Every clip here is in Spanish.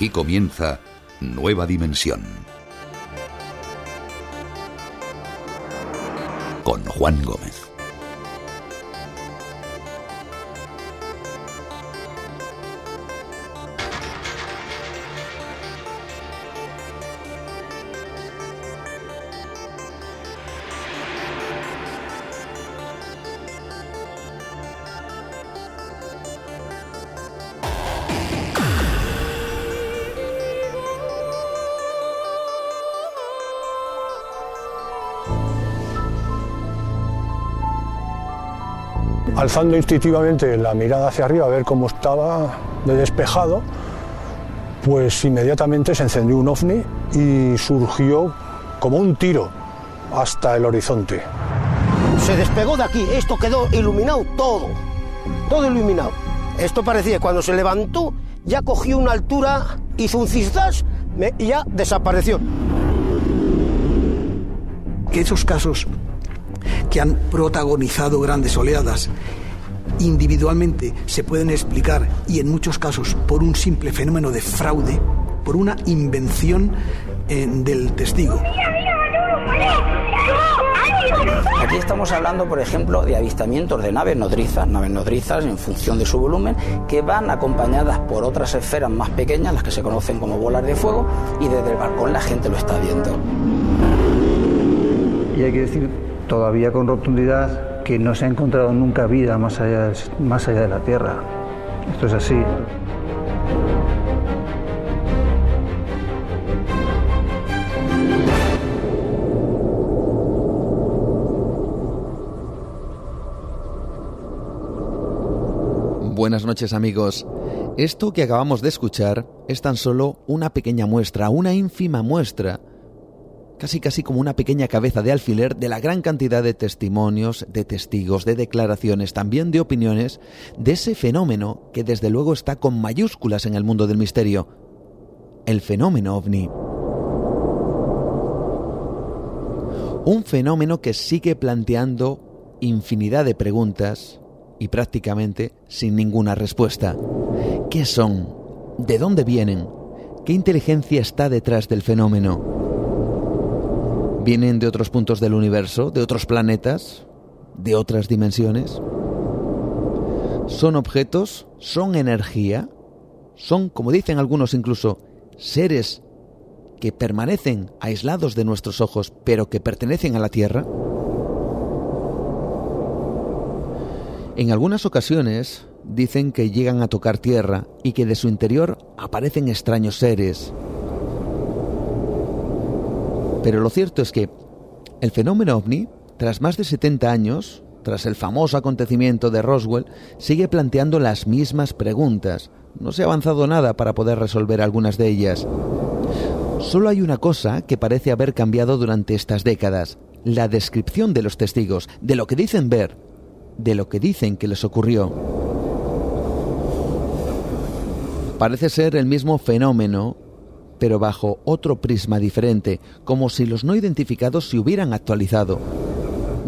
Aquí comienza Nueva Dimensión. Con Juan Gómez. Alzando instintivamente la mirada hacia arriba a ver cómo estaba de despejado, pues inmediatamente se encendió un ovni y surgió como un tiro hasta el horizonte. Se despegó de aquí, esto quedó iluminado todo, todo iluminado. Esto parecía, cuando se levantó, ya cogió una altura, hizo un cistas y ya desapareció. Que esos casos que han protagonizado grandes oleadas individualmente se pueden explicar y en muchos casos por un simple fenómeno de fraude, por una invención eh, del testigo. Aquí estamos hablando, por ejemplo, de avistamientos de naves nodrizas, naves nodrizas en función de su volumen, que van acompañadas por otras esferas más pequeñas, las que se conocen como bolas de fuego, y desde el balcón la gente lo está viendo. Y hay que decir todavía con rotundidad que no se ha encontrado nunca vida más allá, más allá de la Tierra. Esto es así. Buenas noches amigos. Esto que acabamos de escuchar es tan solo una pequeña muestra, una ínfima muestra casi casi como una pequeña cabeza de alfiler de la gran cantidad de testimonios, de testigos, de declaraciones, también de opiniones, de ese fenómeno que desde luego está con mayúsculas en el mundo del misterio, el fenómeno ovni. Un fenómeno que sigue planteando infinidad de preguntas y prácticamente sin ninguna respuesta. ¿Qué son? ¿De dónde vienen? ¿Qué inteligencia está detrás del fenómeno? ¿Vienen de otros puntos del universo, de otros planetas, de otras dimensiones? ¿Son objetos? ¿Son energía? ¿Son, como dicen algunos incluso, seres que permanecen aislados de nuestros ojos, pero que pertenecen a la Tierra? En algunas ocasiones dicen que llegan a tocar tierra y que de su interior aparecen extraños seres, pero lo cierto es que el fenómeno ovni, tras más de 70 años, tras el famoso acontecimiento de Roswell, sigue planteando las mismas preguntas. No se ha avanzado nada para poder resolver algunas de ellas. Solo hay una cosa que parece haber cambiado durante estas décadas, la descripción de los testigos, de lo que dicen ver, de lo que dicen que les ocurrió. Parece ser el mismo fenómeno pero bajo otro prisma diferente, como si los no identificados se hubieran actualizado.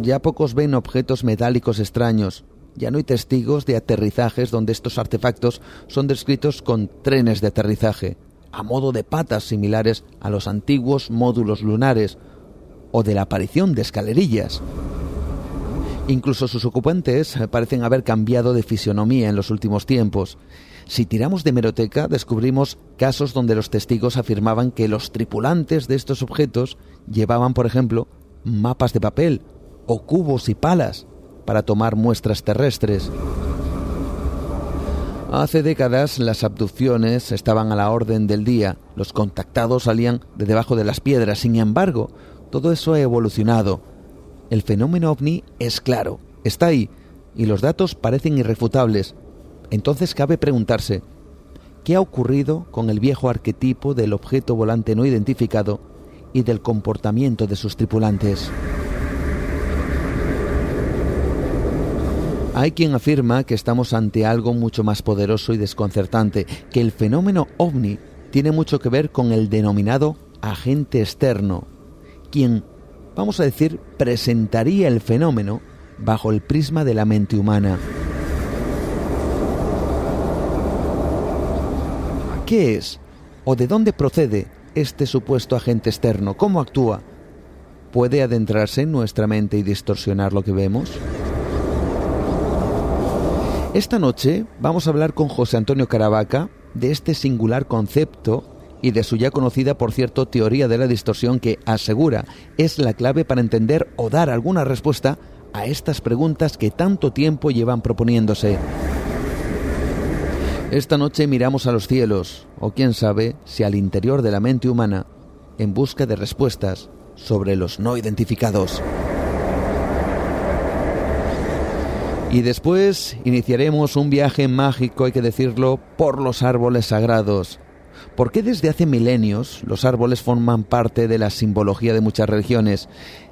Ya pocos ven objetos metálicos extraños, ya no hay testigos de aterrizajes donde estos artefactos son descritos con trenes de aterrizaje, a modo de patas similares a los antiguos módulos lunares, o de la aparición de escalerillas. Incluso sus ocupantes parecen haber cambiado de fisionomía en los últimos tiempos, si tiramos de meroteca, descubrimos casos donde los testigos afirmaban que los tripulantes de estos objetos llevaban, por ejemplo, mapas de papel o cubos y palas para tomar muestras terrestres. Hace décadas las abducciones estaban a la orden del día, los contactados salían de debajo de las piedras, sin embargo, todo eso ha evolucionado. El fenómeno ovni es claro, está ahí, y los datos parecen irrefutables, entonces cabe preguntarse, ¿qué ha ocurrido con el viejo arquetipo del objeto volante no identificado y del comportamiento de sus tripulantes? Hay quien afirma que estamos ante algo mucho más poderoso y desconcertante, que el fenómeno ovni tiene mucho que ver con el denominado agente externo, quien, vamos a decir, presentaría el fenómeno bajo el prisma de la mente humana. ¿Qué es? ¿O de dónde procede este supuesto agente externo? ¿Cómo actúa? ¿Puede adentrarse en nuestra mente y distorsionar lo que vemos? Esta noche vamos a hablar con José Antonio Caravaca de este singular concepto y de su ya conocida, por cierto, teoría de la distorsión que asegura es la clave para entender o dar alguna respuesta a estas preguntas que tanto tiempo llevan proponiéndose. Esta noche miramos a los cielos, o quién sabe si al interior de la mente humana, en busca de respuestas sobre los no identificados. Y después iniciaremos un viaje mágico, hay que decirlo, por los árboles sagrados. ¿Por qué desde hace milenios los árboles forman parte de la simbología de muchas religiones?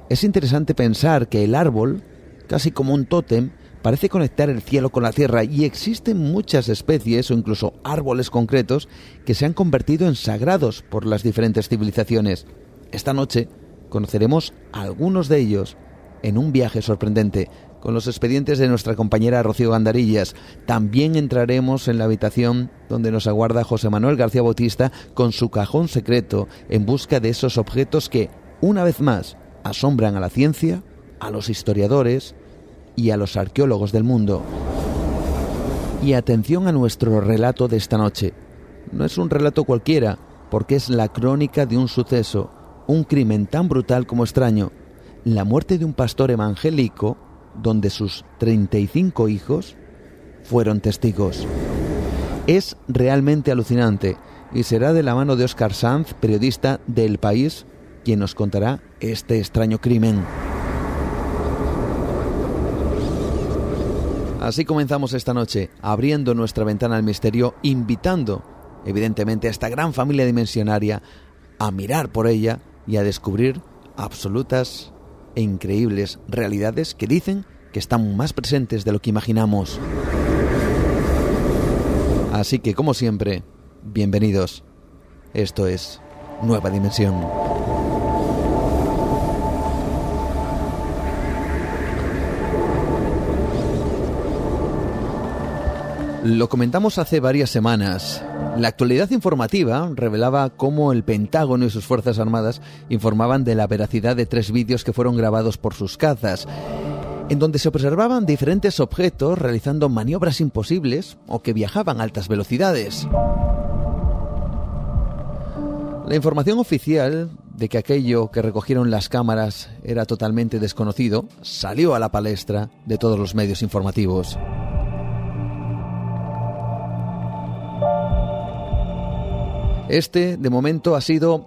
Es interesante pensar que el árbol, casi como un tótem, parece conectar el cielo con la tierra y existen muchas especies o incluso árboles concretos que se han convertido en sagrados por las diferentes civilizaciones. Esta noche conoceremos algunos de ellos en un viaje sorprendente con los expedientes de nuestra compañera Rocío Gandarillas. También entraremos en la habitación donde nos aguarda José Manuel García Bautista con su cajón secreto en busca de esos objetos que, una vez más, asombran a la ciencia, a los historiadores y a los arqueólogos del mundo. Y atención a nuestro relato de esta noche. No es un relato cualquiera, porque es la crónica de un suceso, un crimen tan brutal como extraño, la muerte de un pastor evangélico donde sus 35 hijos fueron testigos. Es realmente alucinante y será de la mano de Oscar Sanz, periodista del país, quien nos contará este extraño crimen. Así comenzamos esta noche, abriendo nuestra ventana al misterio, invitando, evidentemente, a esta gran familia dimensionaria a mirar por ella y a descubrir absolutas e increíbles realidades que dicen que están más presentes de lo que imaginamos. Así que, como siempre, bienvenidos. Esto es Nueva Dimensión. Lo comentamos hace varias semanas. La actualidad informativa revelaba cómo el Pentágono y sus Fuerzas Armadas informaban de la veracidad de tres vídeos que fueron grabados por sus cazas, en donde se observaban diferentes objetos realizando maniobras imposibles o que viajaban a altas velocidades. La información oficial de que aquello que recogieron las cámaras era totalmente desconocido salió a la palestra de todos los medios informativos. Este, de momento, ha sido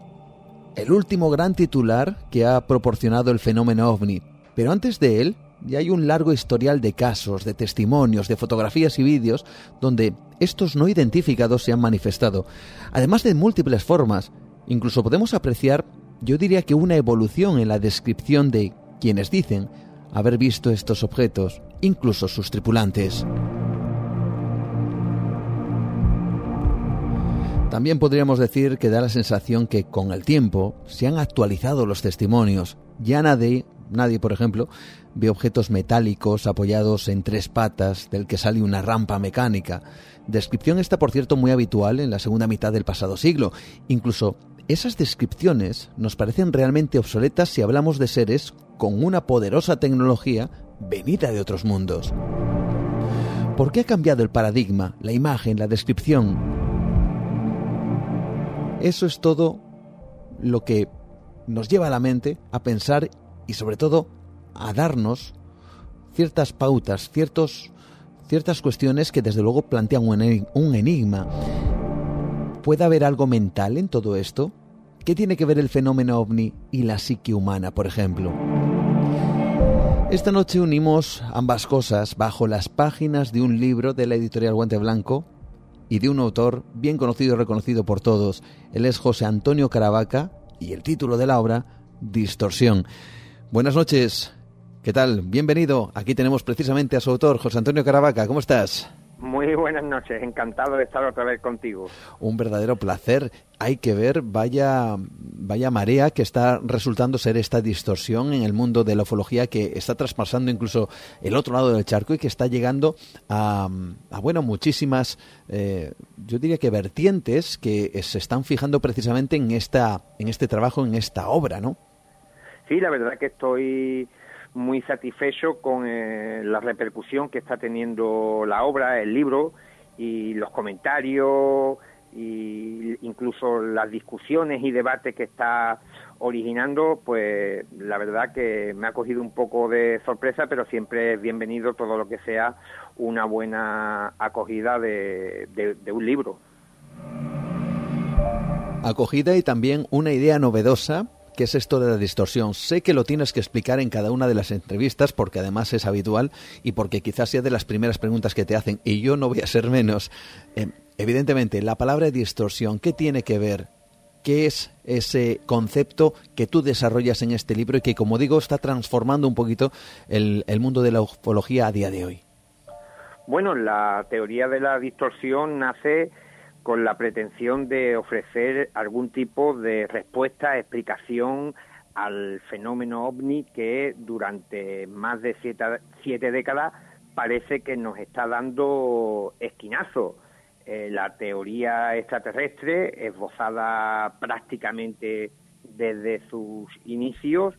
el último gran titular que ha proporcionado el fenómeno ovni. Pero antes de él, ya hay un largo historial de casos, de testimonios, de fotografías y vídeos donde estos no identificados se han manifestado, además de múltiples formas. Incluso podemos apreciar, yo diría que una evolución en la descripción de quienes dicen haber visto estos objetos, incluso sus tripulantes. También podríamos decir que da la sensación que con el tiempo se han actualizado los testimonios. Ya nadie, nadie por ejemplo, ve objetos metálicos apoyados en tres patas del que sale una rampa mecánica. Descripción esta, por cierto, muy habitual en la segunda mitad del pasado siglo. Incluso esas descripciones nos parecen realmente obsoletas si hablamos de seres con una poderosa tecnología venida de otros mundos. ¿Por qué ha cambiado el paradigma, la imagen, la descripción? Eso es todo lo que nos lleva a la mente a pensar y sobre todo a darnos ciertas pautas, ciertas cuestiones que desde luego plantean un enigma. ¿Puede haber algo mental en todo esto? ¿Qué tiene que ver el fenómeno ovni y la psique humana, por ejemplo? Esta noche unimos ambas cosas bajo las páginas de un libro de la editorial Guante Blanco y de un autor bien conocido y reconocido por todos. Él es José Antonio Caravaca y el título de la obra, Distorsión. Buenas noches, ¿qué tal? Bienvenido. Aquí tenemos precisamente a su autor, José Antonio Caravaca. ¿Cómo estás? Muy buenas noches, encantado de estar otra vez contigo. Un verdadero placer. Hay que ver, vaya, vaya marea que está resultando ser esta distorsión en el mundo de la ufología que está traspasando incluso el otro lado del charco y que está llegando a, bueno, muchísimas, eh, yo diría que vertientes que se están fijando precisamente en esta, en este trabajo, en esta obra, ¿no? Sí, la verdad que estoy muy satisfecho con eh, la repercusión que está teniendo la obra, el libro y los comentarios y incluso las discusiones y debates que está originando, pues la verdad que me ha cogido un poco de sorpresa, pero siempre es bienvenido todo lo que sea una buena acogida de un libro. Acogida y también una idea novedosa ¿Qué es esto de la distorsión? Sé que lo tienes que explicar en cada una de las entrevistas porque además es habitual y porque quizás sea de las primeras preguntas que te hacen y yo no voy a ser menos. Eh, evidentemente, la palabra distorsión, ¿qué tiene que ver? ¿Qué es ese concepto que tú desarrollas en este libro y que, como digo, está transformando un poquito el, el mundo de la ufología a día de hoy? Bueno, la teoría de la distorsión nace con la pretensión de ofrecer algún tipo de respuesta, explicación al fenómeno ovni que durante más de siete, décadas parece que nos está dando esquinazo. Eh, la teoría extraterrestre, esbozada prácticamente desde sus inicios,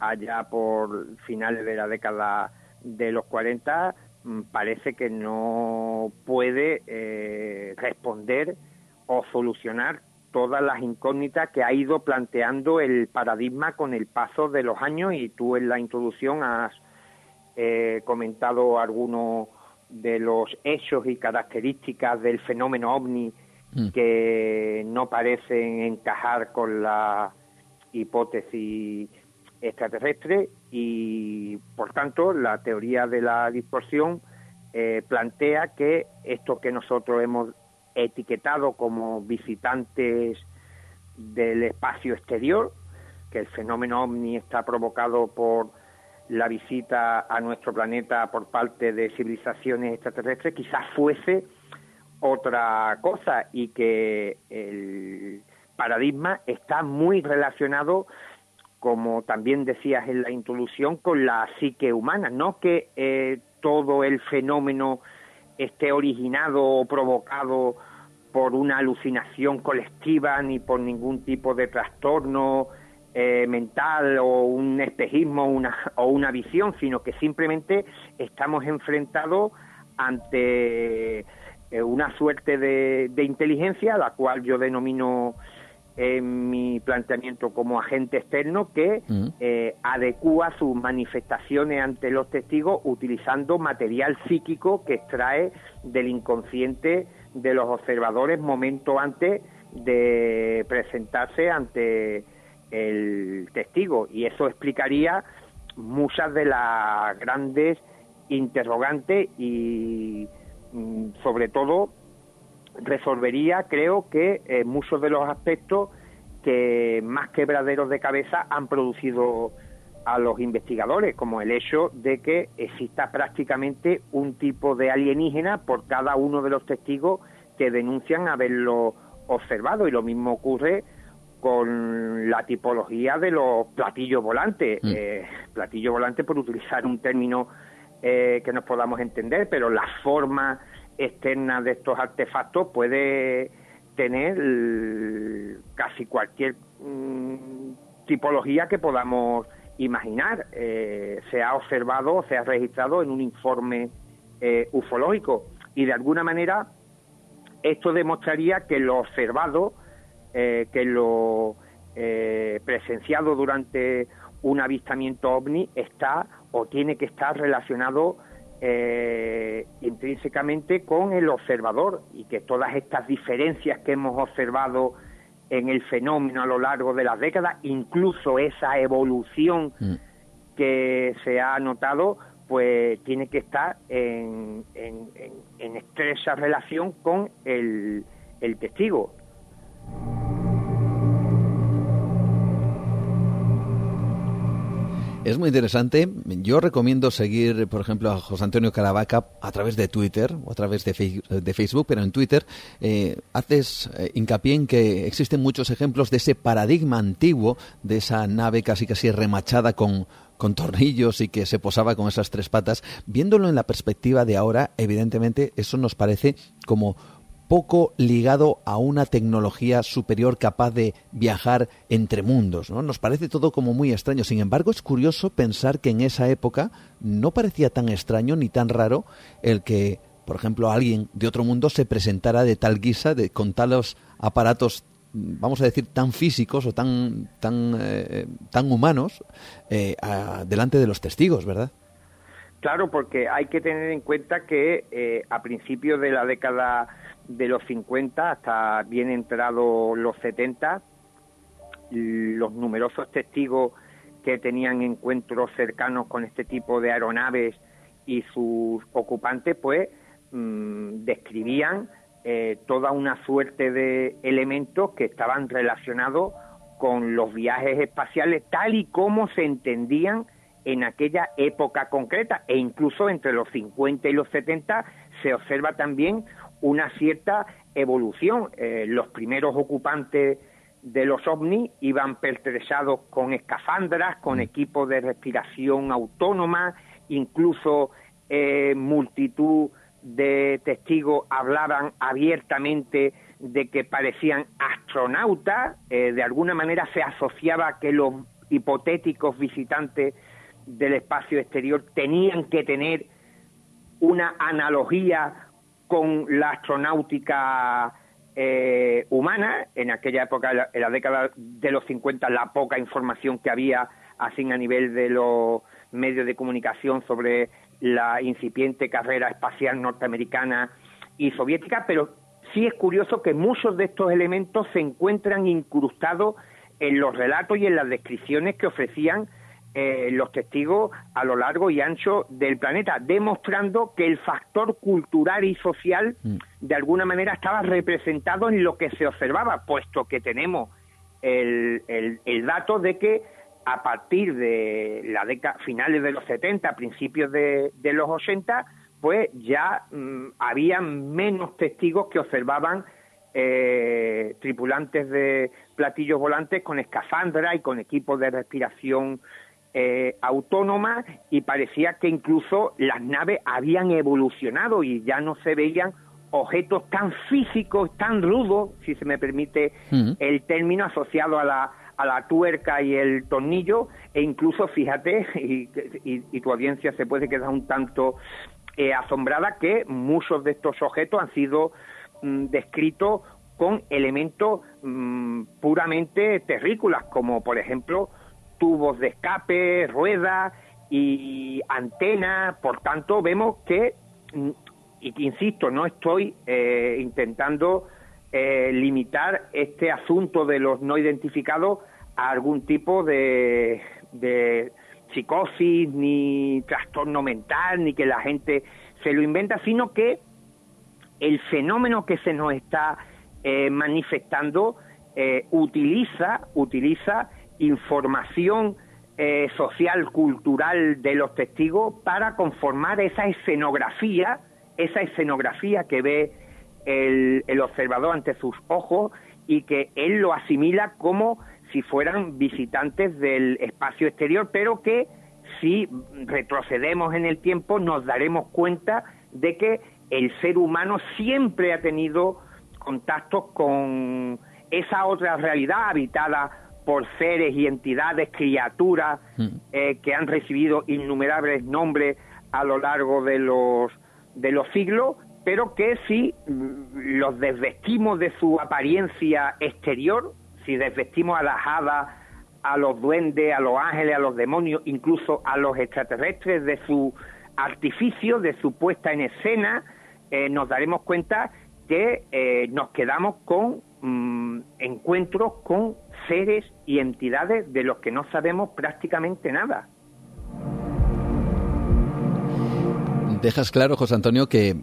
allá por finales de la década de los 40, Mm, parece que no puede eh, responder o solucionar todas las incógnitas que ha ido planteando el paradigma con el paso de los años y tú en la introducción has eh, comentado algunos de los hechos y características del fenómeno ovni mm. que no parecen encajar con la hipótesis extraterrestre y, por tanto, la teoría de la distorsión eh, plantea que esto que nosotros hemos etiquetado como visitantes del espacio exterior, que el fenómeno ovni está provocado por la visita a nuestro planeta por parte de civilizaciones extraterrestres, quizás fuese otra cosa y que el paradigma está muy relacionado como también decías en la introducción, con la psique humana, no que eh, todo el fenómeno esté originado o provocado por una alucinación colectiva ni por ningún tipo de trastorno eh, mental o un espejismo o una visión, sino que simplemente estamos enfrentados ante eh, una suerte de, de inteligencia, la cual yo denomino en mi planteamiento como agente externo que eh, adecúa sus manifestaciones ante los testigos utilizando material psíquico que extrae del inconsciente de los observadores momento antes de presentarse ante el testigo. Y eso explicaría muchas de las grandes interrogantes y mm, sobre todo resolvería, creo que, eh, muchos de los aspectos que más quebraderos de cabeza han producido a los investigadores, como el hecho de que exista prácticamente un tipo de alienígena por cada uno de los testigos que denuncian haberlo observado. Y lo mismo ocurre con la tipología de los platillos volantes. Mm. Eh, platillo volante por utilizar un término eh, que nos podamos entender, pero la forma externa de estos artefactos puede tener casi cualquier mm, tipología que podamos imaginar. Eh, se ha observado, se ha registrado en un informe eh, ufológico y de alguna manera esto demostraría que lo observado, eh, que lo presenciado durante un avistamiento ovni está o tiene que estar relacionado eh, intrínsecamente con el observador y que todas estas diferencias que hemos observado en el fenómeno a lo largo de las décadas, incluso esa evolución mm. que se ha notado, pues tiene que estar en, en, estrecha relación con el, el testigo. Es muy interesante. Yo recomiendo seguir, por ejemplo, a José Antonio Caravaca a través de Twitter o a través de, Facebook, pero en Twitter eh, haces eh, hincapié en que existen muchos ejemplos de ese paradigma antiguo, de esa nave casi casi remachada con, con tornillos y que se posaba con esas tres patas. Viéndolo en la perspectiva de ahora, evidentemente eso nos parece como poco ligado a una tecnología superior capaz de viajar entre mundos. ¿no? Nos parece todo como muy extraño. Sin embargo, es curioso pensar que en esa época no parecía tan extraño ni tan raro el que, por ejemplo, alguien de otro mundo se presentara de tal guisa, de, con talos aparatos vamos a decir tan físicos o tan tan eh, tan humanos eh, delante de los testigos, ¿verdad? Claro, porque hay que tener en cuenta que eh, a principios de la década de los 50 hasta bien entrado los 70, los numerosos testigos que tenían encuentros cercanos con este tipo de aeronaves y sus ocupantes, pues mm, describían eh, toda una suerte de elementos que estaban relacionados con los viajes espaciales tal y como se entendían en aquella época concreta e incluso entre los 50 y los 70 se observa también una cierta evolución. Eh, los primeros ocupantes de los ovnis iban pertrechados con escafandras, con mm. equipos de respiración autónoma, incluso eh, multitud de testigos hablaban abiertamente de que parecían astronautas, eh, de alguna manera se asociaba que los hipotéticos visitantes del espacio exterior tenían que tener una analogía con la astronáutica eh, humana. En aquella época, en la década de los 50, la poca información que había así a nivel de los medios de comunicación sobre la incipiente carrera espacial norteamericana y soviética, pero sí es curioso que muchos de estos elementos se encuentran incrustados en los relatos y en las descripciones que ofrecían eh, los testigos a lo largo y ancho del planeta, demostrando que el factor cultural y social mm. de alguna manera estaba representado en lo que se observaba, puesto que tenemos el, el, dato de que a partir de la década finales de los 70, principios de, los 80, pues ya mm, había menos testigos que observaban eh, tripulantes de platillos volantes con escafandra y con equipos de respiración eh, autónoma y parecía que incluso las naves habían evolucionado y ya no se veían objetos tan físicos, tan rudos, si se me permite el término asociado a la, a la tuerca y el tornillo, e incluso, fíjate, y, tu audiencia se puede quedar un tanto eh, asombrada, que muchos de estos objetos han sido mm, descritos con elementos mm, puramente terrícolas, como por ejemplo tubos de escape, ruedas y antenas. Por tanto, vemos que, mm, y insisto, no estoy eh, intentando eh, limitar este asunto de los no identificados a algún tipo de, de psicosis, ni trastorno mental, ni que la gente se lo inventa, sino que el fenómeno que se nos está eh, manifestando utiliza, utiliza información eh, social, cultural de los testigos para conformar esa escenografía, esa escenografía que ve el, el observador ante sus ojos y que él lo asimila como si fueran visitantes del espacio exterior, pero que si retrocedemos en el tiempo nos daremos cuenta de que el ser humano siempre ha tenido contactos con esa otra realidad habitada por seres y entidades, criaturas mm. eh, que han recibido innumerables nombres a lo largo de los, de los siglos, pero que si mm, los desvestimos de su apariencia exterior, si desvestimos a las hadas, a los duendes, a los ángeles, a los demonios, incluso a los extraterrestres de su artificio, de su puesta en escena, eh, nos daremos cuenta que eh, nos quedamos con mm, encuentros con seres y entidades de los que no sabemos prácticamente nada. Dejas claro, José Antonio, que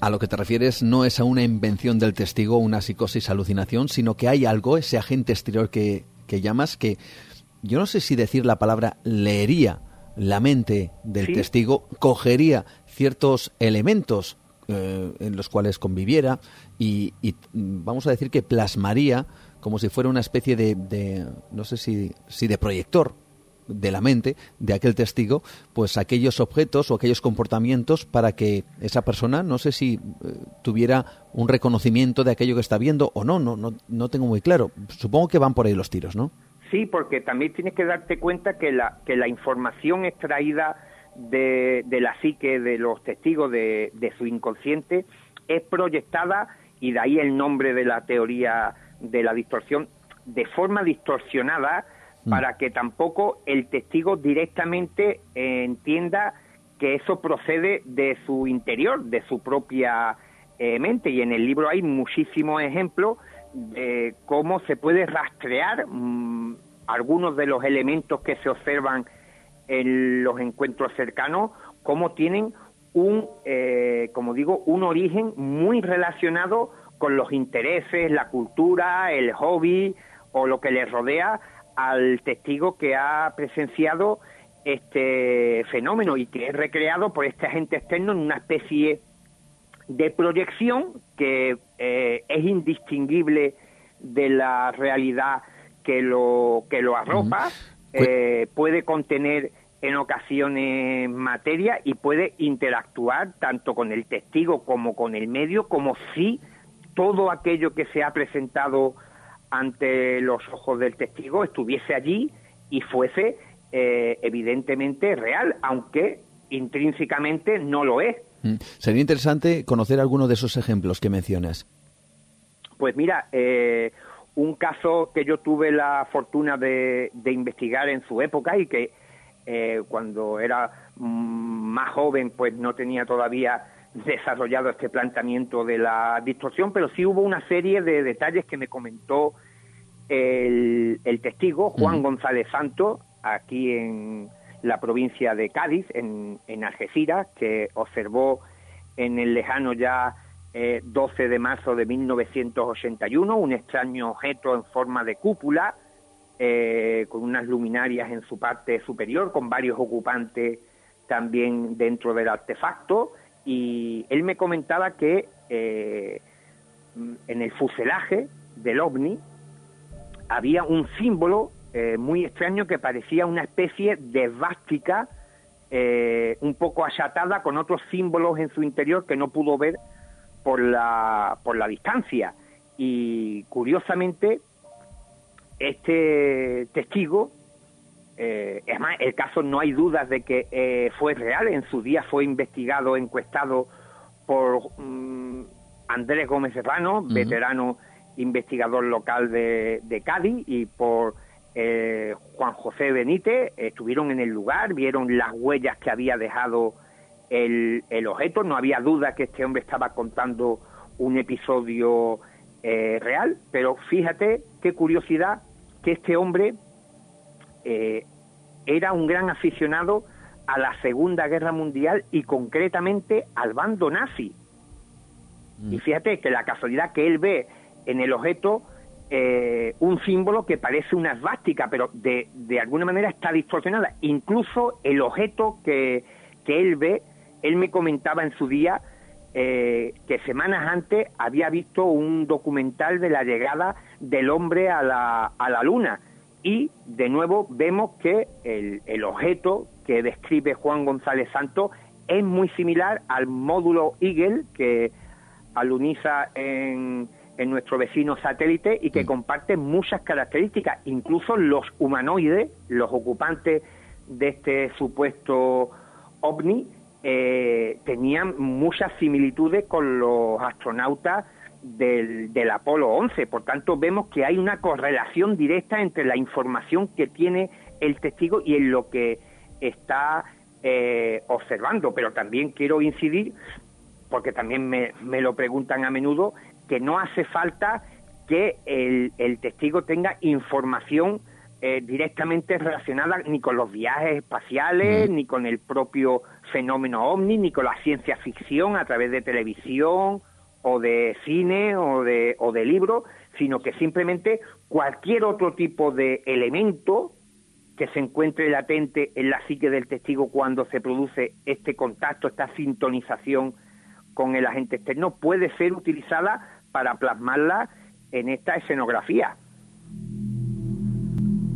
a lo que te refieres no es a una invención del testigo, una psicosis, alucinación, sino que hay algo, ese agente exterior que, que llamas, que yo no sé si decir la palabra leería la mente del testigo cogería ciertos elementos eh, en los cuales conviviera y, vamos a decir que plasmaría como si fuera una especie de, no sé si, si de proyector de la mente de aquel testigo, pues aquellos objetos o aquellos comportamientos para que esa persona, no sé si eh, tuviera un reconocimiento de aquello que está viendo o no, no, no, no tengo muy claro. Supongo que van por ahí los tiros, ¿no? Sí, porque también tienes que darte cuenta que la, que la información extraída de, de la psique de los testigos, de, de su inconsciente, es proyectada, y de ahí el nombre de la teoría de la distorsión, de forma distorsionada mm. para que tampoco el testigo directamente entienda que eso procede de su interior, de su propia eh, mente. Y en el libro hay muchísimos ejemplos de cómo se puede rastrear mm, algunos de los elementos que se observan en los encuentros cercanos, cómo tienen un, eh, como digo, un origen muy relacionado con los intereses, la cultura, el hobby o lo que le rodea al testigo que ha presenciado este fenómeno y que es recreado por este agente externo en una especie de proyección que eh, es indistinguible de la realidad que lo que lo arropa, eh, puede contener en ocasiones materia y puede interactuar tanto con el testigo como con el medio, como si todo aquello que se ha presentado ante los ojos del testigo estuviese allí y fuese eh, evidentemente real, aunque intrínsecamente no lo es. Mm. Sería interesante conocer alguno de esos ejemplos que mencionas. Pues mira, eh, un caso que yo tuve la fortuna de, investigar en su época y que eh, cuando era mm, más joven pues no tenía todavía desarrollado este planteamiento de la distorsión, pero sí hubo una serie de detalles que me comentó el, testigo, Juan González Santos, aquí en la provincia de Cádiz, en, en Algeciras, que observó en el lejano ya 12 eh, de marzo de 1981 un extraño objeto en forma de cúpula, eh, con unas luminarias en su parte superior, con varios ocupantes también dentro del artefacto, y él me comentaba que eh, en el fuselaje del ovni había un símbolo muy extraño que parecía una especie de vástica un poco achatada con otros símbolos en su interior que no pudo ver por la, por la distancia. Y curiosamente, este testigo eh, es más, el caso no hay dudas de que eh, fue real. En su día fue investigado, encuestado por mm, Andrés Gómez Serrano, veterano investigador local de, Cádiz, y por eh, Juan José Benítez. Estuvieron en el lugar, vieron las huellas que había dejado el, el objeto. No había duda que este hombre estaba contando un episodio real, pero fíjate qué curiosidad que este hombre eh, era un gran aficionado a la Segunda Guerra Mundial y concretamente al bando nazi. Mm. Y fíjate que la casualidad que él ve en el objeto eh, un símbolo que parece una esvástica, pero de, de, alguna manera está distorsionada. Incluso el objeto que, que él ve, él me comentaba en su día eh, que semanas antes había visto un documental de la llegada del hombre a la, a la luna y de nuevo vemos que el, objeto que describe Juan González Santos es muy similar al módulo Eagle que aluniza en, en nuestro vecino satélite y que mm. comparte muchas características, incluso los humanoides, los ocupantes de este supuesto ovni, eh, tenían muchas similitudes con los astronautas del, del, Apolo 11. Por tanto, vemos que hay una correlación directa entre la información que tiene el testigo y en lo que está eh, observando. Pero también quiero incidir, porque también me, me, lo preguntan a menudo, que no hace falta que el, el testigo tenga información eh, directamente relacionada ni con los viajes espaciales, ni con el propio fenómeno ovni, ni con la ciencia ficción a través de televisión o de cine o de, o de libro, sino que simplemente cualquier otro tipo de elemento que se encuentre latente en la psique del testigo cuando se produce este contacto, esta sintonización con el agente externo, puede ser utilizada para plasmarla en esta escenografía.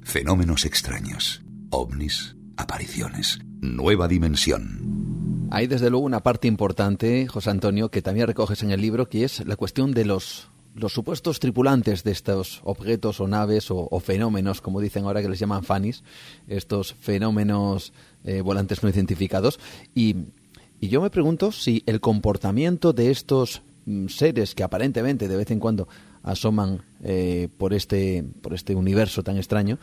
Fenómenos extraños, ovnis, apariciones, nueva dimensión. Hay desde luego una parte importante, José Antonio, que también recoges en el libro, que es la cuestión de los los supuestos tripulantes de estos objetos o naves o, fenómenos, como dicen ahora que les llaman FANIS, estos fenómenos eh, volantes no identificados. Y, yo me pregunto si el comportamiento de estos mm, seres que aparentemente de vez en cuando asoman eh, por, este, por este universo tan extraño,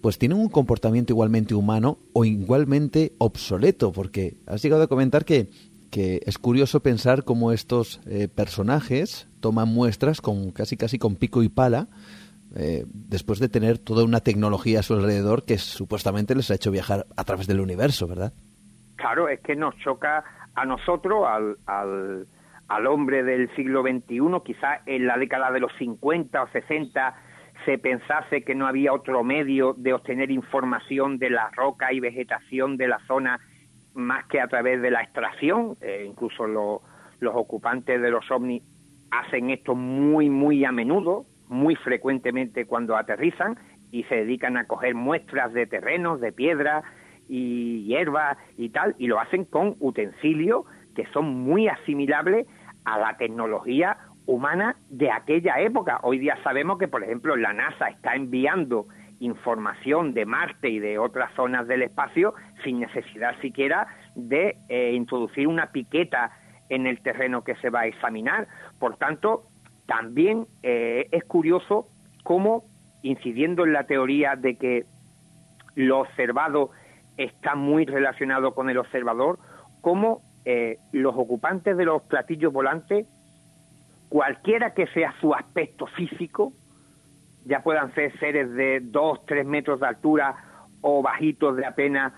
pues tienen un comportamiento igualmente humano o igualmente obsoleto, porque has llegado a comentar que que es curioso pensar cómo estos eh, personajes toman muestras con casi casi con pico y pala eh, después de tener toda una tecnología a su alrededor que supuestamente les ha hecho viajar a través del universo, ¿verdad? Claro, es que nos choca a nosotros, al, al, al hombre del siglo XXI, quizás en la década de los 50 o 60 se pensase que no había otro medio de obtener información de la roca y vegetación de la zona más que a través de la extracción, eh, incluso los ocupantes de los ovnis hacen esto muy, muy a menudo, muy frecuentemente cuando aterrizan y se dedican a coger muestras de terrenos, de piedras y hierbas y tal, y lo hacen con utensilios que son muy asimilables a la tecnología humana de aquella época. Hoy día sabemos que, por ejemplo, la NASA está enviando información de Marte y de otras zonas del espacio sin necesidad siquiera de eh, introducir una piqueta en el terreno que se va a examinar. Por tanto, también eh, es curioso cómo, incidiendo en la teoría de que lo observado está muy relacionado con el observador, cómo eh, los ocupantes de los platillos volantes, cualquiera que sea su aspecto físico, ya puedan ser seres de 2, 3 metros de altura o bajitos de apenas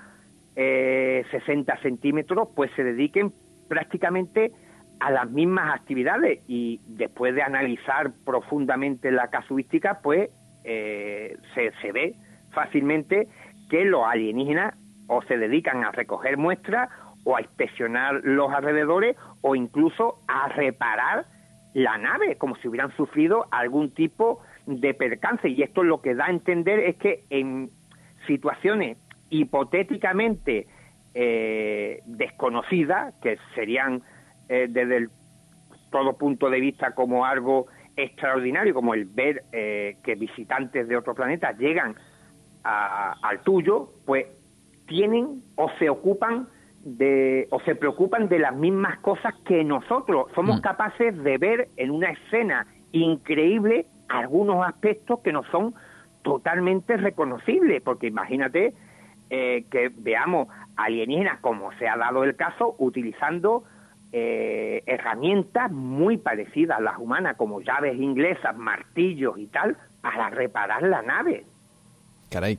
eh, 60 centímetros, pues se dediquen prácticamente a las mismas actividades. Y después de analizar profundamente la casuística, pues eh, se, se ve fácilmente que los alienígenas o se dedican a recoger muestras o a inspeccionar los alrededores o incluso a reparar la nave, como si hubieran sufrido algún tipo de percance. Y esto lo que da a entender es que en situaciones hipotéticamente eh, desconocidas, que serían eh, desde el, todo punto de vista como algo extraordinario, como el ver eh, que visitantes de otro planeta llegan al tuyo, pues tienen o se ocupan de o se preocupan de las mismas cosas que nosotros somos mm. capaces de ver en una escena increíble algunos aspectos que no son totalmente reconocibles, porque imagínate eh, que veamos alienígenas, como se ha dado el caso, utilizando eh, herramientas muy parecidas a las humanas, como llaves inglesas, martillos y tal, para reparar la nave. Caray.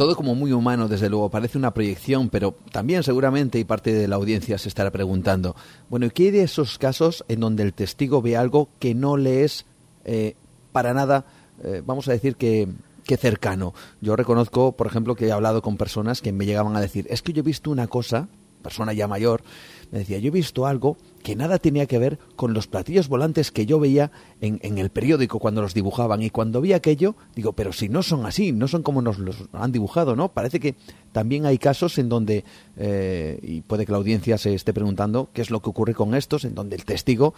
Todo como muy humano, desde luego, parece una proyección, pero también seguramente y parte de la audiencia se estará preguntando, bueno, ¿y qué hay de esos casos en donde el testigo ve algo que no le es eh, para nada, eh, vamos a decir que, que cercano? Yo reconozco, por ejemplo, que he hablado con personas que me llegaban a decir, es que yo he visto una cosa, persona ya mayor, me decía, yo he visto algo que nada tenía que ver con los platillos volantes que yo veía en, en, el periódico cuando los dibujaban. Y cuando vi aquello, digo, pero si no son así, no son como nos los han dibujado, ¿no? Parece que también hay casos en donde, eh, y puede que la audiencia se esté preguntando qué es lo que ocurre con estos, en donde el testigo,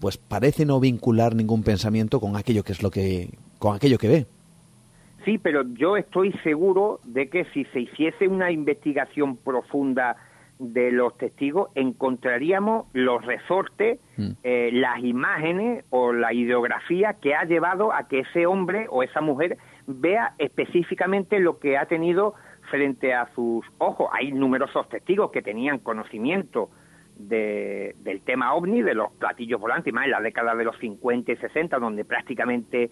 pues parece no vincular ningún pensamiento con aquello que es lo que, con aquello que ve. Sí, pero yo estoy seguro de que si se hiciese una investigación profunda de los testigos encontraríamos los resortes, mm. eh, las imágenes o la ideografía que ha llevado a que ese hombre o esa mujer vea específicamente lo que ha tenido frente a sus ojos. Hay numerosos testigos que tenían conocimiento de, del tema ovni, de los platillos volantes, más en la década de los 50 y 60, donde prácticamente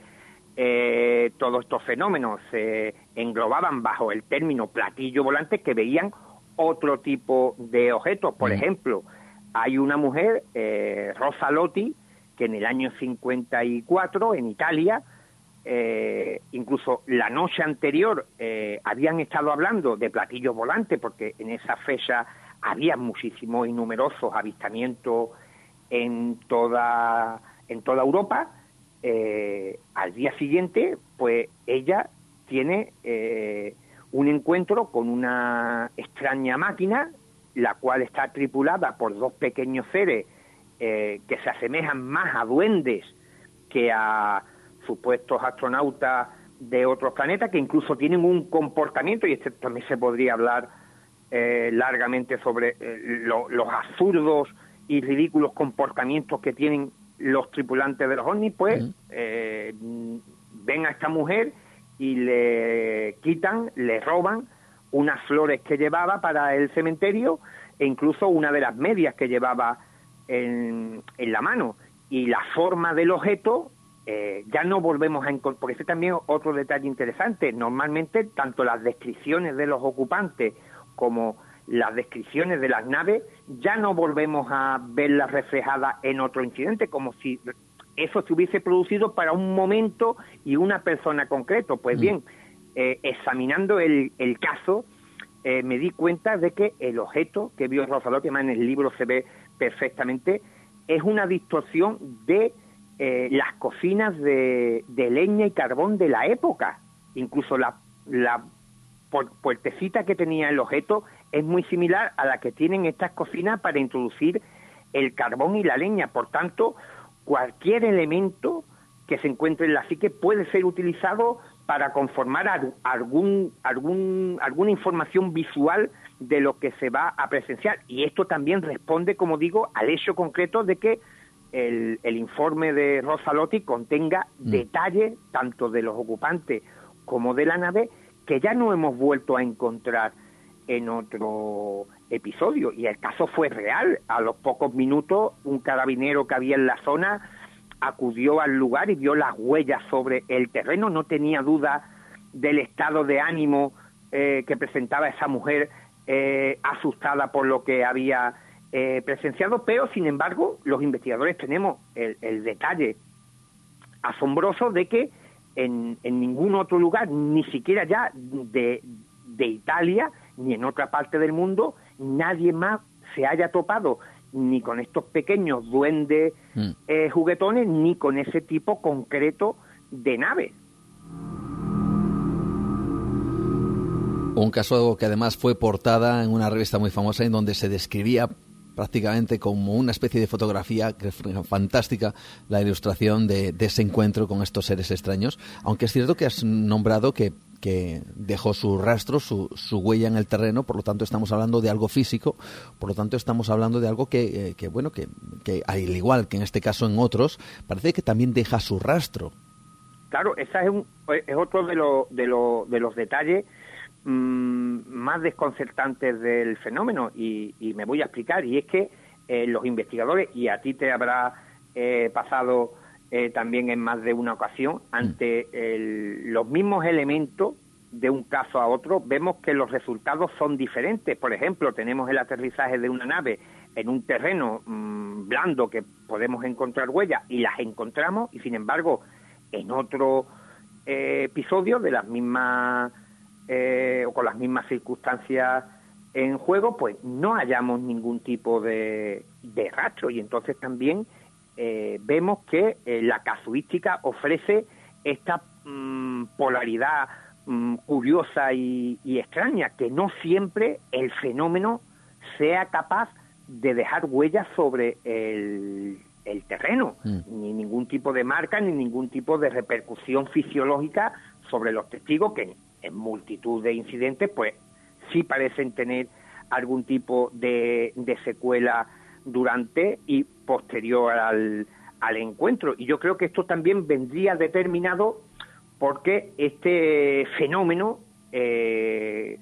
eh, todos estos fenómenos se englobaban bajo el término platillo volante que veían otro tipo de objetos. Por mm. ejemplo, hay una mujer, eh, Rosa Lotti, que en el año 54 en Italia eh, incluso la noche anterior eh, habían estado hablando de platillos volantes, porque en esa fecha había muchísimos y numerosos avistamientos en toda, en toda Europa. Al día siguiente, pues ella tiene un encuentro con una extraña máquina, la cual está tripulada por dos pequeños seres que se asemejan más a duendes que a supuestos astronautas de otros planetas que incluso tienen un comportamiento, y este también se podría hablar eh, largamente sobre eh, los absurdos y ridículos comportamientos que tienen los tripulantes de los ovnis, pues eh, ven a esta mujer y le quitan, le roban unas flores que llevaba para el cementerio e incluso una de las medias que llevaba en, en la mano. Y la forma del objeto eh, ya no volvemos a encontrar, porque ese también otro detalle interesante, normalmente tanto las descripciones de los ocupantes como las descripciones de las naves ya no volvemos a verlas reflejadas en otro incidente, como si eso se hubiese producido para un momento y una persona concreto. Pues mm. bien, eh, examinando el, caso, eh, me di cuenta de que el objeto que vio Rosaló, que más en el libro se ve perfectamente, es una distorsión de eh, las cocinas de, leña y carbón de la época. Incluso la, la puertecita que tenía el objeto es muy similar a la que tienen estas cocinas para introducir el carbón y la leña. Por tanto, cualquier elemento que se encuentre en la psique puede ser utilizado para conformar algún, algún, alguna información visual de lo que se va a presenciar. Y esto también responde, como digo, al hecho concreto de que el, informe de Rosalotti contenga mm. detalles tanto de los ocupantes como de la nave que ya no hemos vuelto a encontrar en otro episodio. Y el caso fue real. A los pocos minutos, un carabinero que había en la zona acudió al lugar y vio las huellas sobre el terreno. No tenía duda del estado de ánimo eh, que presentaba esa mujer eh, asustada por lo que había eh, presenciado, pero sin embargo los investigadores tenemos el, detalle asombroso de que en, ningún otro lugar, ni siquiera ya de, Italia, ni en otra parte del mundo, nadie más se haya topado ni con estos pequeños duendes mm. eh, juguetones, ni con ese tipo concreto de nave. Un caso que además fue portada en una revista muy famosa en donde se describía prácticamente como una especie de fotografía fantástica la ilustración de, ese encuentro con estos seres extraños, aunque es cierto que has nombrado que, que dejó su rastro, su, su, huella en el terreno, por lo tanto estamos hablando de algo físico, por lo tanto estamos hablando de algo que, eh, que bueno, que, que al igual que en este caso en otros, parece que también deja su rastro. Claro, ese es, es otro de, lo, de, lo, de los detalles Mm, más desconcertantes del fenómeno. Y, me voy a explicar. Y es que eh, los investigadores y a ti te habrá eh, pasado eh, también en más de una ocasión ante los mismos elementos de un caso a otro vemos que los resultados son diferentes. Por ejemplo tenemos el aterrizaje de una nave en un terreno mm, blando que podemos encontrar huellas y las encontramos y sin embargo en otro episodio de las mismas eh, o con las mismas circunstancias en juego, pues no hallamos ningún tipo de, rastro. Y entonces también eh, vemos que eh, la casuística ofrece esta mm, polaridad mm, curiosa y, extraña, que no siempre el fenómeno sea capaz de dejar huellas sobre el, terreno, mm. ni ningún tipo de marca, ni ningún tipo de repercusión fisiológica sobre los testigos que en multitud de incidentes, pues sí parecen tener algún tipo de, secuela durante y posterior al, encuentro. Y yo creo que esto también vendría determinado porque este fenómeno eh,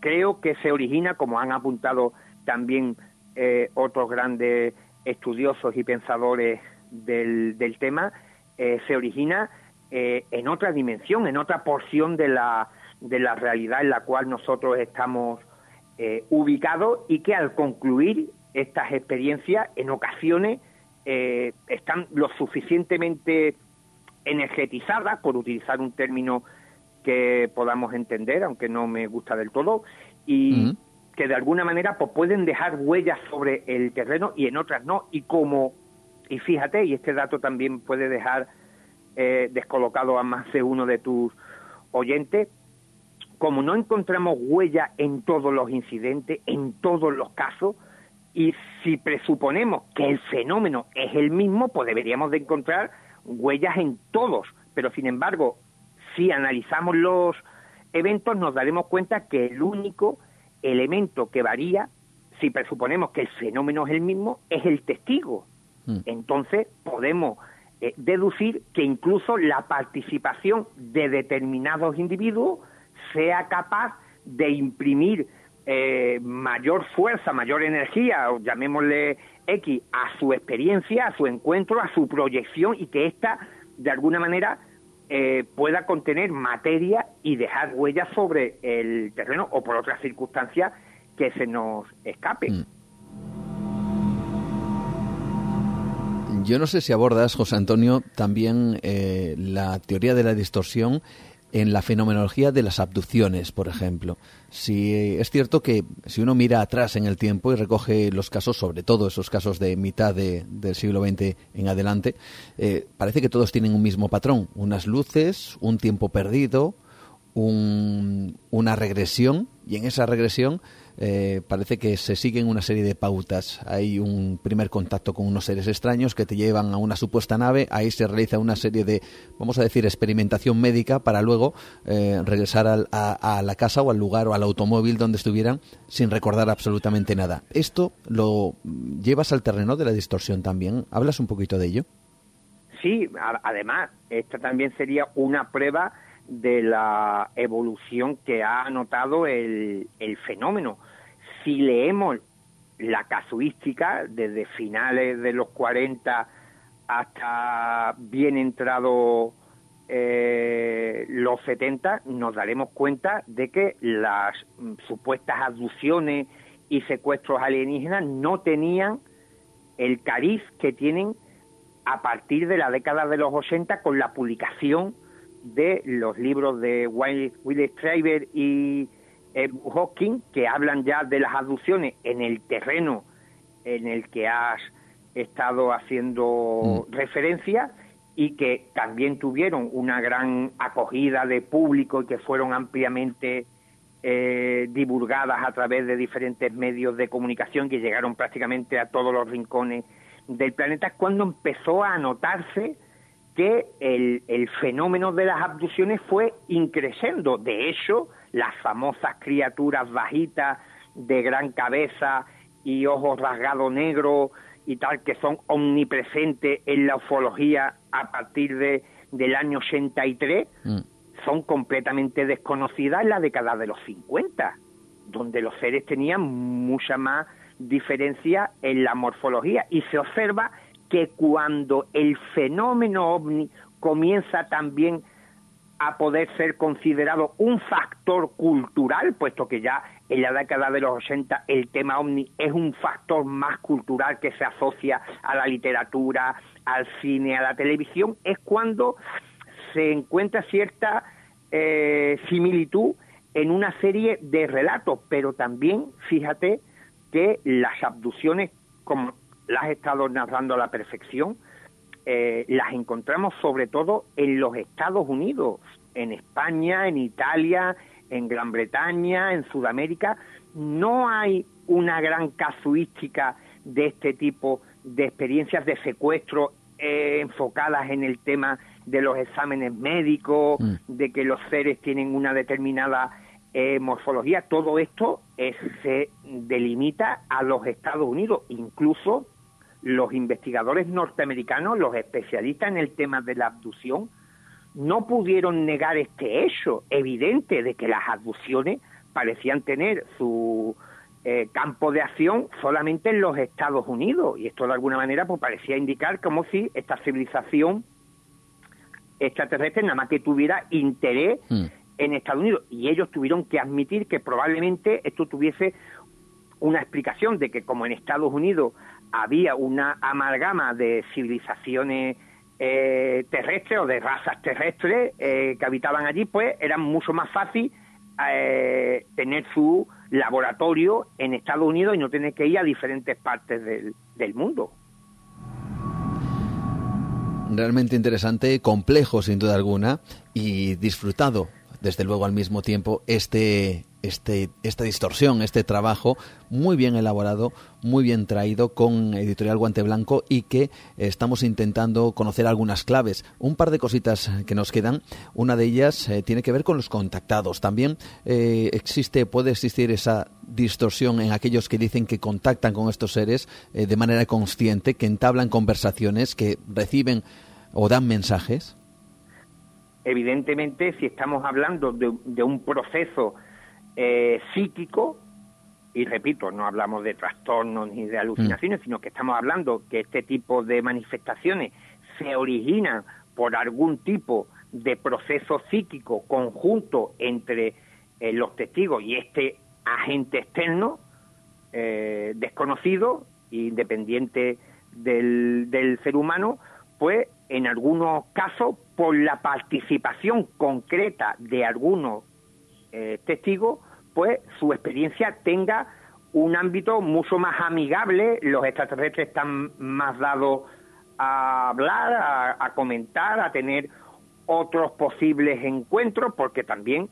creo que se origina, como han apuntado también eh, otros grandes estudiosos y pensadores del, tema, eh, se origina en otra dimensión, en otra porción de la, de la realidad en la cual nosotros estamos ubicados y que al concluir estas experiencias en ocasiones eh, están lo suficientemente energetizadas, por utilizar un término que podamos entender, aunque no me gusta del todo, y que de alguna manera pues, pueden dejar huellas sobre el terreno y en otras no. Y como, y fíjate, y este dato también puede dejar eh, descolocado a más de uno de tus oyentes, como no encontramos huella en todos los incidentes, en todos los casos, y si presuponemos que el fenómeno es el mismo, pues deberíamos de encontrar huellas en todos. Pero sin embargo, si analizamos los eventos, nos daremos cuenta que el único elemento que varía, si presuponemos que el fenómeno es el mismo, es el testigo. Mm. Entonces podemos eh, deducir que incluso la participación de determinados individuos sea capaz de imprimir eh, mayor fuerza, mayor energía, llamémosle X, a su experiencia, a su encuentro, a su proyección y que ésta, de alguna manera, eh, pueda contener materia y dejar huellas sobre el terreno o por otras circunstancias que se nos escape. Mm. Yo no sé si abordas, José Antonio, también eh, la teoría de la distorsión en la fenomenología de las abducciones, por ejemplo. Si es cierto que si uno mira atrás en el tiempo y recoge los casos, sobre todo esos casos de mitad del siglo XX en adelante, eh, parece que todos tienen un mismo patrón, unas luces, un tiempo perdido, una regresión, y en esa regresión eh, parece que se siguen una serie de pautas. Hay un primer contacto con unos seres extraños que te llevan a una supuesta nave, ahí se realiza una serie de, vamos a decir, experimentación médica para luego eh, regresar a, la casa o al lugar o al automóvil donde estuvieran sin recordar absolutamente nada. ¿Esto lo llevas al terreno de la distorsión también? ¿Hablas un poquito de ello? Sí, además, esta también sería una prueba de la evolución que ha notado el, el fenómeno. Si leemos la casuística desde finales de los 40 hasta bien entrado eh, los 70, nos daremos cuenta de que las mm, supuestas abducciones y secuestros alienígenas no tenían el cariz que tienen a partir de la década de los 80 con la publicación de los libros de Willis Traver y Hawking, que hablan ya de las abducciones en el terreno en el que has estado haciendo mm. referencia y que también tuvieron una gran acogida de público y que fueron ampliamente eh, divulgadas a través de diferentes medios de comunicación que llegaron prácticamente a todos los rincones del planeta, cuando empezó a notarse que el, el fenómeno de las abducciones fue increciendo. De hecho, las famosas criaturas bajitas de gran cabeza y ojos rasgados negros y tal, que son omnipresentes en la ufología a partir de, del año 83, mm. son completamente desconocidas en la década de los 50, donde los seres tenían mucha más diferencia en la morfología y se observa que cuando el fenómeno ovni comienza también a poder ser considerado un factor cultural, puesto que ya en la década de los 80 el tema ovni es un factor más cultural que se asocia a la literatura, al cine, a la televisión, es cuando se encuentra cierta eh, similitud en una serie de relatos, pero también fíjate que las abducciones, como las estado narrando a la perfección, eh, las encontramos sobre todo en los Estados Unidos, en España, en Italia, en Gran Bretaña, en Sudamérica. No hay una gran casuística de este tipo de experiencias de secuestro eh, enfocadas en el tema de los exámenes médicos, mm. de que los seres tienen una determinada eh, morfología. Todo esto se delimita a los Estados Unidos, incluso los investigadores norteamericanos, los especialistas en el tema de la abducción, no pudieron negar este hecho evidente de que las abducciones parecían tener su eh, campo de acción solamente en los Estados Unidos y esto de alguna manera pues parecía indicar como si esta civilización extraterrestre nada más que tuviera interés mm. en Estados Unidos y ellos tuvieron que admitir que probablemente esto tuviese una explicación de que como en Estados Unidos había una amalgama de civilizaciones eh, terrestres o de razas terrestres eh, que habitaban allí, pues era mucho más fácil eh, tener su laboratorio en Estados Unidos y no tener que ir a diferentes partes del, del mundo. Realmente interesante, complejo sin duda alguna y disfrutado desde luego al mismo tiempo este, este, esta distorsión, este trabajo muy bien elaborado, muy bien traído con Editorial Guante Blanco y que estamos intentando conocer algunas claves. Un par de cositas que nos quedan. Una de ellas eh, tiene que ver con los contactados. También eh, existe, puede existir esa distorsión en aquellos que dicen que contactan con estos seres eh, de manera consciente, que entablan conversaciones, que reciben o dan mensajes. Evidentemente, si estamos hablando de, un proceso eh, psíquico, y repito, no hablamos de trastornos ni de alucinaciones, mm. sino que estamos hablando que este tipo de manifestaciones se originan por algún tipo de proceso psíquico conjunto entre eh, los testigos y este agente externo eh, desconocido, independiente del, del ser humano, pues en algunos casos por la participación concreta de algunos eh, testigos, pues su experiencia tenga un ámbito mucho más amigable, los extraterrestres están más dados a hablar, a, comentar, a tener otros posibles encuentros, porque también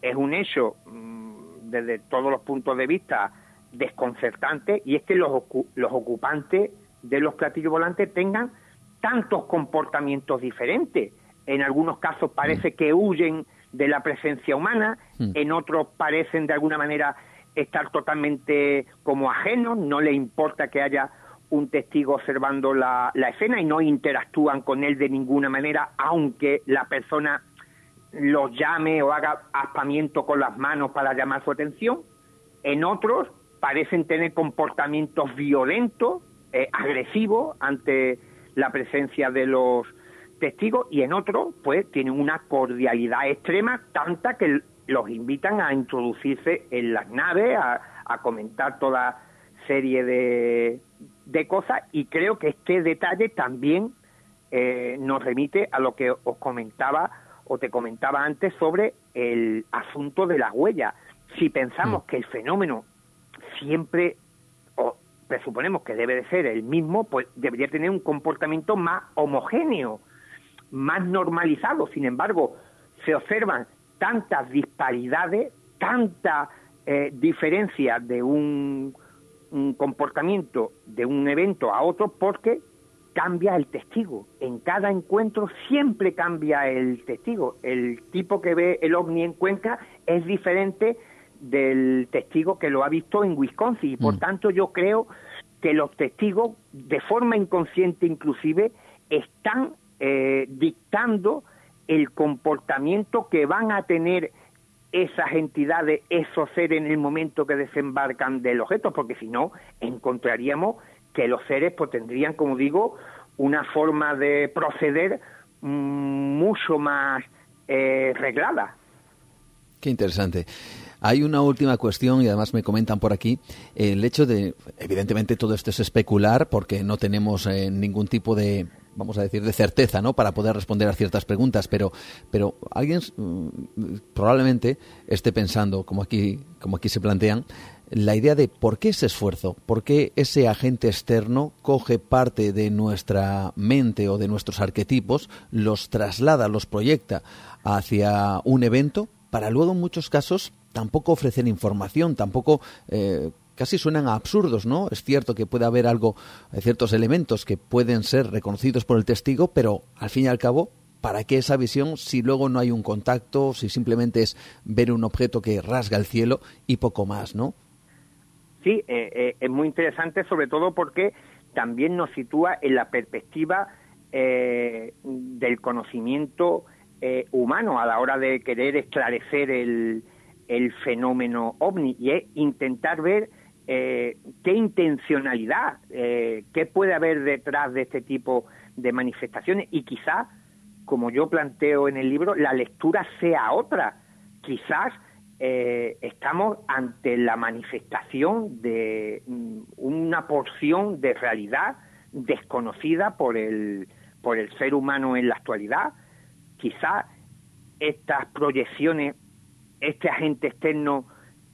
es un hecho mm, desde todos los puntos de vista desconcertante, y es que los, los ocupantes de los platillos volantes tengan tantos comportamientos diferentes. En algunos casos parece que huyen de la presencia humana, mm. en otros parecen de alguna manera estar totalmente como ajenos, no le importa que haya un testigo observando la, la, escena y no interactúan con él de ninguna manera, aunque la persona los llame o haga aspamiento con las manos para llamar su atención. En otros parecen tener comportamientos violentos, eh, agresivos ante la presencia de los testigos y en otros pues tienen una cordialidad extrema tanta que los invitan a introducirse en las naves, a, comentar toda serie de, de, cosas y creo que este detalle también eh, nos remite a lo que os comentaba o te comentaba antes sobre el asunto de las huellas. Si pensamos mm. que el fenómeno siempre presuponemos que debe de ser el mismo, pues debería tener un comportamiento más homogéneo, más normalizado. Sin embargo, se observan tantas disparidades, tanta eh, diferencia de un, un comportamiento de un evento a otro porque cambia el testigo. En cada encuentro siempre cambia el testigo. El tipo que ve el ovni en Cuenca es diferente del testigo que lo ha visto en Wisconsin. Y por mm. tanto yo creo que los testigos, de forma inconsciente inclusive, están eh, dictando el comportamiento que van a tener esas entidades, esos seres en el momento que desembarcan del objeto, porque si no, encontraríamos que los seres pues, tendrían, como digo, una forma de proceder mm, mucho más eh, reglada. Qué interesante. Hay una última cuestión y además me comentan por aquí el hecho de, evidentemente todo esto es especular porque no tenemos eh, ningún tipo de vamos a decir, de certeza, ¿no? Para poder responder a ciertas preguntas, pero, pero alguien mm, probablemente esté pensando, como aquí, como aquí se plantean, la idea de por qué ese esfuerzo, por qué ese agente externo coge parte de nuestra mente o de nuestros arquetipos, los traslada, los proyecta hacia un evento, para luego en muchos casos tampoco ofrecen información, tampoco eh, casi suenan absurdos, ¿no? Es cierto que puede haber algo, eh, ciertos elementos que pueden ser reconocidos por el testigo, pero al fin y al cabo, ¿para qué esa visión si luego no hay un contacto, si simplemente es ver un objeto que rasga el cielo y poco más, ¿no? Sí, eh, es muy interesante, sobre todo porque también nos sitúa en la perspectiva del conocimiento humano a la hora de querer esclarecer el, el fenómeno ovni y es intentar ver eh, qué intencionalidad, eh, qué puede haber detrás de este tipo de manifestaciones y quizás, como yo planteo en el libro, la lectura sea otra. Quizás eh, estamos ante la manifestación de mm, una porción de realidad desconocida por el por el ser humano en la actualidad. Quizá estas proyecciones, este agente externo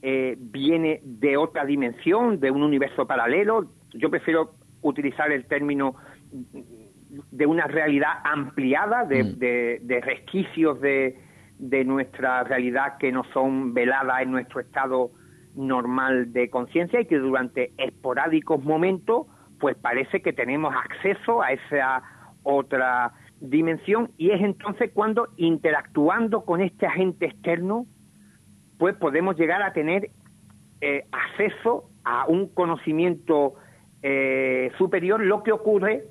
eh, viene de otra dimensión, de un universo paralelo. Yo prefiero utilizar el término de una realidad ampliada, de, mm. de resquicios de, de nuestra realidad que no son veladas en nuestro estado normal de conciencia y que durante esporádicos momentos pues parece que tenemos acceso a esa otra dimensión y es entonces cuando interactuando con este agente externo pues podemos llegar a tener eh, acceso a un conocimiento eh, superior lo que ocurre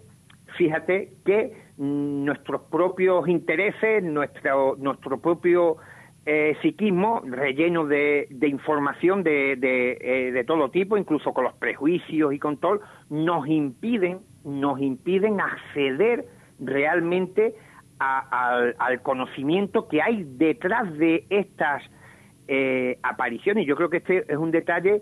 fíjate que nuestros propios intereses nuestro nuestro propio eh, psiquismo relleno de, información de, eh, de, todo tipo, incluso con los prejuicios y con todo, nos impiden, nos impiden acceder realmente al, conocimiento que hay detrás de estas eh, apariciones. Yo creo que este es un detalle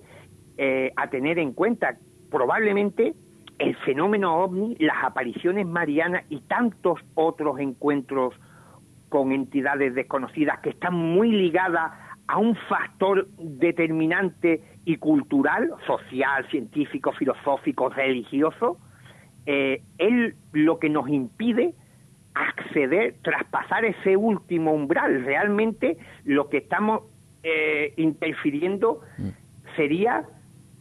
a tener en cuenta. Probablemente el fenómeno ovni, las apariciones marianas y tantos otros encuentros con entidades desconocidas que están muy ligadas a un factor determinante y cultural, social, científico, filosófico, religioso, eh, es lo que nos impide acceder, traspasar ese último umbral. Realmente lo que estamos eh, interfiriendo sería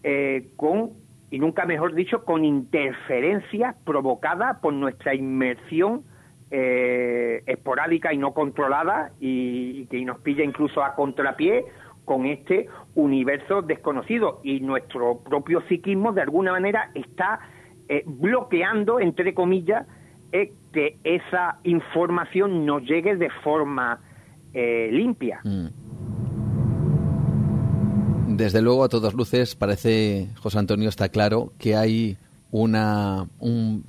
eh, con, y nunca mejor dicho, con interferencias provocadas por nuestra inmersión eh, esporádica y no controlada y, que nos pilla incluso a contrapié con este universo desconocido y nuestro propio psiquismo de alguna manera está eh, bloqueando, entre comillas, eh, que esa información nos llegue de forma limpia. Mm. Desde luego, a todas luces, parece, José Antonio, está claro que hay una, un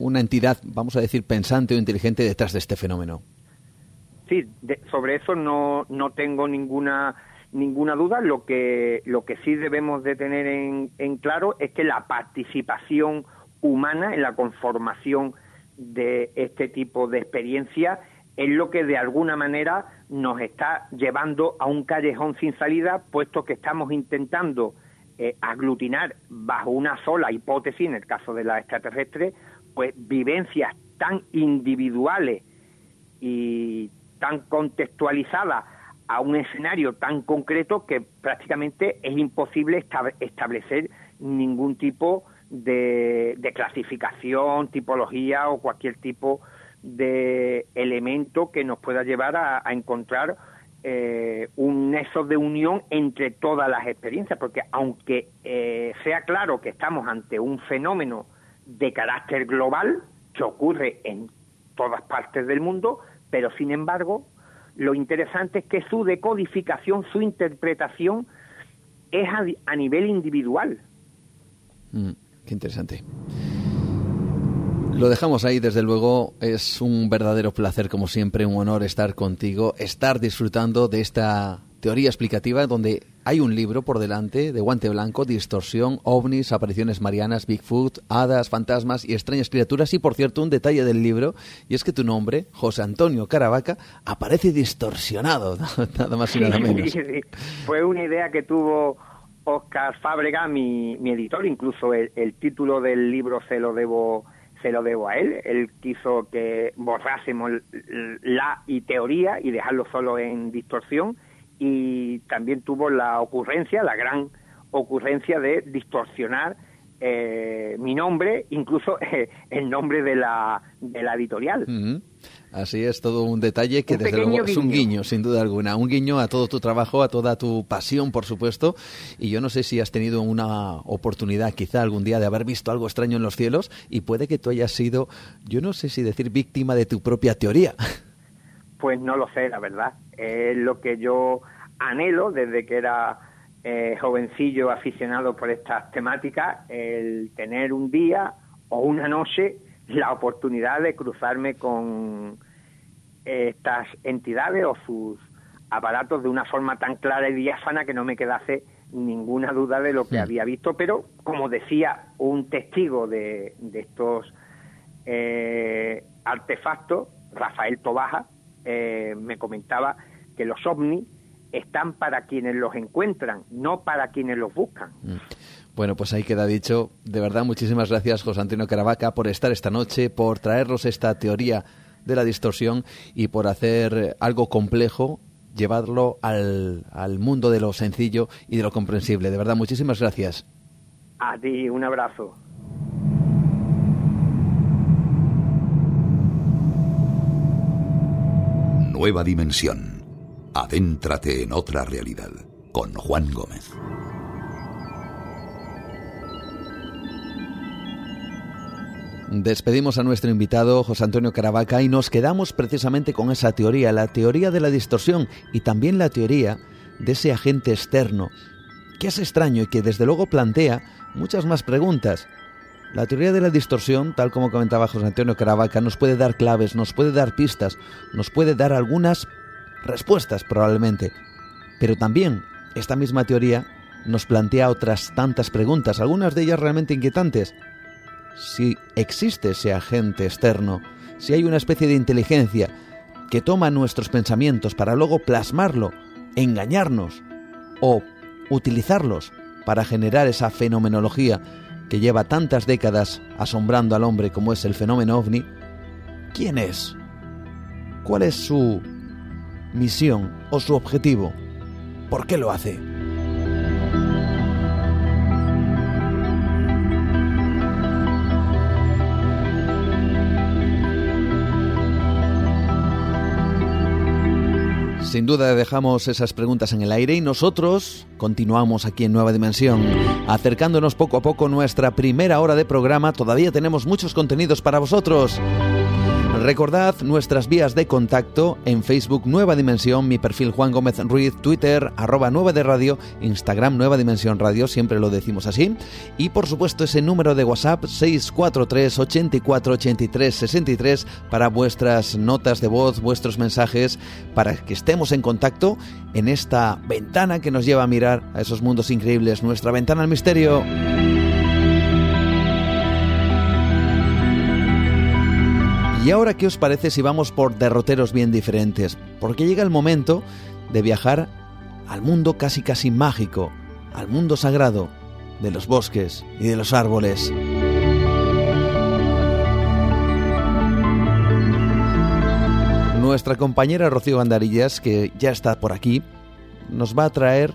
una entidad, vamos a decir, pensante o inteligente detrás de este fenómeno. Sí, sobre eso no, no tengo ninguna ninguna duda. Lo que lo que sí debemos de tener en, en claro es que la participación humana en la conformación de este tipo de experiencia es lo que de alguna manera nos está llevando a un callejón sin salida, puesto que estamos intentando eh, aglutinar bajo una sola hipótesis, en el caso de la extraterrestre, pues vivencias tan individuales y tan contextualizadas a un escenario tan concreto que prácticamente es imposible establecer ningún tipo de, clasificación, tipología o cualquier tipo de elemento que nos pueda llevar a, encontrar eh, un nexo de unión entre todas las experiencias, porque aunque eh, sea claro que estamos ante un fenómeno de carácter global que ocurre en todas partes del mundo, pero sin embargo, lo interesante es que su decodificación, su interpretación es a, nivel individual. Mm, qué interesante. Lo dejamos ahí, desde luego. Es un verdadero placer, como siempre, un honor estar contigo, estar disfrutando de esta teoría explicativa donde hay un libro por delante de guante blanco, distorsión, ovnis, apariciones marianas, Bigfoot, hadas, fantasmas y extrañas criaturas. Y por cierto, un detalle del libro, y es que tu nombre, José Antonio Caravaca, aparece distorsionado, nada más y nada menos. Fue una idea que tuvo Oscar Fábrega, mi, editor, incluso el, el, título del libro se lo debo se lo debo a él. Él quiso que borrásemos la y teoría y dejarlo solo en distorsión y también tuvo la ocurrencia, la gran ocurrencia de distorsionar eh, mi nombre, incluso eh, el nombre de la, de la editorial. Así es, todo un detalle que desde luego es un guiño, sin duda alguna, un guiño a todo tu trabajo, a toda tu pasión, por supuesto. Y yo no sé si has tenido una oportunidad, quizá algún día, de haber visto algo extraño en los cielos y puede que tú hayas sido, yo no sé si decir víctima de tu propia teoría. Pues no lo sé, la verdad. Es lo que yo anhelo desde que era eh, jovencillo aficionado por estas temáticas, el tener un día o una noche la oportunidad de cruzarme con estas entidades o sus aparatos de una forma tan clara y diáfana que no me quedase ninguna duda de lo que había visto, pero como decía un testigo de, de estos eh, artefactos, Rafael Tobaja, eh, me comentaba que los ovnis están para quienes los encuentran, no para quienes los buscan. Mm. Bueno, pues ahí queda dicho. De verdad, muchísimas gracias, José Antonio Caravaca, por estar esta noche, por traernos esta teoría de la distorsión y por hacer algo complejo, llevarlo al, al mundo de lo sencillo y de lo comprensible. De verdad, muchísimas gracias. A ti, un abrazo. Nueva dimensión. Adéntrate en otra realidad. Con Juan Gómez. Despedimos a nuestro invitado José Antonio Caravaca y nos quedamos precisamente con esa teoría, la teoría de la distorsión y también la teoría de ese agente externo, que es extraño y que desde luego plantea muchas más preguntas. La teoría de la distorsión, tal como comentaba José Antonio Caravaca, nos puede dar claves, nos puede dar pistas, nos puede dar algunas respuestas probablemente. Pero también esta misma teoría nos plantea otras tantas preguntas, algunas de ellas realmente inquietantes si existe ese agente externo, si hay una especie de inteligencia que toma nuestros pensamientos para luego plasmarlo, engañarnos o utilizarlos para generar esa fenomenología que lleva tantas décadas asombrando al hombre como es el fenómeno ovni, ¿quién es? ¿Cuál es su misión o su objetivo? ¿Por qué lo hace? Sin duda dejamos esas preguntas en el aire y nosotros continuamos aquí en Nueva Dimensión, acercándonos poco a poco nuestra primera hora de programa. Todavía tenemos muchos contenidos para vosotros. Recordad nuestras vías de contacto en Facebook Nueva Dimensión, mi perfil Juan Gómez Ruiz, Twitter arroba Nueva de Radio, Instagram Nueva Dimensión Radio, siempre lo decimos así. Y por supuesto ese número de WhatsApp 643 84 83 63 para vuestras notas de voz, vuestros mensajes, para que estemos en contacto en esta ventana que nos lleva a mirar a esos mundos increíbles, nuestra ventana al misterio. ¿Y ahora qué os parece si vamos por derroteros bien diferentes? Porque llega el momento de viajar al mundo casi casi mágico, al mundo sagrado de los bosques y de los árboles. Nuestra compañera Rocío Gandarillas, que ya está por aquí, nos va a traer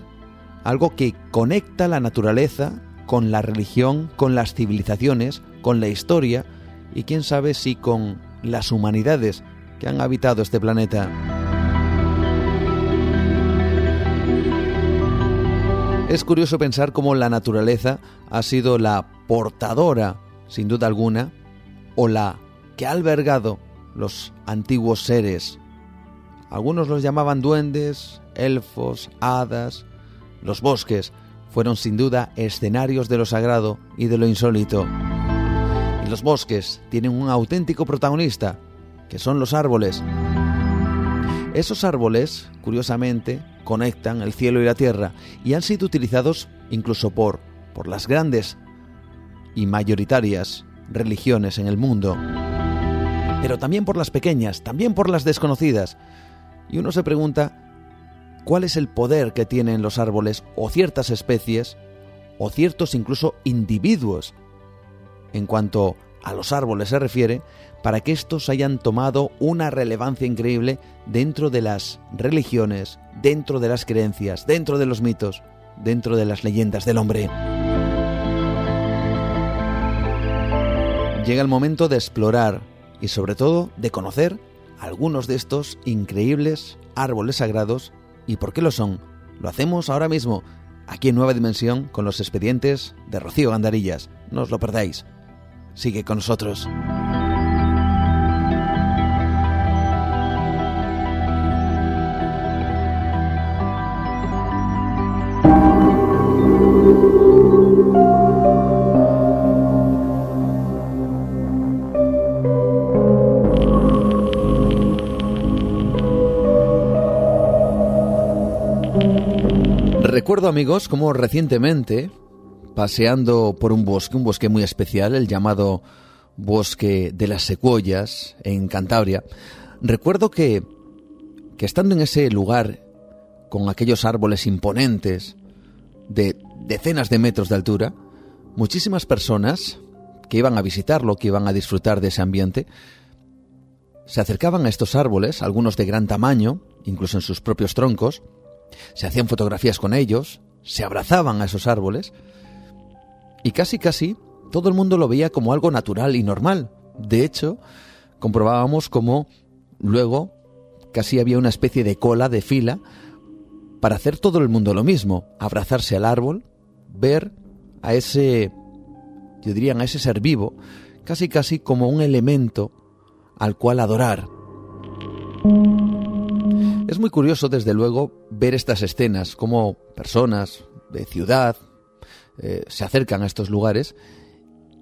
algo que conecta la naturaleza con la religión, con las civilizaciones, con la historia y quién sabe si con las humanidades que han habitado este planeta. Es curioso pensar cómo la naturaleza ha sido la portadora, sin duda alguna, o la que ha albergado los antiguos seres. Algunos los llamaban duendes, elfos, hadas. Los bosques fueron sin duda escenarios de lo sagrado y de lo insólito los bosques tienen un auténtico protagonista, que son los árboles. Esos árboles, curiosamente, conectan el cielo y la tierra y han sido utilizados incluso por, por las grandes y mayoritarias religiones en el mundo, pero también por las pequeñas, también por las desconocidas. Y uno se pregunta, ¿cuál es el poder que tienen los árboles o ciertas especies o ciertos incluso individuos en cuanto a los árboles se refiere, para que estos hayan tomado una relevancia increíble dentro de las religiones, dentro de las creencias, dentro de los mitos, dentro de las leyendas del hombre. Llega el momento de explorar y sobre todo de conocer algunos de estos increíbles árboles sagrados y por qué lo son. Lo hacemos ahora mismo, aquí en Nueva Dimensión, con los expedientes de Rocío Gandarillas. No os lo perdáis. Sigue con nosotros. Recuerdo amigos como recientemente paseando por un bosque, un bosque muy especial, el llamado bosque de las secuoyas en Cantabria, recuerdo que, que estando en ese lugar con aquellos árboles imponentes de decenas de metros de altura, muchísimas personas que iban a visitarlo, que iban a disfrutar de ese ambiente, se acercaban a estos árboles, algunos de gran tamaño, incluso en sus propios troncos, se hacían fotografías con ellos, se abrazaban a esos árboles, y casi casi todo el mundo lo veía como algo natural y normal. De hecho, comprobábamos como luego casi había una especie de cola, de fila, para hacer todo el mundo lo mismo, abrazarse al árbol, ver a ese, yo diría, a ese ser vivo, casi casi como un elemento al cual adorar. Es muy curioso, desde luego, ver estas escenas, como personas de ciudad eh, se acercan a estos lugares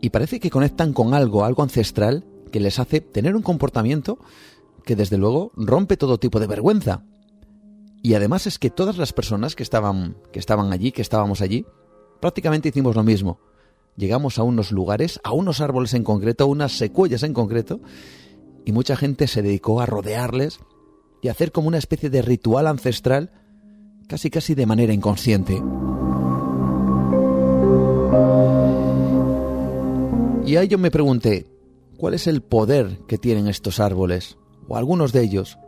y parece que conectan con algo, algo ancestral, que les hace tener un comportamiento que desde luego rompe todo tipo de vergüenza. Y además es que todas las personas que estaban, que estaban allí, que estábamos allí, prácticamente hicimos lo mismo. Llegamos a unos lugares, a unos árboles en concreto, a unas secuoyas en concreto, y mucha gente se dedicó a rodearles y a hacer como una especie de ritual ancestral, casi casi de manera inconsciente. Y ahí yo me pregunté, ¿cuál es el poder que tienen estos árboles? O algunos de ellos.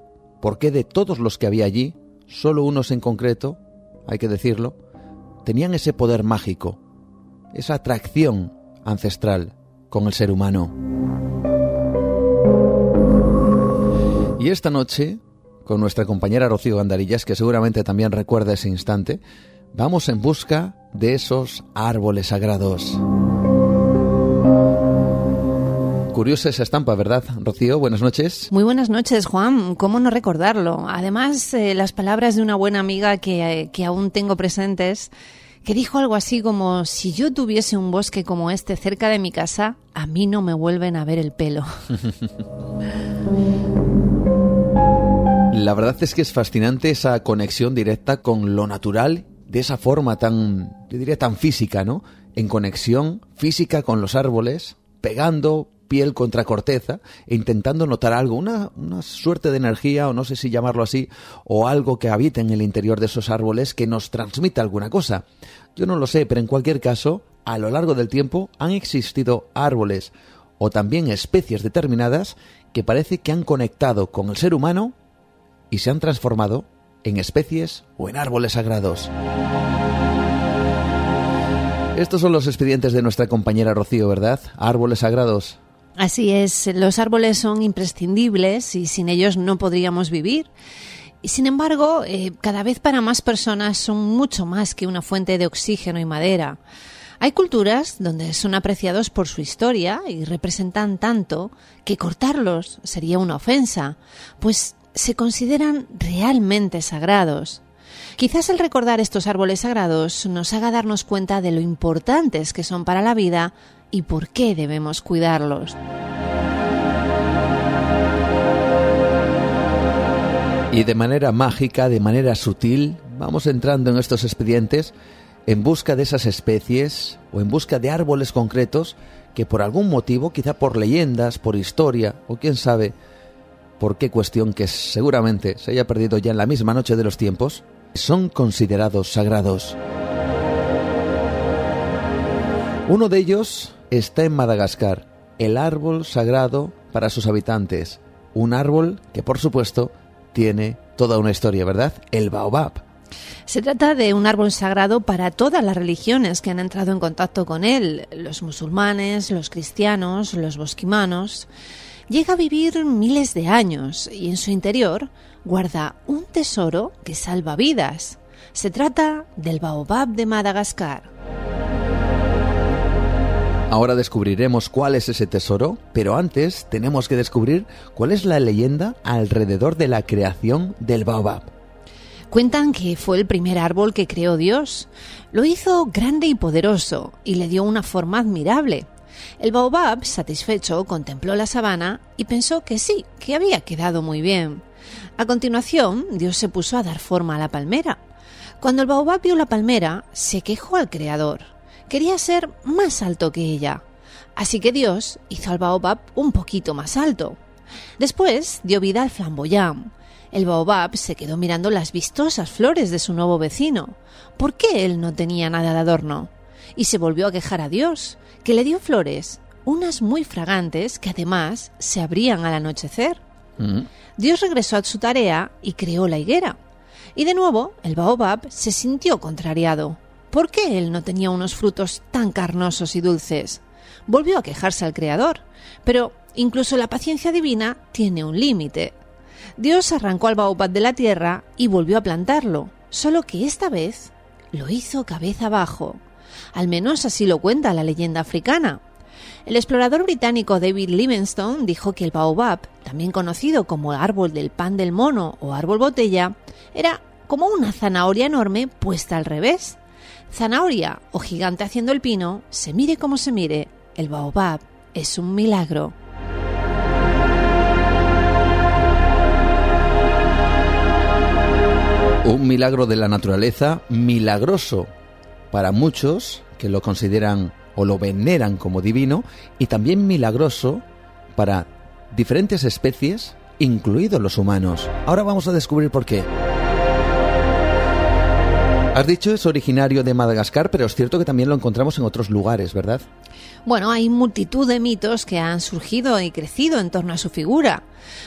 ¿Por qué de todos los que había allí, solo unos en concreto, hay que decirlo, tenían ese poder mágico, esa atracción ancestral con el ser humano? Y esta noche, con nuestra compañera Rocío Gandarillas, que seguramente también recuerda ese instante, vamos en busca de esos árboles sagrados. Curiosa esa estampa, ¿verdad, Rocío? Buenas noches. Muy buenas noches, Juan. ¿Cómo no recordarlo? Además, eh, las palabras de una buena amiga que, eh, que aún tengo presentes, que dijo algo así como, si yo tuviese un bosque como este cerca de mi casa, a mí no me vuelven a ver el pelo. La verdad es que es fascinante esa conexión directa con lo natural, de esa forma tan, yo diría, tan física, ¿no? En conexión física con los árboles, pegando, piel contra corteza e intentando notar algo, una, una, suerte de energía, o no sé si llamarlo así, o algo que habita en el interior de esos árboles que nos transmita alguna cosa. Yo no lo sé, pero en cualquier caso, a lo largo del tiempo han existido árboles o también especies determinadas que parece que han conectado con el ser humano y se han transformado en especies o en árboles sagrados. Estos son los expedientes de nuestra compañera Rocío, ¿verdad? Árboles sagrados. Así es, los árboles son imprescindibles y sin ellos no podríamos vivir. Y sin embargo, eh, cada vez para más personas son mucho más que una fuente de oxígeno y madera. Hay culturas donde son apreciados por su historia y representan tanto que cortarlos sería una ofensa, pues se consideran realmente sagrados. Quizás el recordar estos árboles sagrados nos haga darnos cuenta de lo importantes que son para la vida y por qué debemos cuidarlos. Y de manera mágica, de manera sutil, vamos entrando en estos expedientes en busca de esas especies o en busca de árboles concretos que por algún motivo, quizá por leyendas, por historia o quién sabe por qué cuestión que seguramente se haya perdido ya en la misma noche de los tiempos, son considerados sagrados. Uno de ellos está en Madagascar, el árbol sagrado para sus habitantes. Un árbol que, por supuesto, tiene toda una historia, ¿verdad? El baobab. Se trata de un árbol sagrado para todas las religiones que han entrado en contacto con él, los musulmanes, los cristianos, los bosquimanos. Llega a vivir miles de años y en su interior guarda un tesoro que salva vidas. Se trata del baobab de Madagascar. Ahora descubriremos cuál es ese tesoro, pero antes tenemos que descubrir cuál es la leyenda alrededor de la creación del baobab. Cuentan que fue el primer árbol que creó Dios. Lo hizo grande y poderoso y le dio una forma admirable. El baobab, satisfecho, contempló la sabana y pensó que sí, que había quedado muy bien. A continuación, Dios se puso a dar forma a la palmera. Cuando el baobab vio la palmera, se quejó al Creador. Quería ser más alto que ella. Así que Dios hizo al baobab un poquito más alto. Después dio vida al flamboyán. El baobab se quedó mirando las vistosas flores de su nuevo vecino. ¿Por qué él no tenía nada de adorno? Y se volvió a quejar a Dios, que le dio flores, unas muy fragantes que además se abrían al anochecer. Mm. Dios regresó a su tarea y creó la higuera. Y de nuevo el baobab se sintió contrariado. ¿Por qué él no tenía unos frutos tan carnosos y dulces? Volvió a quejarse al Creador. Pero incluso la paciencia divina tiene un límite. Dios arrancó al baobab de la tierra y volvió a plantarlo, solo que esta vez lo hizo cabeza abajo. Al menos así lo cuenta la leyenda africana. El explorador británico David Livingstone dijo que el baobab, también conocido como árbol del pan del mono o árbol botella, era como una zanahoria enorme puesta al revés. Zanahoria o gigante haciendo el pino, se mire como se mire, el baobab es un milagro. Un milagro de la naturaleza, milagroso para muchos que lo consideran o lo veneran como divino, y también milagroso para diferentes especies, incluidos los humanos. Ahora vamos a descubrir por qué. Has dicho es originario de Madagascar, pero es cierto que también lo encontramos en otros lugares, ¿verdad? Bueno, hay multitud de mitos que han surgido y crecido en torno a su figura.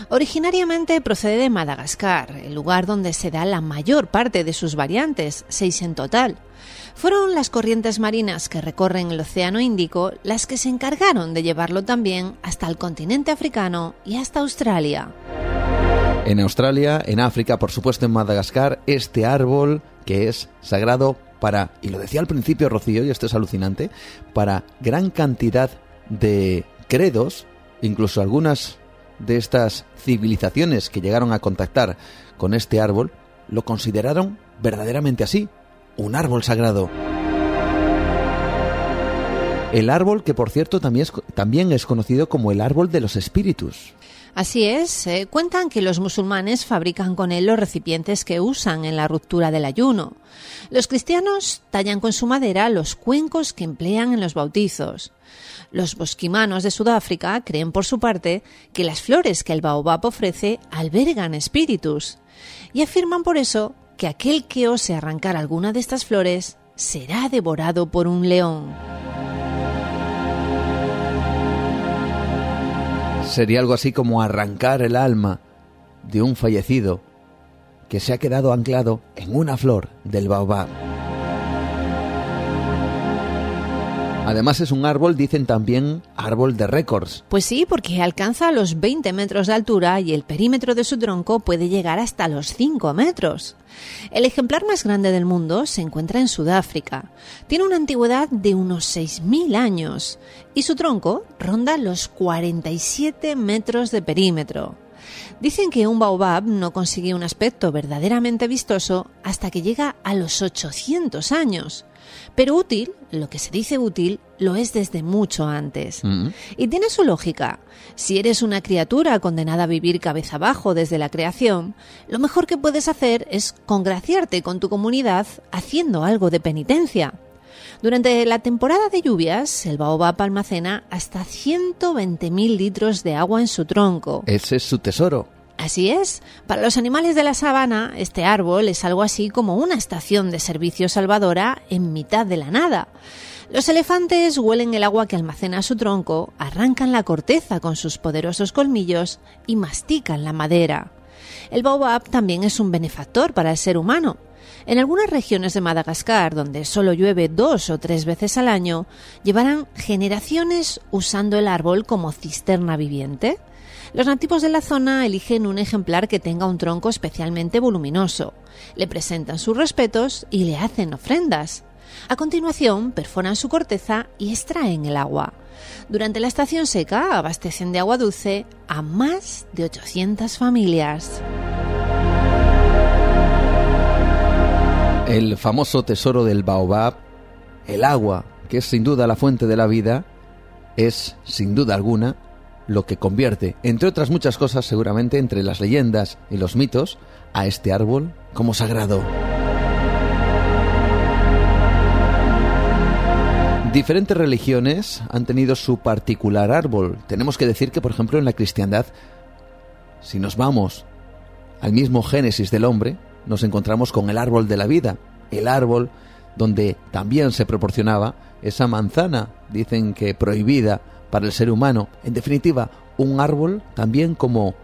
Originariamente procede de Madagascar, el lugar donde se da la mayor parte de sus variantes, seis en total. Fueron las corrientes marinas que recorren el Océano Índico las que se encargaron de llevarlo también hasta el continente africano y hasta Australia. En Australia, en África, por supuesto en Madagascar, este árbol que es sagrado para, y lo decía al principio Rocío, y esto es alucinante, para gran cantidad de credos, incluso algunas de estas civilizaciones que llegaron a contactar con este árbol, lo consideraron verdaderamente así, un árbol sagrado. El árbol que por cierto también es, también es conocido como el árbol de los espíritus. Así es, eh, cuentan que los musulmanes fabrican con él los recipientes que usan en la ruptura del ayuno. Los cristianos tallan con su madera los cuencos que emplean en los bautizos. Los bosquimanos de Sudáfrica creen por su parte que las flores que el baobab ofrece albergan espíritus y afirman por eso que aquel que ose arrancar alguna de estas flores será devorado por un león. Sería algo así como arrancar el alma de un fallecido que se ha quedado anclado en una flor del baobab. Además es un árbol, dicen también, árbol de récords. Pues sí, porque alcanza los 20 metros de altura y el perímetro de su tronco puede llegar hasta los 5 metros. El ejemplar más grande del mundo se encuentra en Sudáfrica. Tiene una antigüedad de unos 6.000 años y su tronco ronda los 47 metros de perímetro. Dicen que un baobab no consigue un aspecto verdaderamente vistoso hasta que llega a los 800 años. Pero útil, lo que se dice útil, lo es desde mucho antes. Mm. Y tiene su lógica. Si eres una criatura condenada a vivir cabeza abajo desde la creación, lo mejor que puedes hacer es congraciarte con tu comunidad haciendo algo de penitencia. Durante la temporada de lluvias, el baobab almacena hasta 120.000 litros de agua en su tronco. Ese es su tesoro. Así es, para los animales de la sabana, este árbol es algo así como una estación de servicio salvadora en mitad de la nada. Los elefantes huelen el agua que almacena su tronco, arrancan la corteza con sus poderosos colmillos y mastican la madera. El baobab también es un benefactor para el ser humano. En algunas regiones de Madagascar, donde solo llueve dos o tres veces al año, llevarán generaciones usando el árbol como cisterna viviente. Los nativos de la zona eligen un ejemplar que tenga un tronco especialmente voluminoso, le presentan sus respetos y le hacen ofrendas. A continuación, perforan su corteza y extraen el agua. Durante la estación seca, abastecen de agua dulce a más de 800 familias. El famoso tesoro del baobab, el agua, que es sin duda la fuente de la vida, es, sin duda alguna, lo que convierte, entre otras muchas cosas seguramente entre las leyendas y los mitos, a este árbol como sagrado. Diferentes religiones han tenido su particular árbol. Tenemos que decir que, por ejemplo, en la cristiandad, si nos vamos al mismo génesis del hombre, nos encontramos con el árbol de la vida, el árbol donde también se proporcionaba esa manzana, dicen que prohibida para el ser humano. En definitiva, un árbol también como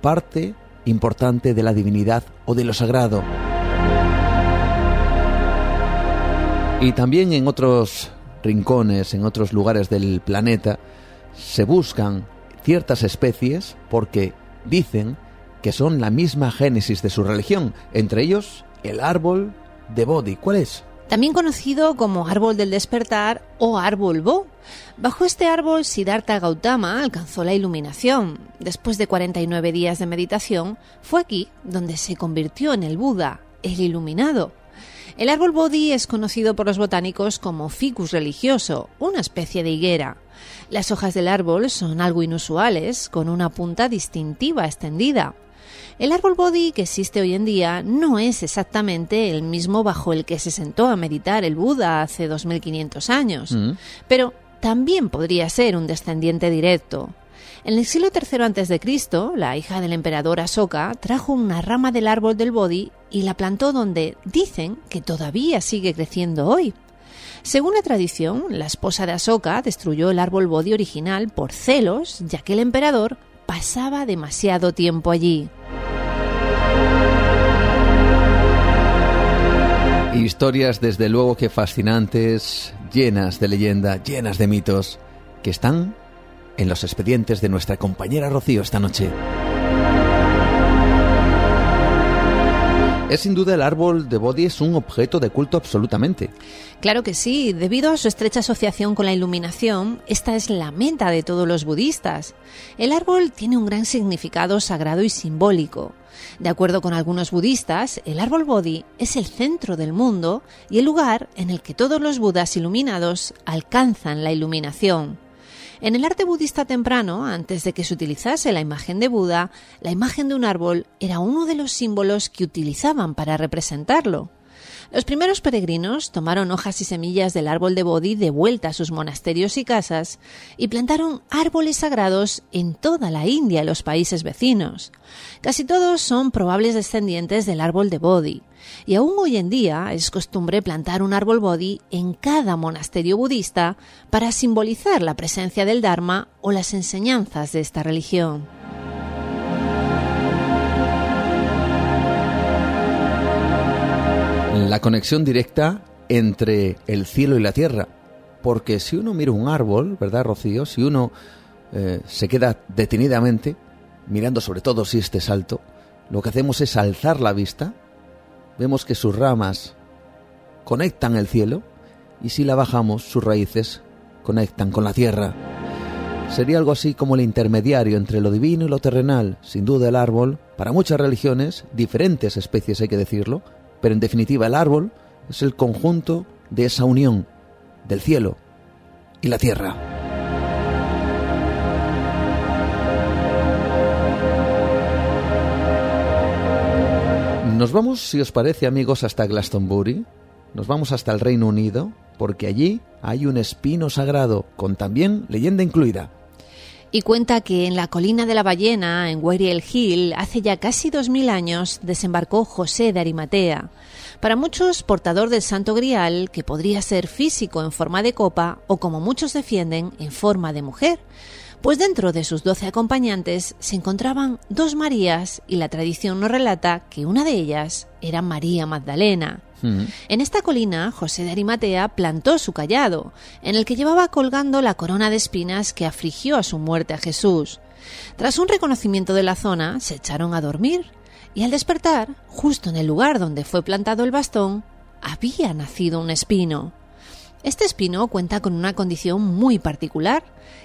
parte importante de la divinidad o de lo sagrado. Y también en otros rincones, en otros lugares del planeta, se buscan ciertas especies porque dicen que son la misma génesis de su religión, entre ellos el árbol de Bodhi. ¿Cuál es? También conocido como árbol del despertar o árbol Bo. Bajo este árbol, Siddhartha Gautama alcanzó la iluminación. Después de 49 días de meditación, fue aquí donde se convirtió en el Buda, el iluminado. El árbol Bodhi es conocido por los botánicos como ficus religioso, una especie de higuera. Las hojas del árbol son algo inusuales, con una punta distintiva extendida. El árbol Bodhi que existe hoy en día no es exactamente el mismo bajo el que se sentó a meditar el Buda hace 2500 años, Mm. pero también podría ser un descendiente directo. En el siglo III a.C., la hija del emperador Asoka trajo una rama del árbol del Bodhi y la plantó donde dicen que todavía sigue creciendo hoy. Según la tradición, la esposa de Asoka destruyó el árbol Bodhi original por celos, ya que el emperador pasaba demasiado tiempo allí. Historias desde luego que fascinantes, llenas de leyenda, llenas de mitos, que están en los expedientes de nuestra compañera Rocío esta noche. Es sin duda el árbol de Bodhi es un objeto de culto absolutamente. Claro que sí, debido a su estrecha asociación con la iluminación, esta es la meta de todos los budistas. El árbol tiene un gran significado sagrado y simbólico. De acuerdo con algunos budistas, el árbol Bodhi es el centro del mundo y el lugar en el que todos los budas iluminados alcanzan la iluminación. En el arte budista temprano, antes de que se utilizase la imagen de Buda, la imagen de un árbol era uno de los símbolos que utilizaban para representarlo. Los primeros peregrinos tomaron hojas y semillas del árbol de Bodhi de vuelta a sus monasterios y casas y plantaron árboles sagrados en toda la India y los países vecinos. Casi todos son probables descendientes del árbol de Bodhi, y aún hoy en día es costumbre plantar un árbol Bodhi en cada monasterio budista para simbolizar la presencia del Dharma o las enseñanzas de esta religión. La conexión directa entre el cielo y la tierra. Porque si uno mira un árbol, ¿verdad, Rocío? Si uno eh, se queda detenidamente, mirando sobre todo si este es alto, lo que hacemos es alzar la vista, vemos que sus ramas conectan el cielo y si la bajamos, sus raíces conectan con la tierra. Sería algo así como el intermediario entre lo divino y lo terrenal. Sin duda el árbol, para muchas religiones, diferentes especies hay que decirlo, pero en definitiva el árbol es el conjunto de esa unión del cielo y la tierra. Nos vamos, si os parece amigos, hasta Glastonbury, nos vamos hasta el Reino Unido, porque allí hay un espino sagrado, con también leyenda incluida. Y cuenta que en la colina de la ballena, en Weriel Hill, hace ya casi dos mil años, desembarcó José de Arimatea. Para muchos, portador del Santo Grial, que podría ser físico en forma de copa o, como muchos defienden, en forma de mujer. Pues dentro de sus doce acompañantes se encontraban dos Marías y la tradición nos relata que una de ellas era María Magdalena. En esta colina, José de Arimatea plantó su callado, en el que llevaba colgando la corona de espinas que afligió a su muerte a Jesús. Tras un reconocimiento de la zona, se echaron a dormir, y al despertar, justo en el lugar donde fue plantado el bastón, había nacido un espino. Este espino cuenta con una condición muy particular,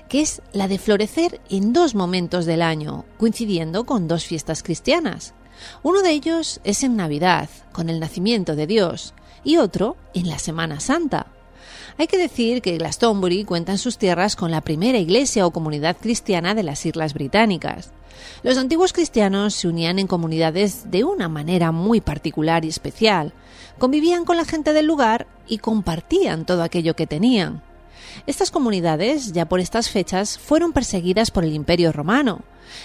que es la de florecer en dos momentos del año, coincidiendo con dos fiestas cristianas. Uno de ellos es en Navidad, con el nacimiento de Dios, y otro en la Semana Santa. Hay que decir que Glastonbury cuenta en sus tierras con la primera iglesia o comunidad cristiana de las Islas Británicas. Los antiguos cristianos se unían en comunidades de una manera muy particular y especial. Convivían con la gente del lugar y compartían todo aquello que tenían. Estas comunidades, ya por estas fechas, fueron perseguidas por el Imperio Romano,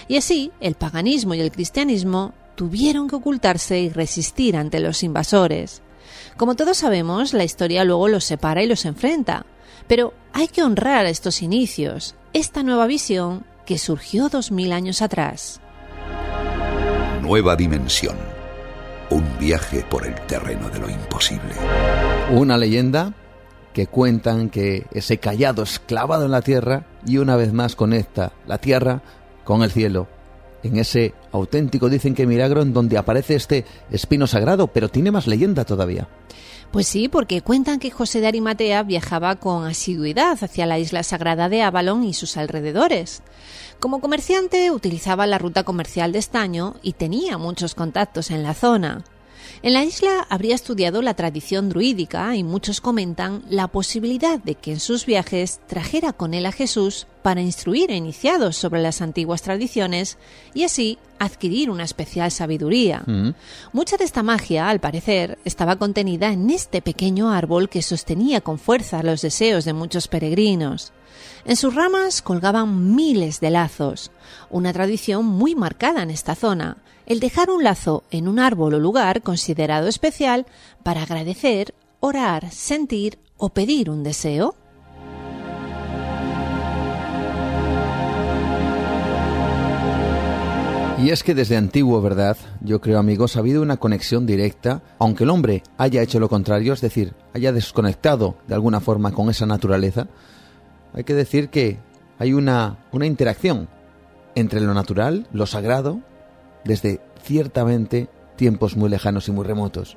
y así el paganismo y el cristianismo tuvieron que ocultarse y resistir ante los invasores. Como todos sabemos, la historia luego los separa y los enfrenta, pero hay que honrar estos inicios, esta nueva visión que surgió dos mil años atrás. Nueva dimensión. Un viaje por el terreno de lo imposible. Una leyenda que cuentan que ese callado es clavado en la tierra y una vez más conecta la tierra con el cielo. En ese auténtico dicen que milagro en donde aparece este espino sagrado, pero tiene más leyenda todavía. Pues sí, porque cuentan que José de Arimatea viajaba con asiduidad hacia la isla sagrada de Avalon y sus alrededores. Como comerciante utilizaba la ruta comercial de estaño y tenía muchos contactos en la zona. En la isla habría estudiado la tradición druídica y muchos comentan la posibilidad de que en sus viajes trajera con él a Jesús para instruir a iniciados sobre las antiguas tradiciones y así adquirir una especial sabiduría. Mm. Mucha de esta magia, al parecer, estaba contenida en este pequeño árbol que sostenía con fuerza los deseos de muchos peregrinos. En sus ramas colgaban miles de lazos, una tradición muy marcada en esta zona, el dejar un lazo en un árbol o lugar considerado especial para agradecer, orar, sentir o pedir un deseo. Y es que desde antiguo, ¿verdad? Yo creo, amigos, ha habido una conexión directa, aunque el hombre haya hecho lo contrario, es decir, haya desconectado de alguna forma con esa naturaleza, hay que decir que hay una, una interacción entre lo natural, lo sagrado, desde ciertamente tiempos muy lejanos y muy remotos.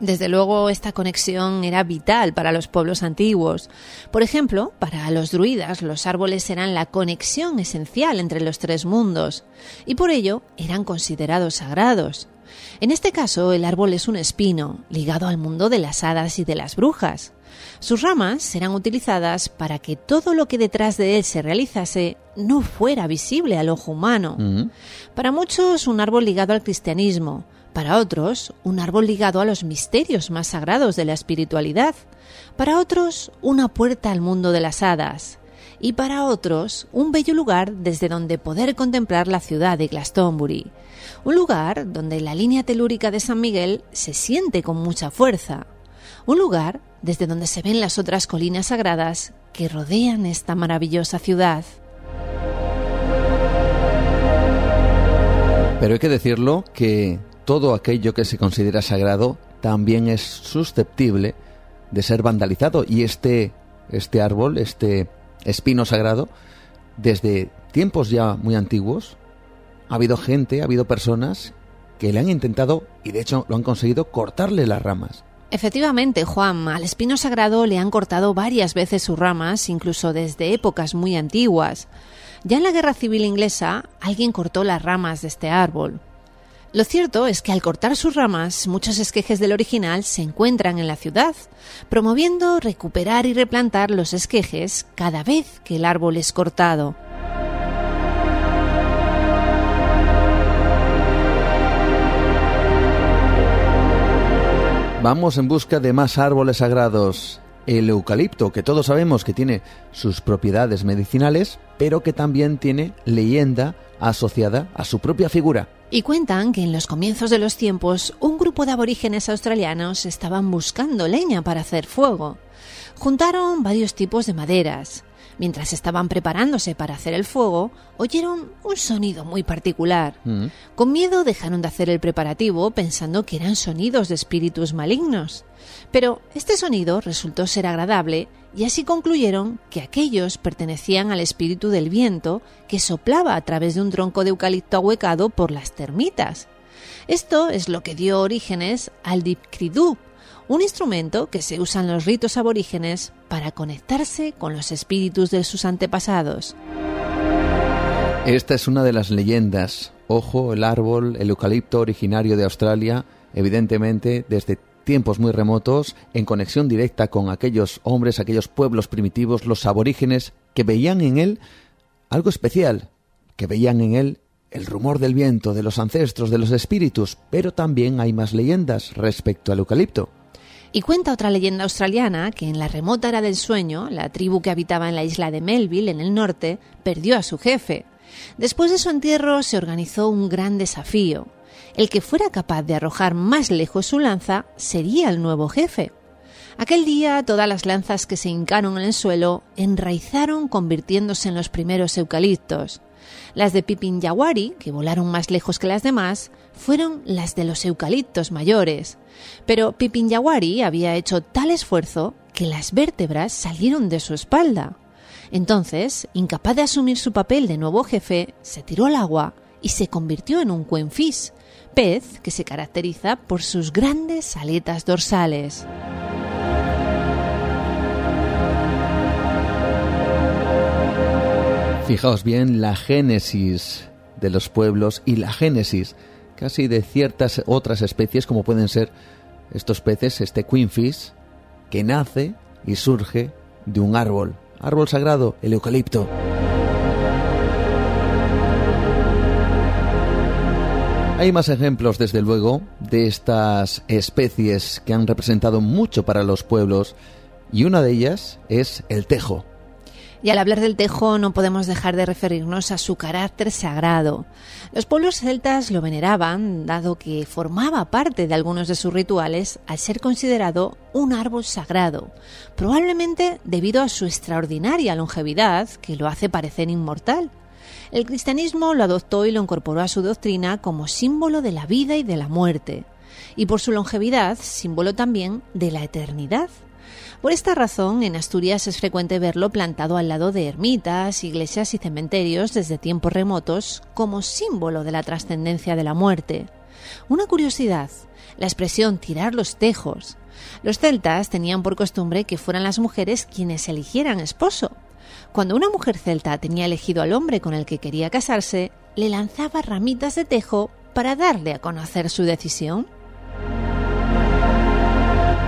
Desde luego, esta conexión era vital para los pueblos antiguos. Por ejemplo, para los druidas, los árboles eran la conexión esencial entre los tres mundos, y por ello eran considerados sagrados. En este caso, el árbol es un espino, ligado al mundo de las hadas y de las brujas. Sus ramas serán utilizadas para que todo lo que detrás de él se realizase no fuera visible al ojo humano. Para muchos, un árbol ligado al cristianismo, para otros, un árbol ligado a los misterios más sagrados de la espiritualidad, para otros, una puerta al mundo de las hadas, y para otros, un bello lugar desde donde poder contemplar la ciudad de Glastonbury, un lugar donde la línea telúrica de San Miguel se siente con mucha fuerza, un lugar desde donde se ven las otras colinas sagradas que rodean esta maravillosa ciudad. Pero hay que decirlo que todo aquello que se considera sagrado también es susceptible de ser vandalizado y este este árbol, este espino sagrado, desde tiempos ya muy antiguos, ha habido gente, ha habido personas que le han intentado, y de hecho lo han conseguido, cortarle las ramas. Efectivamente, Juan, al espino sagrado le han cortado varias veces sus ramas, incluso desde épocas muy antiguas. Ya en la Guerra Civil Inglesa, alguien cortó las ramas de este árbol. Lo cierto es que al cortar sus ramas, muchos esquejes del original se encuentran en la ciudad, promoviendo recuperar y replantar los esquejes cada vez que el árbol es cortado. Vamos en busca de más árboles sagrados. El eucalipto, que todos sabemos que tiene sus propiedades medicinales, pero que también tiene leyenda asociada a su propia figura. Y cuentan que en los comienzos de los tiempos un grupo de aborígenes australianos estaban buscando leña para hacer fuego. Juntaron varios tipos de maderas. Mientras estaban preparándose para hacer el fuego, oyeron un sonido muy particular. Mm. Con miedo dejaron de hacer el preparativo pensando que eran sonidos de espíritus malignos. Pero este sonido resultó ser agradable y así concluyeron que aquellos pertenecían al espíritu del viento que soplaba a través de un tronco de eucalipto ahuecado por las termitas. Esto es lo que dio orígenes al dipkridú, un instrumento que se usa en los ritos aborígenes para conectarse con los espíritus de sus antepasados. Esta es una de las leyendas. Ojo, el árbol, el eucalipto originario de Australia, evidentemente desde tiempos muy remotos, en conexión directa con aquellos hombres, aquellos pueblos primitivos, los aborígenes, que veían en él algo especial, que veían en él el rumor del viento, de los ancestros, de los espíritus, pero también hay más leyendas respecto al eucalipto. Y cuenta otra leyenda australiana que en la remota era del sueño, la tribu que habitaba en la isla de Melville, en el norte, perdió a su jefe. Después de su entierro se organizó un gran desafío. El que fuera capaz de arrojar más lejos su lanza sería el nuevo jefe. Aquel día todas las lanzas que se hincaron en el suelo enraizaron convirtiéndose en los primeros eucaliptos. Las de Pipin Yawari, que volaron más lejos que las demás, fueron las de los eucaliptos mayores. Pero Pipin Yawari había hecho tal esfuerzo que las vértebras salieron de su espalda. Entonces, incapaz de asumir su papel de nuevo jefe, se tiró al agua y se convirtió en un cuenfis, pez que se caracteriza por sus grandes aletas dorsales. Fijaos bien la génesis de los pueblos y la génesis casi de ciertas otras especies como pueden ser estos peces, este queenfish, que nace y surge de un árbol, árbol sagrado, el eucalipto. Hay más ejemplos, desde luego, de estas especies que han representado mucho para los pueblos y una de ellas es el tejo. Y al hablar del tejo no podemos dejar de referirnos a su carácter sagrado. Los pueblos celtas lo veneraban, dado que formaba parte de algunos de sus rituales al ser considerado un árbol sagrado, probablemente debido a su extraordinaria longevidad que lo hace parecer inmortal. El cristianismo lo adoptó y lo incorporó a su doctrina como símbolo de la vida y de la muerte, y por su longevidad, símbolo también de la eternidad. Por esta razón, en Asturias es frecuente verlo plantado al lado de ermitas, iglesias y cementerios desde tiempos remotos como símbolo de la trascendencia de la muerte. Una curiosidad, la expresión tirar los tejos. Los celtas tenían por costumbre que fueran las mujeres quienes eligieran esposo. Cuando una mujer celta tenía elegido al hombre con el que quería casarse, le lanzaba ramitas de tejo para darle a conocer su decisión.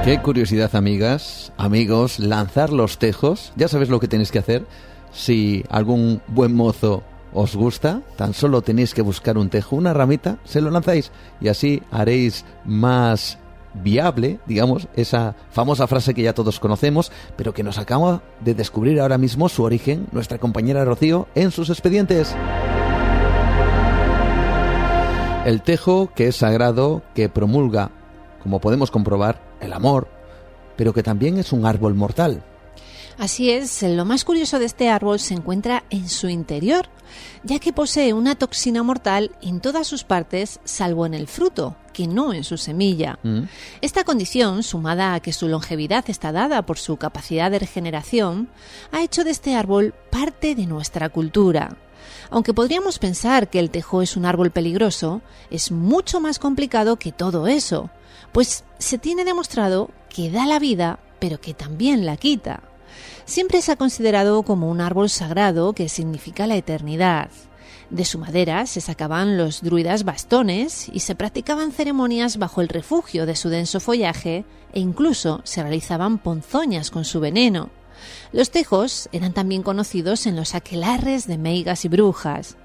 Qué curiosidad, amigas, amigos, lanzar los tejos. Ya sabes lo que tenéis que hacer. Si algún buen mozo os gusta, tan solo tenéis que buscar un tejo, una ramita, se lo lanzáis y así haréis más viable, digamos, esa famosa frase que ya todos conocemos, pero que nos acaba de descubrir ahora mismo su origen nuestra compañera Rocío en sus expedientes. El tejo, que es sagrado, que promulga, como podemos comprobar, el amor, pero que también es un árbol mortal. Así es, lo más curioso de este árbol se encuentra en su interior, ya que posee una toxina mortal en todas sus partes, salvo en el fruto, que no en su semilla. Mm. Esta condición, sumada a que su longevidad está dada por su capacidad de regeneración, ha hecho de este árbol parte de nuestra cultura. Aunque podríamos pensar que el tejo es un árbol peligroso, es mucho más complicado que todo eso, pues se tiene demostrado que da la vida, pero que también la quita. Siempre se ha considerado como un árbol sagrado que significa la eternidad. De su madera se sacaban los druidas bastones y se practicaban ceremonias bajo el refugio de su denso follaje e incluso se realizaban ponzoñas con su veneno. Los tejos eran también conocidos en los aquelarres de meigas y brujas.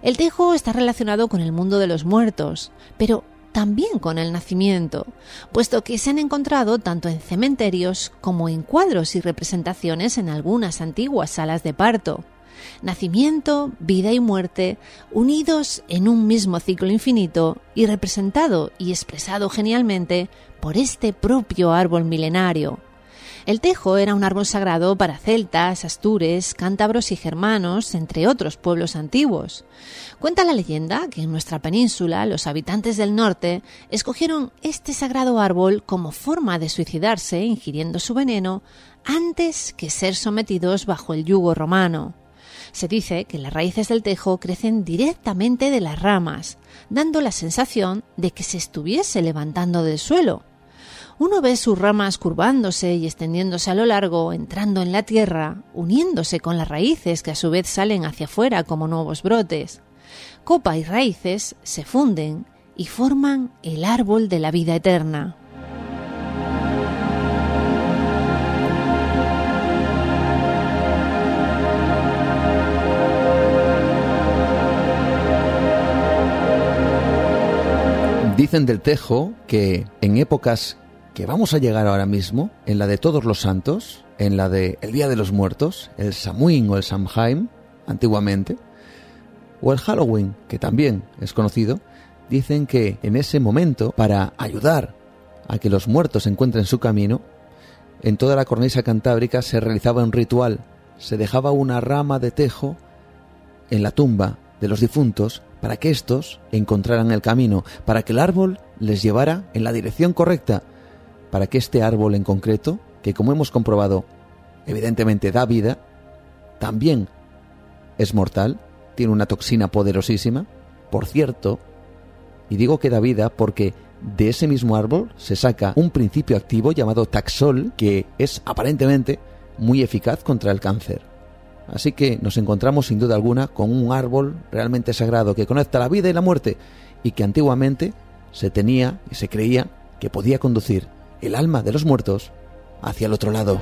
El tejo está relacionado con el mundo de los muertos, pero también con el nacimiento, puesto que se han encontrado tanto en cementerios como en cuadros y representaciones en algunas antiguas salas de parto. Nacimiento, vida y muerte, unidos en un mismo ciclo infinito y representado y expresado genialmente por este propio árbol milenario. El tejo era un árbol sagrado para celtas, astures, cántabros y germanos, entre otros pueblos antiguos. Cuenta la leyenda que en nuestra península los habitantes del norte escogieron este sagrado árbol como forma de suicidarse ingiriendo su veneno antes que ser sometidos bajo el yugo romano. Se dice que las raíces del tejo crecen directamente de las ramas, dando la sensación de que se estuviese levantando del suelo uno ve sus ramas curvándose y extendiéndose a lo largo, entrando en la tierra, uniéndose con las raíces que a su vez salen hacia afuera como nuevos brotes. Copa y raíces se funden y forman el árbol de la vida eterna. Dicen del tejo que en épocas que vamos a llegar ahora mismo, en la de Todos los Santos, en la de El Día de los Muertos, el Samhain o el Samhain, antiguamente, o el Halloween, que también es conocido, dicen que en ese momento, para ayudar a que los muertos encuentren su camino, en toda la cornisa cantábrica se realizaba un ritual, se dejaba una rama de tejo en la tumba de los difuntos para que éstos encontraran el camino, para que el árbol les llevara en la dirección correcta, para que este árbol en concreto, que como hemos comprobado, evidentemente da vida, también es mortal, tiene una toxina poderosísima. Por cierto, y digo que da vida porque de ese mismo árbol se saca un principio activo llamado taxol, que es aparentemente muy eficaz contra el cáncer. Así que nos encontramos sin duda alguna con un árbol realmente sagrado que conecta la vida y la muerte y que antiguamente se tenía y se creía que podía conducir el alma de los muertos hacia el otro lado.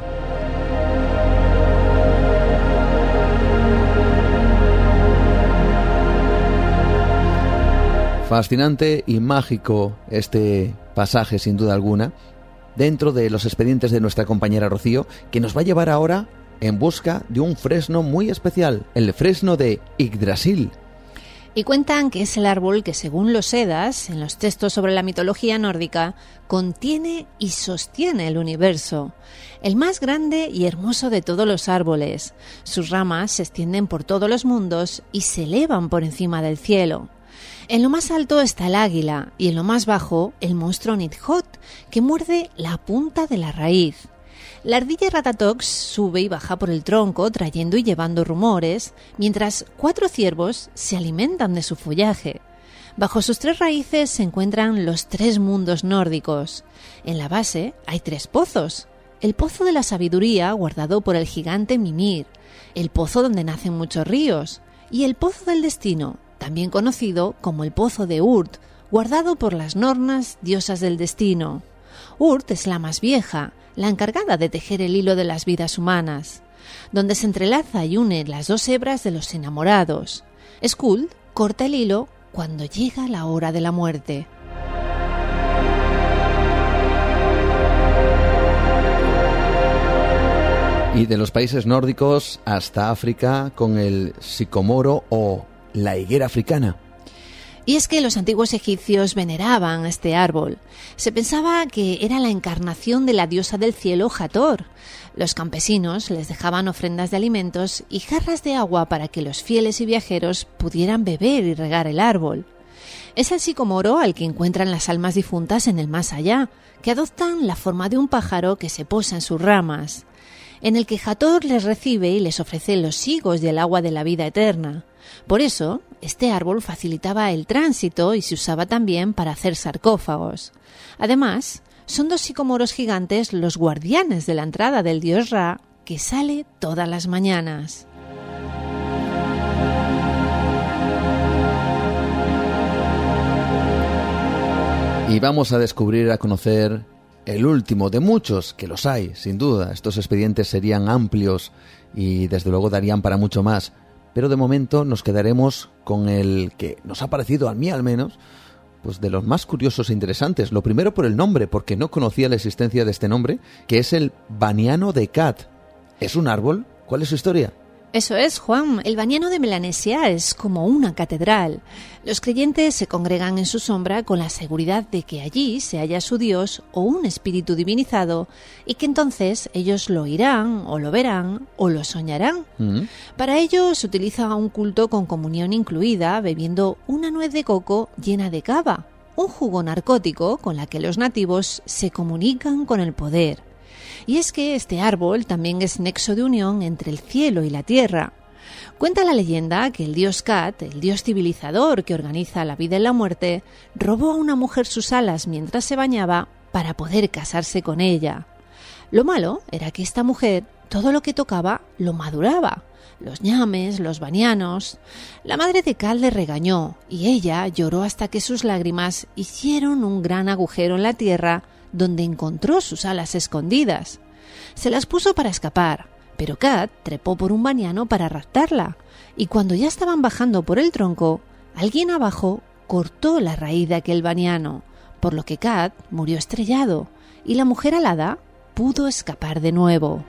Fascinante y mágico este pasaje, sin duda alguna, dentro de los expedientes de nuestra compañera Rocío, que nos va a llevar ahora en busca de un fresno muy especial, el fresno de Yggdrasil, y cuentan que es el árbol que, según los Edas, en los textos sobre la mitología nórdica, contiene y sostiene el universo, el más grande y hermoso de todos los árboles. Sus ramas se extienden por todos los mundos y se elevan por encima del cielo. En lo más alto está el águila y en lo más bajo el monstruo Nidhot, que muerde la punta de la raíz. La ardilla Ratatox sube y baja por el tronco trayendo y llevando rumores, mientras cuatro ciervos se alimentan de su follaje. Bajo sus tres raíces se encuentran los tres mundos nórdicos. En la base hay tres pozos. El pozo de la sabiduría, guardado por el gigante Mimir, el pozo donde nacen muchos ríos, y el pozo del destino, también conocido como el pozo de Urt, guardado por las Nornas, diosas del destino. Urt es la más vieja, la encargada de tejer el hilo de las vidas humanas, donde se entrelaza y une las dos hebras de los enamorados. Skuld corta el hilo cuando llega la hora de la muerte. Y de los países nórdicos hasta África con el sicomoro o la higuera africana. Y es que los antiguos egipcios veneraban este árbol. Se pensaba que era la encarnación de la diosa del cielo Hathor. Los campesinos les dejaban ofrendas de alimentos y jarras de agua para que los fieles y viajeros pudieran beber y regar el árbol. Es el sicomoro al que encuentran las almas difuntas en el más allá, que adoptan la forma de un pájaro que se posa en sus ramas, en el que Hathor les recibe y les ofrece los higos y el agua de la vida eterna. Por eso, este árbol facilitaba el tránsito y se usaba también para hacer sarcófagos. Además, son dos sicomoros gigantes los guardianes de la entrada del dios Ra, que sale todas las mañanas. Y vamos a descubrir, a conocer el último de muchos, que los hay, sin duda. Estos expedientes serían amplios y desde luego darían para mucho más pero de momento nos quedaremos con el que nos ha parecido, a mí al menos, pues de los más curiosos e interesantes. Lo primero por el nombre, porque no conocía la existencia de este nombre, que es el baniano de Cat. ¿Es un árbol? ¿Cuál es su historia? Eso es, Juan. El bañano de Melanesia es como una catedral. Los creyentes se congregan en su sombra con la seguridad de que allí se halla su Dios o un espíritu divinizado y que entonces ellos lo oirán o lo verán o lo soñarán. Mm. Para ello se utiliza un culto con comunión incluida bebiendo una nuez de coco llena de cava, un jugo narcótico con la que los nativos se comunican con el poder. Y es que este árbol también es nexo de unión entre el cielo y la tierra. Cuenta la leyenda que el dios Kat, el dios civilizador que organiza la vida y la muerte, robó a una mujer sus alas mientras se bañaba para poder casarse con ella. Lo malo era que esta mujer todo lo que tocaba lo maduraba, los ñames, los banianos. La madre de Kat le regañó y ella lloró hasta que sus lágrimas hicieron un gran agujero en la tierra donde encontró sus alas escondidas. Se las puso para escapar, pero Kat trepó por un baniano para raptarla, y cuando ya estaban bajando por el tronco, alguien abajo cortó la raíz de aquel baniano, por lo que Kat murió estrellado, y la mujer alada pudo escapar de nuevo.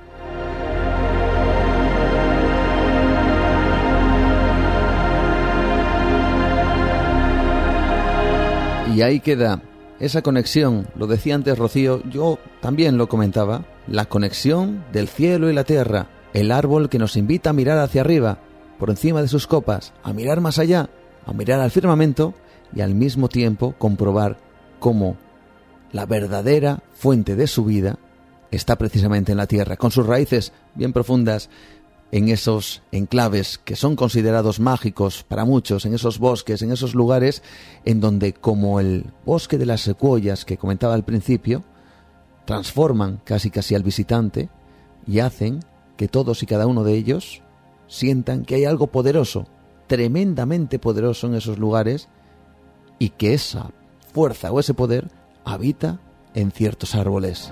Y ahí queda esa conexión, lo decía antes Rocío, yo también lo comentaba, la conexión del cielo y la tierra, el árbol que nos invita a mirar hacia arriba, por encima de sus copas, a mirar más allá, a mirar al firmamento y al mismo tiempo comprobar cómo la verdadera fuente de su vida está precisamente en la tierra, con sus raíces bien profundas en esos enclaves que son considerados mágicos para muchos, en esos bosques, en esos lugares en donde, como el bosque de las secuoyas que comentaba al principio, transforman casi casi al visitante y hacen que todos y cada uno de ellos sientan que hay algo poderoso, tremendamente poderoso en esos lugares y que esa fuerza o ese poder habita en ciertos árboles.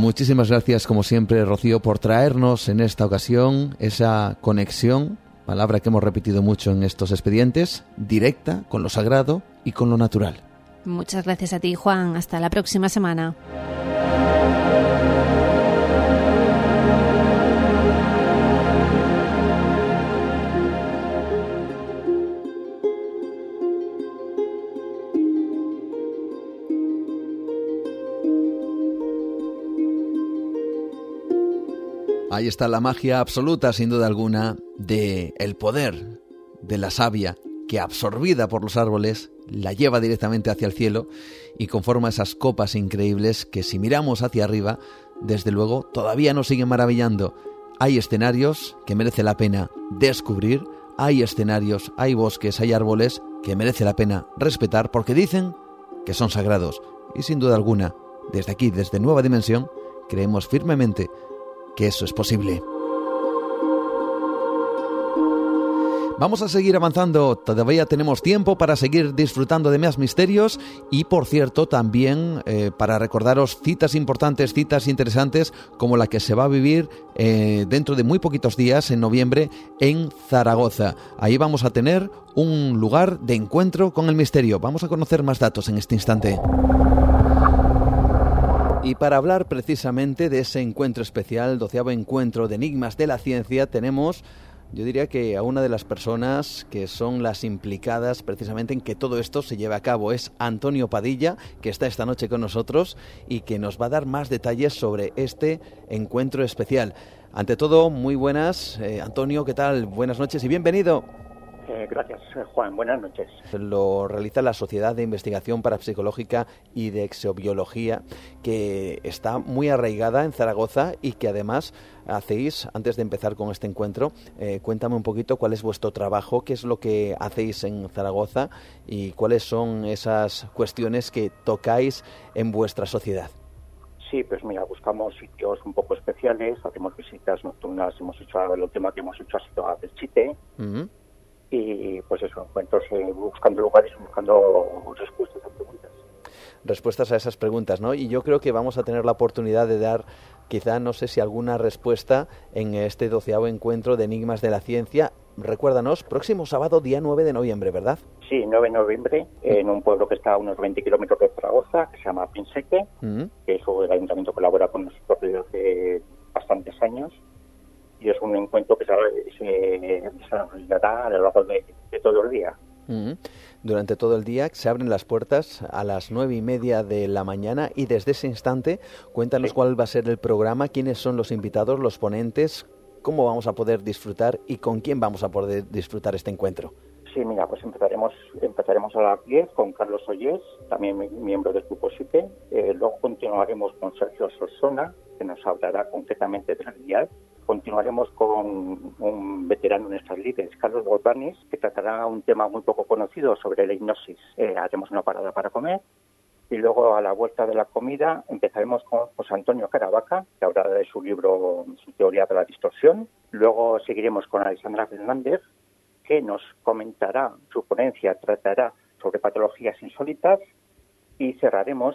Muchísimas gracias, como siempre, Rocío, por traernos en esta ocasión esa conexión, palabra que hemos repetido mucho en estos expedientes, directa con lo sagrado y con lo natural. Muchas gracias a ti, Juan. Hasta la próxima semana. Ahí está la magia absoluta, sin duda alguna, de el poder de la savia que absorbida por los árboles la lleva directamente hacia el cielo y conforma esas copas increíbles que si miramos hacia arriba, desde luego todavía nos siguen maravillando. Hay escenarios que merece la pena descubrir, hay escenarios, hay bosques, hay árboles que merece la pena respetar porque dicen que son sagrados. Y sin duda alguna, desde aquí, desde Nueva Dimensión, creemos firmemente que eso es posible. Vamos a seguir avanzando, todavía tenemos tiempo para seguir disfrutando de más misterios y por cierto también eh, para recordaros citas importantes, citas interesantes como la que se va a vivir eh, dentro de muy poquitos días en noviembre en Zaragoza. Ahí vamos a tener un lugar de encuentro con el misterio. Vamos a conocer más datos en este instante. Y para hablar precisamente de ese encuentro especial, doceavo encuentro de enigmas de la ciencia, tenemos, yo diría que a una de las personas que son las implicadas precisamente en que todo esto se lleve a cabo. Es Antonio Padilla, que está esta noche con nosotros y que nos va a dar más detalles sobre este encuentro especial. Ante todo, muy buenas. Eh, Antonio, ¿qué tal? Buenas noches y bienvenido. Eh, gracias, Juan. Buenas noches. Lo realiza la Sociedad de Investigación Parapsicológica y de Exobiología, que está muy arraigada en Zaragoza y que además hacéis, antes de empezar con este encuentro, eh, cuéntame un poquito cuál es vuestro trabajo, qué es lo que hacéis en Zaragoza y cuáles son esas cuestiones que tocáis en vuestra sociedad. Sí, pues mira, buscamos sitios un poco especiales, hacemos visitas nocturnas, hemos hecho el último que hemos hecho ha sido a Belchite, y pues eso, encuentros eh, buscando lugares, buscando respuestas a preguntas. Respuestas a esas preguntas, ¿no? Y yo creo que vamos a tener la oportunidad de dar quizá, no sé si alguna respuesta en este doceavo encuentro de Enigmas de la Ciencia. Recuérdanos, próximo sábado, día 9 de noviembre, ¿verdad? Sí, 9 de noviembre, en un pueblo que está a unos 20 kilómetros de Zaragoza, que se llama Pinseque, que eso el ayuntamiento colabora con nosotros desde hace bastantes años y es un encuentro que se, desarrollará a lo largo de, todo el día. Durante todo el día se abren las puertas a las nueve y media de la mañana y desde ese instante cuéntanos cuál va a ser el programa, quiénes son los invitados, los ponentes, cómo vamos a poder disfrutar y con quién vamos a poder disfrutar este encuentro. Sí, mira, pues empezaremos empezaremos a las 10 con Carlos Ollés, también miembro del Grupo SIPE. Eh, luego continuaremos con Sergio Sosona, que nos hablará concretamente de la realidad continuaremos con un veterano en estas líderes, Carlos Borbanis, que tratará un tema muy poco conocido sobre la hipnosis. Eh, haremos una parada para comer y luego a la vuelta de la comida empezaremos con José Antonio Caravaca, que hablará de su libro Su teoría de la distorsión. Luego seguiremos con Alexandra Fernández, que nos comentará, su ponencia tratará sobre patologías insólitas y cerraremos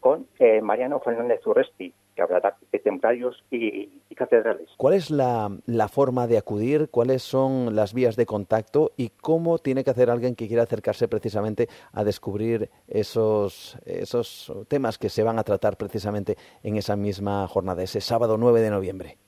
con eh, Mariano Fernández Urresti, que habrá de templarios y, catedrales. ¿Cuál es la, forma de acudir? ¿Cuáles son las vías de contacto? ¿Y cómo tiene que hacer alguien que quiera acercarse precisamente a descubrir esos, esos temas que se van a tratar precisamente en esa misma jornada, ese sábado 9 de noviembre?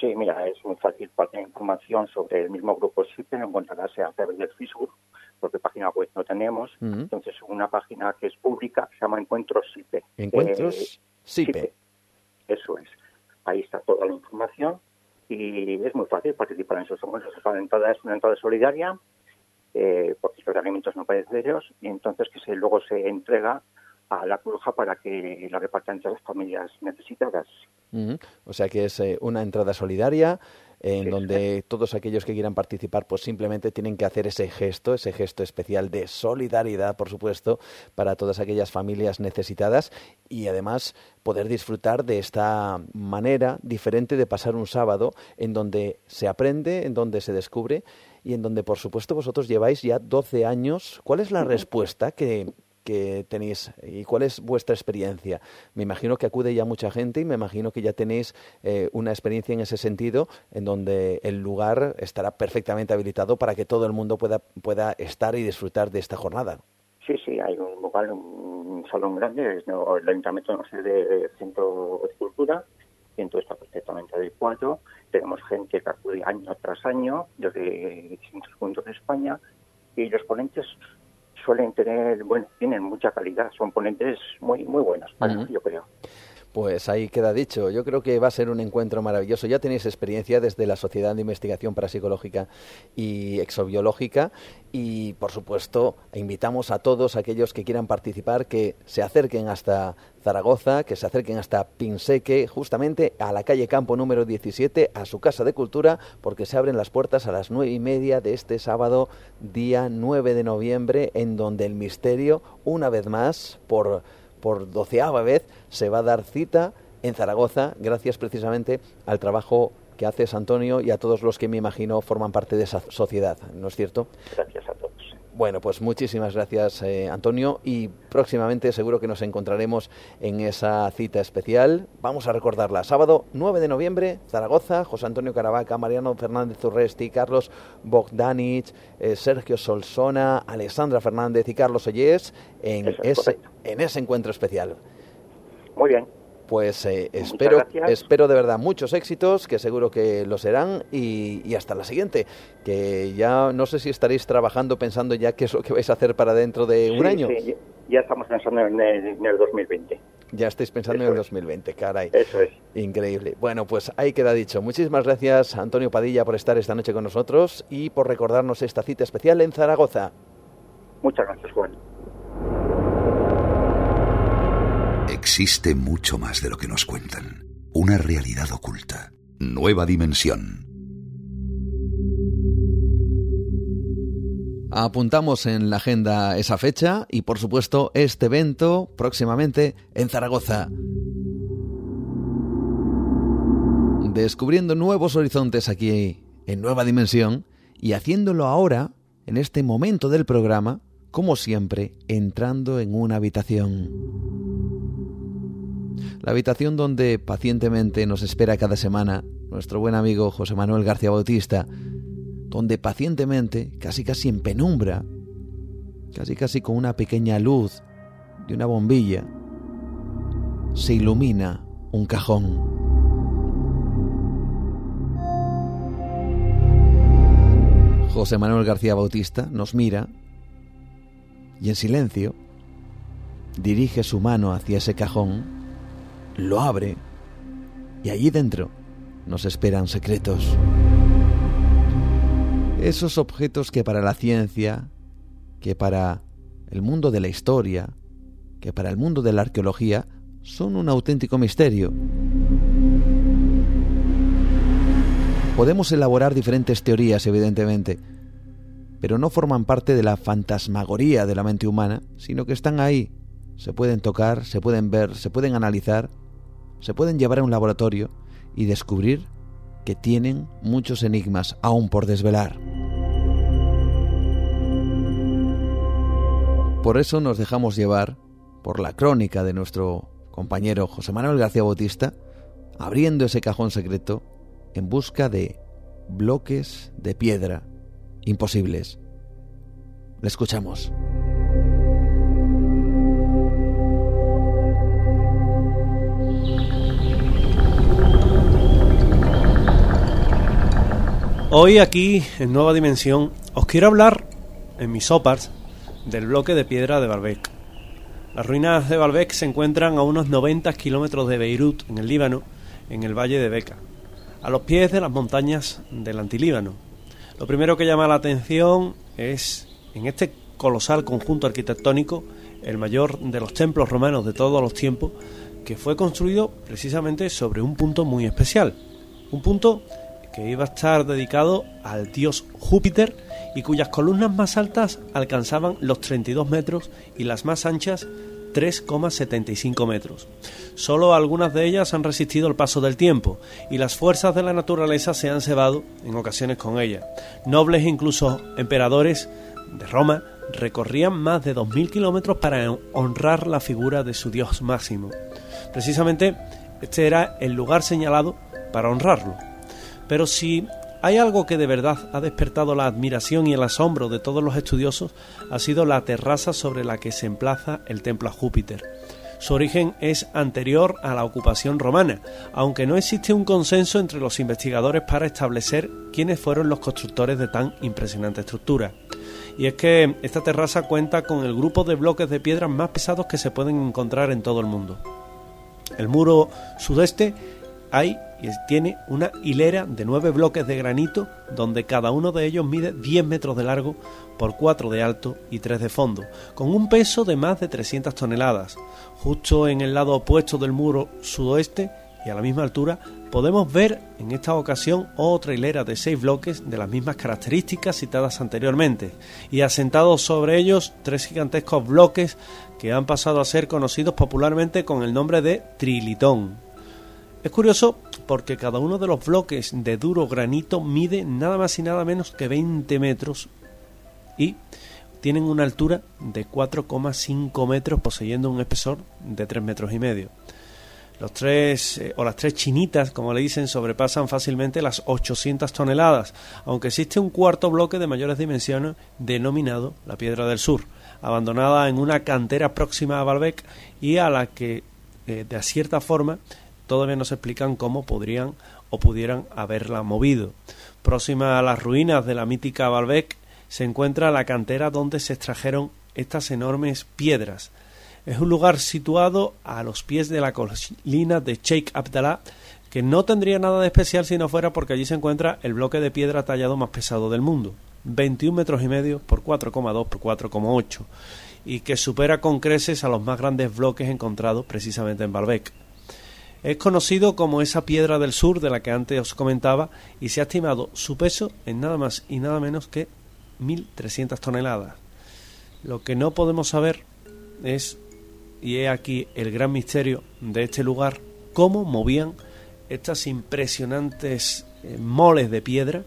Sí, mira, es muy fácil tener información sobre el mismo grupo SIPE, lo encontrarás a través del Facebook, porque página web no tenemos. Entonces, una página que es pública se llama Encuentros SIPE. Encuentros eh, SIPE. Eso es. Ahí está toda la información y es muy fácil participar en esos encuentros. Es una entrada, es una entrada solidaria, eh, porque los alimentos no ellos y entonces que se, luego se entrega a la Cruz para que la repartan entre las familias necesitadas. O sea que es eh, una entrada solidaria en donde todos aquellos que quieran participar pues simplemente tienen que hacer ese gesto, ese gesto especial de solidaridad, por supuesto, para todas aquellas familias necesitadas y además poder disfrutar de esta manera diferente de pasar un sábado en donde se aprende, en donde se descubre y en donde, por supuesto, vosotros lleváis ya 12 años. ¿Cuál es la respuesta que, que tenéis y cuál es vuestra experiencia. Me imagino que acude ya mucha gente y me imagino que ya tenéis eh, una experiencia en ese sentido en donde el lugar estará perfectamente habilitado para que todo el mundo pueda, pueda estar y disfrutar de esta jornada. Sí, sí, hay un lugar, un salón grande, el ayuntamiento no sé de centro de cultura, y entonces está perfectamente adecuado. Tenemos gente que acude año tras año desde distintos puntos de España y los ponentes suelen tener, bueno, tienen mucha calidad, son ponentes muy, muy buenos, yo creo. Pues ahí queda dicho. Yo creo que va a ser un encuentro maravilloso. Ya tenéis experiencia desde la Sociedad de Investigación Parapsicológica y Exobiológica y, por supuesto, invitamos a todos aquellos que quieran participar que se acerquen hasta Zaragoza, que se acerquen hasta Pinseque, justamente a la calle Campo número 17, a su Casa de Cultura, porque se abren las puertas a las nueve y media de este sábado, día 9 de noviembre, en donde el misterio, una vez más, por por doceava vez se va a dar cita en Zaragoza, gracias precisamente al trabajo que haces, Antonio, y a todos los que me imagino forman parte de esa sociedad, ¿no es cierto? Gracias a todos. Bueno, pues muchísimas gracias, eh, Antonio, y próximamente seguro que nos encontraremos en esa cita especial. Vamos a recordarla. Sábado 9 de noviembre, Zaragoza, José Antonio Caravaca, Mariano Fernández Urresti, Carlos Bogdanich, eh, Sergio Solsona, Alessandra Fernández y Carlos Ollés en, ese, en ese encuentro especial. Muy bien. Pues eh, espero, espero de verdad muchos éxitos, que seguro que lo serán, y, hasta la siguiente. Que ya no sé si estaréis trabajando pensando ya qué es lo que vais a hacer para dentro de un año. Sí, ya estamos pensando en el, 2020. Ya estáis pensando en el 2020, caray. Eso es. Increíble. Bueno, pues ahí queda dicho. Muchísimas gracias, Antonio Padilla, por estar esta noche con nosotros y por recordarnos esta cita especial en Zaragoza. Muchas gracias, Juan. Existe mucho más de lo que nos cuentan. Una realidad oculta. Nueva dimensión. Apuntamos en la agenda esa fecha y por supuesto este evento próximamente en Zaragoza. Descubriendo nuevos horizontes aquí en Nueva Dimensión y haciéndolo ahora, en este momento del programa, como siempre, entrando en una habitación. La habitación donde pacientemente nos espera cada semana nuestro buen amigo José Manuel García Bautista, donde pacientemente, casi casi en penumbra, casi casi con una pequeña luz de una bombilla, se ilumina un cajón. José Manuel García Bautista nos mira y en silencio dirige su mano hacia ese cajón lo abre y allí dentro nos esperan secretos. Esos objetos que para la ciencia, que para el mundo de la historia, que para el mundo de la arqueología son un auténtico misterio. Podemos elaborar diferentes teorías, evidentemente, pero no forman parte de la fantasmagoría de la mente humana, sino que están ahí, se pueden tocar, se pueden ver, se pueden analizar se pueden llevar a un laboratorio y descubrir que tienen muchos enigmas aún por desvelar. Por eso nos dejamos llevar por la crónica de nuestro compañero José Manuel García Bautista abriendo ese cajón secreto en busca de bloques de piedra imposibles. Le escuchamos. Hoy aquí, en Nueva Dimensión, os quiero hablar, en mis sopas, del bloque de piedra de Baalbek. Las ruinas de Baalbek se encuentran a unos 90 kilómetros de Beirut, en el Líbano, en el valle de Beca, a los pies de las montañas del Antilíbano. Lo primero que llama la atención es, en este colosal conjunto arquitectónico, el mayor de los templos romanos de todos los tiempos, que fue construido precisamente sobre un punto muy especial. Un punto que iba a estar dedicado al dios Júpiter y cuyas columnas más altas alcanzaban los 32 metros y las más anchas 3,75 metros. Solo algunas de ellas han resistido el paso del tiempo y las fuerzas de la naturaleza se han cebado en ocasiones con ellas. Nobles e incluso emperadores de Roma recorrían más de 2.000 kilómetros para honrar la figura de su dios máximo. Precisamente este era el lugar señalado para honrarlo. Pero si hay algo que de verdad ha despertado la admiración y el asombro de todos los estudiosos, ha sido la terraza sobre la que se emplaza el templo a Júpiter. Su origen es anterior a la ocupación romana, aunque no existe un consenso entre los investigadores para establecer quiénes fueron los constructores de tan impresionante estructura. Y es que esta terraza cuenta con el grupo de bloques de piedras más pesados que se pueden encontrar en todo el mundo. El muro sudeste hay y tiene una hilera de nueve bloques de granito donde cada uno de ellos mide 10 metros de largo por 4 de alto y 3 de fondo, con un peso de más de 300 toneladas. Justo en el lado opuesto del muro sudoeste y a la misma altura podemos ver en esta ocasión otra hilera de seis bloques de las mismas características citadas anteriormente y asentados sobre ellos tres gigantescos bloques que han pasado a ser conocidos popularmente con el nombre de trilitón. Es curioso porque cada uno de los bloques de duro granito mide nada más y nada menos que 20 metros y tienen una altura de 4,5 metros poseyendo un espesor de 3 metros y medio. Los tres eh, o las tres chinitas, como le dicen, sobrepasan fácilmente las 800 toneladas, aunque existe un cuarto bloque de mayores dimensiones denominado la Piedra del Sur, abandonada en una cantera próxima a Baalbek y a la que eh, de cierta forma todavía no se explican cómo podrían o pudieran haberla movido. Próxima a las ruinas de la mítica Baalbek se encuentra la cantera donde se extrajeron estas enormes piedras. Es un lugar situado a los pies de la colina de Sheikh Abdallah, que no tendría nada de especial si no fuera porque allí se encuentra el bloque de piedra tallado más pesado del mundo, 21 metros y medio por 4,2 por 4,8, y que supera con creces a los más grandes bloques encontrados precisamente en Baalbek. Es conocido como esa piedra del sur de la que antes os comentaba y se ha estimado su peso en nada más y nada menos que 1.300 toneladas. Lo que no podemos saber es, y he aquí el gran misterio de este lugar, cómo movían estas impresionantes eh, moles de piedra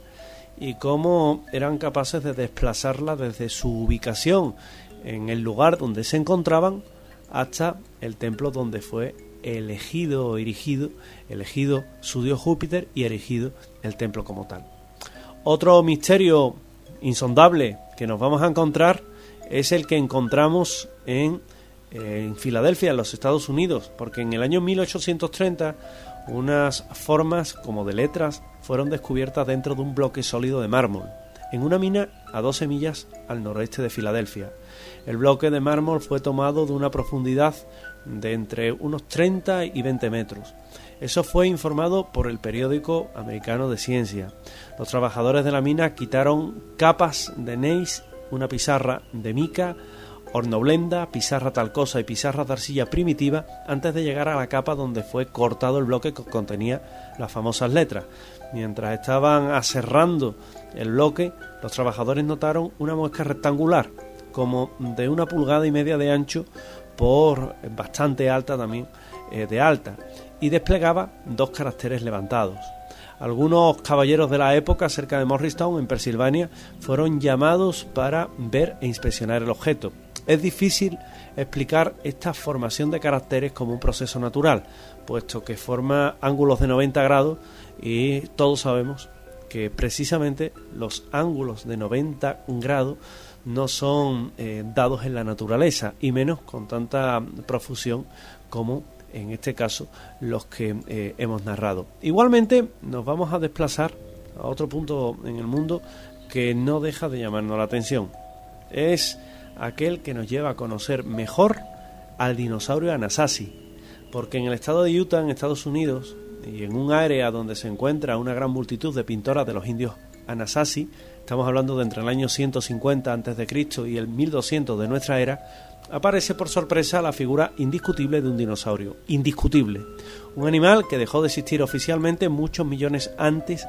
y cómo eran capaces de desplazarla desde su ubicación en el lugar donde se encontraban hasta el templo donde fue elegido o erigido, elegido su dios Júpiter y erigido el templo como tal. Otro misterio insondable que nos vamos a encontrar es el que encontramos en, Filadelfia, en los Estados Unidos, porque en el año 1830 unas formas como de letras fueron descubiertas dentro de un bloque sólido de mármol, en una mina a 12 millas al noroeste de Filadelfia. El bloque de mármol fue tomado de una profundidad de entre unos 30 y 20 metros. Eso fue informado por el periódico americano de ciencia. Los trabajadores de la mina quitaron capas de neis, una pizarra de mica, hornoblenda, pizarra talcosa y pizarra de arcilla primitiva antes de llegar a la capa donde fue cortado el bloque que contenía las famosas letras. Mientras estaban aserrando el bloque, los trabajadores notaron una muesca rectangular, como de una pulgada y media de ancho por bastante alta también eh, de alta y desplegaba dos caracteres levantados. Algunos caballeros de la época cerca de Morristown, en Pensilvania, fueron llamados para ver e inspeccionar el objeto. Es difícil explicar esta formación de caracteres como un proceso natural, puesto que forma ángulos de 90 grados y todos sabemos que precisamente los ángulos de 90 grados no son eh, dados en la naturaleza y menos con tanta profusión como en este caso los que eh, hemos narrado. Igualmente nos vamos a desplazar a otro punto en el mundo que no deja de llamarnos la atención. Es aquel que nos lleva a conocer mejor al dinosaurio Anasazi, porque en el estado de Utah, en Estados Unidos, y en un área donde se encuentra una gran multitud de pintoras de los indios Anasazi, estamos hablando de entre el año 150 a.C. y el 1200 de nuestra era, aparece por sorpresa la figura indiscutible de un dinosaurio, indiscutible, un animal que dejó de existir oficialmente muchos millones antes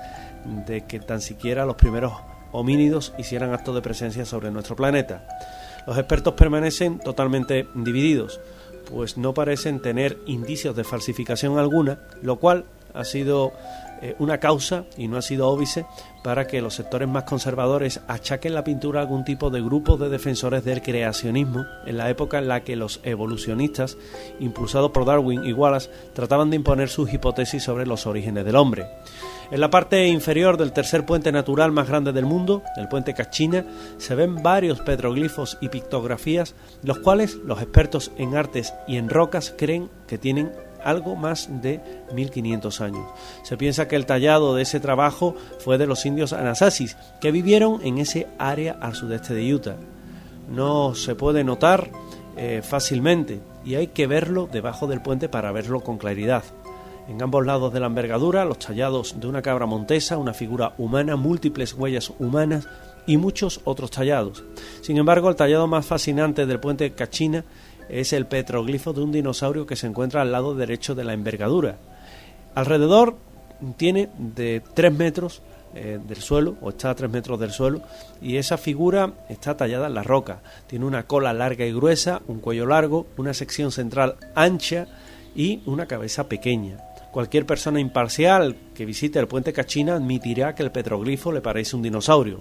de que tan siquiera los primeros homínidos hicieran acto de presencia sobre nuestro planeta. Los expertos permanecen totalmente divididos, pues no parecen tener indicios de falsificación alguna, lo cual ha sido eh, una causa y no ha sido óbice para que los sectores más conservadores achaquen la pintura a algún tipo de grupo de defensores del creacionismo en la época en la que los evolucionistas, impulsados por Darwin y Wallace, trataban de imponer sus hipótesis sobre los orígenes del hombre. En la parte inferior del tercer puente natural más grande del mundo, el puente Cachina, se ven varios petroglifos y pictografías, los cuales los expertos en artes y en rocas creen que tienen algo más de 1500 años. Se piensa que el tallado de ese trabajo fue de los indios Anasasis, que vivieron en ese área al sudeste de Utah. No se puede notar eh, fácilmente y hay que verlo debajo del puente para verlo con claridad. En ambos lados de la envergadura, los tallados de una cabra montesa, una figura humana, múltiples huellas humanas y muchos otros tallados. Sin embargo, el tallado más fascinante del puente Cachina es el petroglifo de un dinosaurio que se encuentra al lado derecho de la envergadura. Alrededor tiene de 3 metros eh, del suelo, o está a 3 metros del suelo, y esa figura está tallada en la roca. Tiene una cola larga y gruesa, un cuello largo, una sección central ancha y una cabeza pequeña. Cualquier persona imparcial que visite el puente Cachina admitirá que el petroglifo le parece un dinosaurio.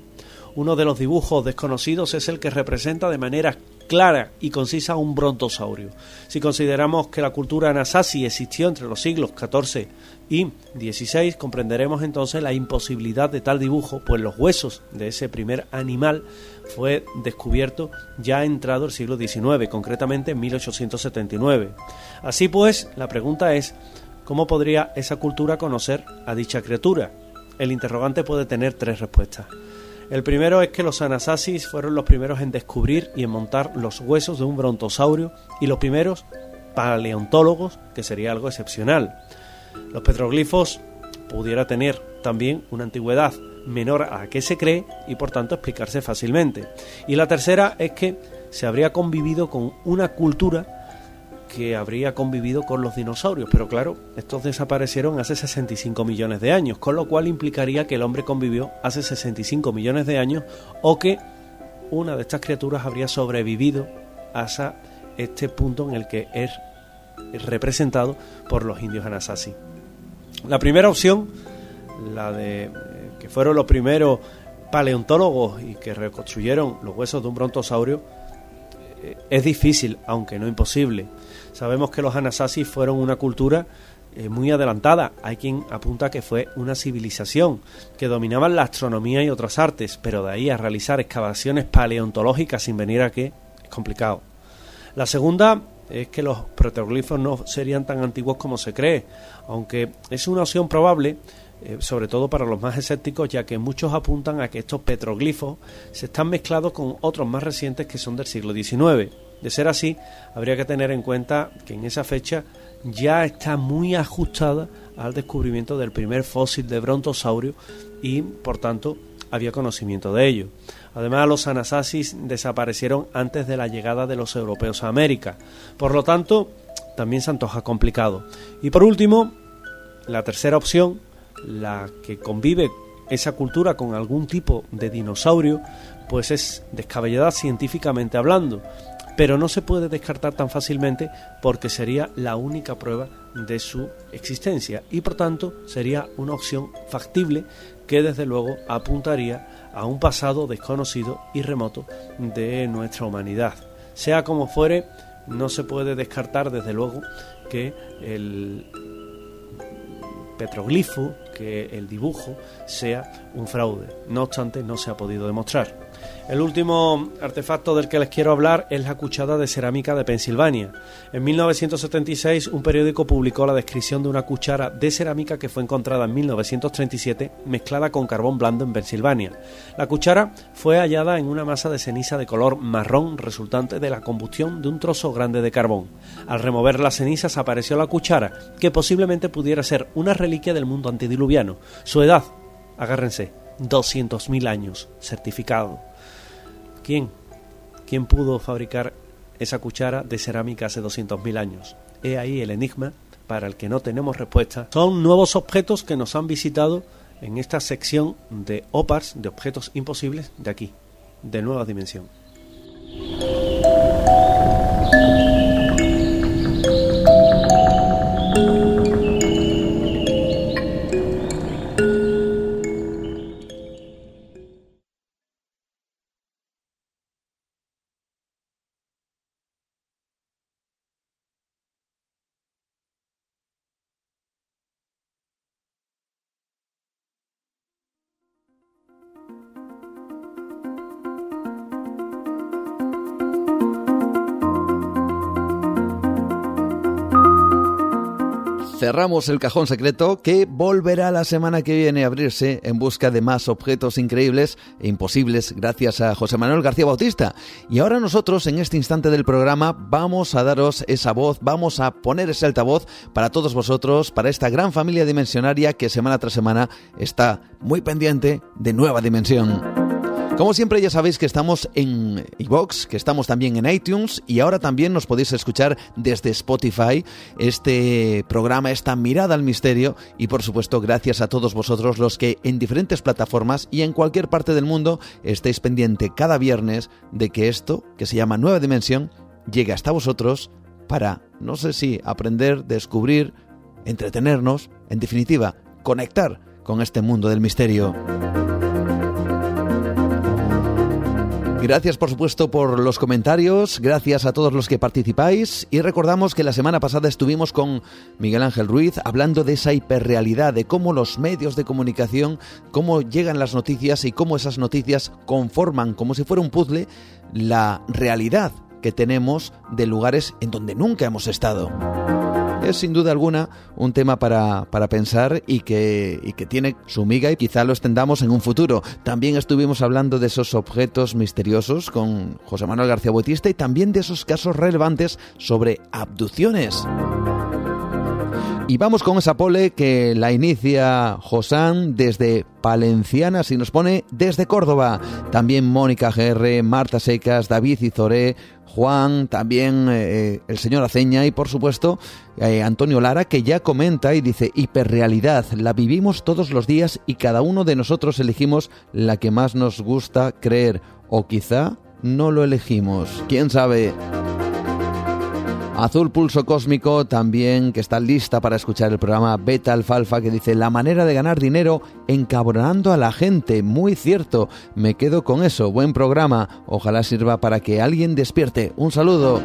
Uno de los dibujos desconocidos es el que representa de manera clara y concisa un brontosaurio. Si consideramos que la cultura Anasazi existió entre los siglos XIV y XVI, comprenderemos entonces la imposibilidad de tal dibujo, pues los huesos de ese primer animal fue descubierto ya entrado el siglo XIX, concretamente en 1879. Así pues, la pregunta es, ¿Cómo podría esa cultura conocer a dicha criatura? El interrogante puede tener tres respuestas. El primero es que los anasasis fueron los primeros en descubrir y en montar los huesos de un brontosaurio y los primeros paleontólogos, que sería algo excepcional. Los petroglifos pudiera tener también una antigüedad menor a la que se cree y por tanto explicarse fácilmente. Y la tercera es que se habría convivido con una cultura que habría convivido con los dinosaurios, pero claro, estos desaparecieron hace 65 millones de años, con lo cual implicaría que el hombre convivió hace 65 millones de años o que una de estas criaturas habría sobrevivido hasta este punto en el que es representado por los indios Anasazi. La primera opción, la de eh, que fueron los primeros paleontólogos y que reconstruyeron los huesos de un brontosaurio, eh, es difícil, aunque no imposible. Sabemos que los Anasazi fueron una cultura eh, muy adelantada. Hay quien apunta que fue una civilización que dominaban la astronomía y otras artes, pero de ahí a realizar excavaciones paleontológicas sin venir a qué es complicado. La segunda es que los petroglifos no serían tan antiguos como se cree, aunque es una opción probable, eh, sobre todo para los más escépticos, ya que muchos apuntan a que estos petroglifos se están mezclados con otros más recientes que son del siglo XIX. De ser así, habría que tener en cuenta que en esa fecha ya está muy ajustada al descubrimiento del primer fósil de brontosaurio y, por tanto, había conocimiento de ello. Además, los anasasis desaparecieron antes de la llegada de los europeos a América. Por lo tanto, también se antoja complicado. Y por último, la tercera opción, la que convive esa cultura con algún tipo de dinosaurio, pues es descabellada científicamente hablando pero no se puede descartar tan fácilmente porque sería la única prueba de su existencia y por tanto sería una opción factible que desde luego apuntaría a un pasado desconocido y remoto de nuestra humanidad. Sea como fuere, no se puede descartar desde luego que el petroglifo, que el dibujo sea un fraude. No obstante, no se ha podido demostrar. El último artefacto del que les quiero hablar es la cuchara de cerámica de Pensilvania. En 1976 un periódico publicó la descripción de una cuchara de cerámica que fue encontrada en 1937 mezclada con carbón blando en Pensilvania. La cuchara fue hallada en una masa de ceniza de color marrón resultante de la combustión de un trozo grande de carbón. Al remover las cenizas apareció la cuchara, que posiblemente pudiera ser una reliquia del mundo antediluviano. Su edad, agárrense, 200.000 años, certificado. ¿Quién? ¿Quién pudo fabricar esa cuchara de cerámica hace 200.000 años? He ahí el enigma para el que no tenemos respuesta. Son nuevos objetos que nos han visitado en esta sección de OPARS, de objetos imposibles, de aquí, de nueva dimensión. Cerramos el cajón secreto que volverá la semana que viene a abrirse en busca de más objetos increíbles e imposibles gracias a José Manuel García Bautista. Y ahora nosotros en este instante del programa vamos a daros esa voz, vamos a poner ese altavoz para todos vosotros, para esta gran familia dimensionaria que semana tras semana está muy pendiente de nueva dimensión. Como siempre ya sabéis que estamos en iVoox, que estamos también en iTunes y ahora también nos podéis escuchar desde Spotify este programa, esta mirada al misterio y por supuesto gracias a todos vosotros los que en diferentes plataformas y en cualquier parte del mundo estéis pendiente cada viernes de que esto, que se llama Nueva Dimensión, llegue hasta vosotros para, no sé si, aprender, descubrir, entretenernos, en definitiva, conectar con este mundo del misterio. Gracias por supuesto por los comentarios, gracias a todos los que participáis. Y recordamos que la semana pasada estuvimos con Miguel Ángel Ruiz hablando de esa hiperrealidad, de cómo los medios de comunicación, cómo llegan las noticias y cómo esas noticias conforman como si fuera un puzzle la realidad que tenemos de lugares en donde nunca hemos estado es sin duda alguna un tema para, pensar y que, y que tiene su miga y quizá lo extendamos en un futuro. También estuvimos hablando de esos objetos misteriosos con José Manuel García Bautista y también de esos casos relevantes sobre abducciones. Y vamos con esa pole que la inicia Josán desde Palenciana, si nos pone desde Córdoba. También Mónica GR, Marta Secas, David Izoré, Juan, también eh, el señor Aceña y por supuesto eh, Antonio Lara que ya comenta y dice hiperrealidad, la vivimos todos los días y cada uno de nosotros elegimos la que más nos gusta creer o quizá no lo elegimos, quién sabe. Azul Pulso Cósmico también, que está lista para escuchar el programa Beta Alfalfa, que dice la manera de ganar dinero encabronando a la gente. Muy cierto, me quedo con eso. Buen programa. Ojalá sirva para que alguien despierte. Un saludo.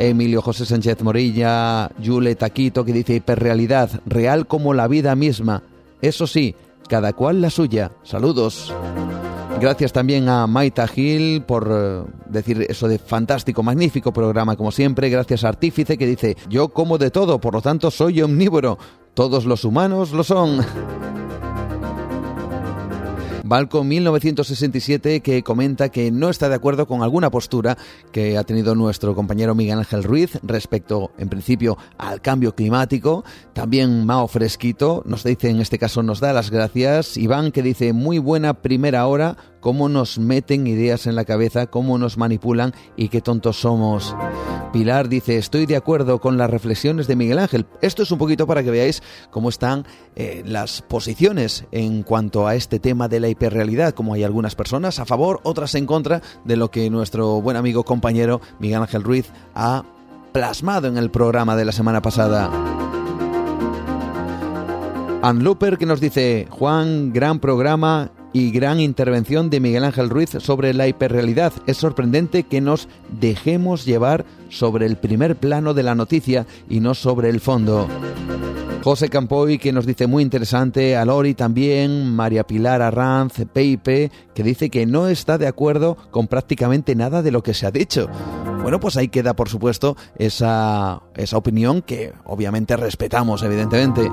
Emilio José Sánchez Morilla, Yule Taquito, que dice hiperrealidad, real como la vida misma. Eso sí, cada cual la suya. Saludos. Gracias también a Maita Gil por eh, decir eso de fantástico, magnífico programa como siempre. Gracias a Artífice que dice, yo como de todo, por lo tanto soy omnívoro. Todos los humanos lo son. Balco 1967 que comenta que no está de acuerdo con alguna postura que ha tenido nuestro compañero Miguel Ángel Ruiz respecto, en principio, al cambio climático. También Mao Fresquito nos dice, en este caso nos da las gracias. Iván que dice, muy buena primera hora, cómo nos meten ideas en la cabeza, cómo nos manipulan y qué tontos somos. Pilar dice, estoy de acuerdo con las reflexiones de Miguel Ángel. Esto es un poquito para que veáis cómo están eh, las posiciones en cuanto a este tema de la hiperrealidad, como hay algunas personas a favor, otras en contra de lo que nuestro buen amigo compañero Miguel Ángel Ruiz ha plasmado en el programa de la semana pasada. Ann Looper que nos dice, Juan, gran programa, y gran intervención de Miguel Ángel Ruiz sobre la hiperrealidad. Es sorprendente que nos dejemos llevar sobre el primer plano de la noticia y no sobre el fondo. José Campoy, que nos dice muy interesante, a Lori también, María Pilar Arranz, Peipe, que dice que no está de acuerdo con prácticamente nada de lo que se ha dicho. Bueno, pues ahí queda, por supuesto, esa, esa opinión que obviamente respetamos, evidentemente.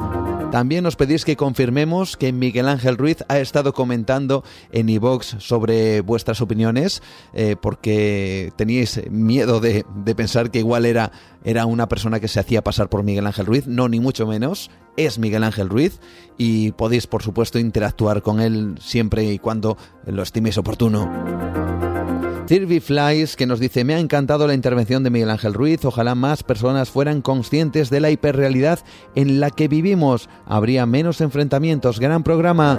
También os pedís que confirmemos que Miguel Ángel Ruiz ha estado comentando en iVox sobre vuestras opiniones, eh, porque teníais miedo de, de, pensar que igual era, era una persona que se hacía pasar por Miguel Ángel Ruiz. No, ni mucho menos. Es Miguel Ángel Ruiz y podéis, por supuesto, interactuar con él siempre y cuando lo estiméis oportuno. Sirvi Flies, que nos dice, me ha encantado la intervención de Miguel Ángel Ruiz, ojalá más personas fueran conscientes de la hiperrealidad en la que vivimos, habría menos enfrentamientos, gran programa.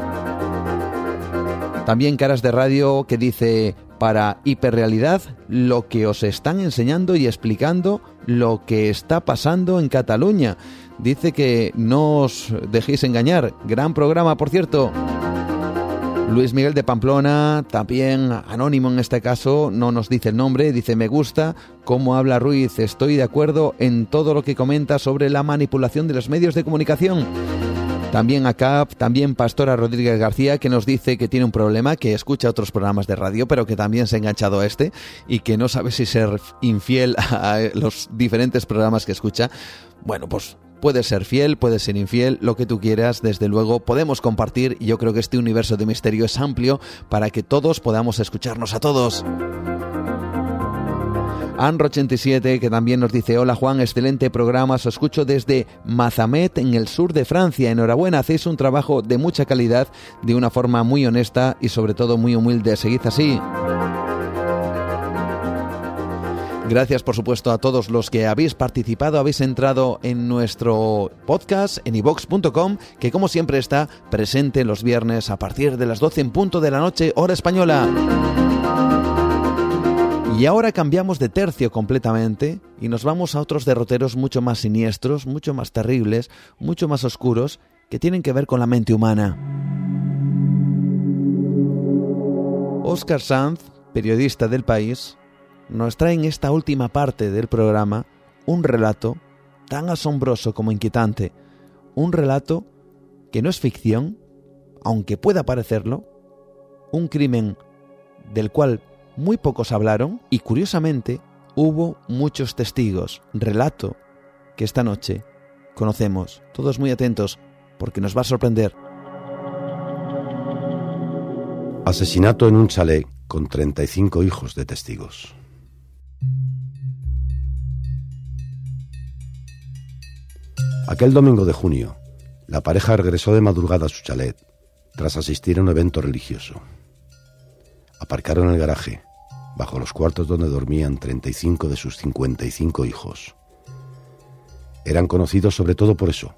También Caras de Radio que dice, para hiperrealidad, lo que os están enseñando y explicando lo que está pasando en Cataluña. Dice que no os dejéis engañar, gran programa, por cierto. Luis Miguel de Pamplona, también anónimo en este caso, no nos dice el nombre, dice me gusta cómo habla Ruiz, estoy de acuerdo en todo lo que comenta sobre la manipulación de los medios de comunicación. También acá, también Pastora Rodríguez García, que nos dice que tiene un problema, que escucha otros programas de radio, pero que también se ha enganchado a este y que no sabe si ser infiel a los diferentes programas que escucha. Bueno, pues Puedes ser fiel, puedes ser infiel, lo que tú quieras, desde luego podemos compartir y yo creo que este universo de misterio es amplio para que todos podamos escucharnos a todos. Anro87, que también nos dice, hola Juan, excelente programa, os escucho desde Mazamet, en el sur de Francia. Enhorabuena, hacéis un trabajo de mucha calidad, de una forma muy honesta y sobre todo muy humilde. Seguid así. Gracias, por supuesto, a todos los que habéis participado, habéis entrado en nuestro podcast en ivox.com, que como siempre está presente los viernes a partir de las 12 en punto de la noche, hora española. Y ahora cambiamos de tercio completamente y nos vamos a otros derroteros mucho más siniestros, mucho más terribles, mucho más oscuros, que tienen que ver con la mente humana. Oscar Sanz, periodista del país, nos trae en esta última parte del programa un relato tan asombroso como inquietante, un relato que no es ficción, aunque pueda parecerlo, un crimen del cual muy pocos hablaron y curiosamente hubo muchos testigos, relato que esta noche conocemos. Todos muy atentos porque nos va a sorprender. Asesinato en un chalet con 35 hijos de testigos. Aquel domingo de junio, la pareja regresó de madrugada a su chalet tras asistir a un evento religioso. Aparcaron el garaje, bajo los cuartos donde dormían 35 de sus 55 hijos. Eran conocidos sobre todo por eso,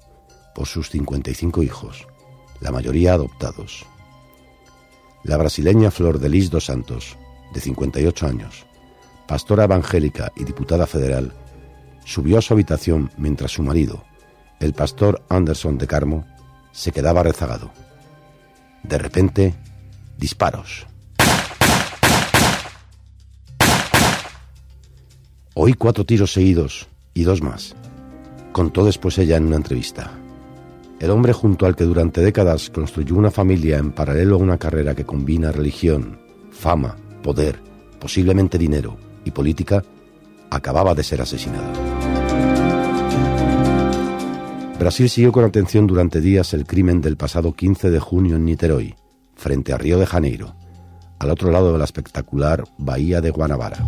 por sus 55 hijos, la mayoría adoptados. La brasileña Flor de Lis dos Santos, de 58 años, pastora evangélica y diputada federal, subió a su habitación mientras su marido, el pastor Anderson de Carmo se quedaba rezagado. De repente, disparos. Oí cuatro tiros seguidos y dos más, contó después ella en una entrevista. El hombre junto al que durante décadas construyó una familia en paralelo a una carrera que combina religión, fama, poder, posiblemente dinero y política, acababa de ser asesinado. Brasil siguió con atención durante días el crimen del pasado 15 de junio en Niterói, frente a Río de Janeiro, al otro lado de la espectacular Bahía de Guanabara.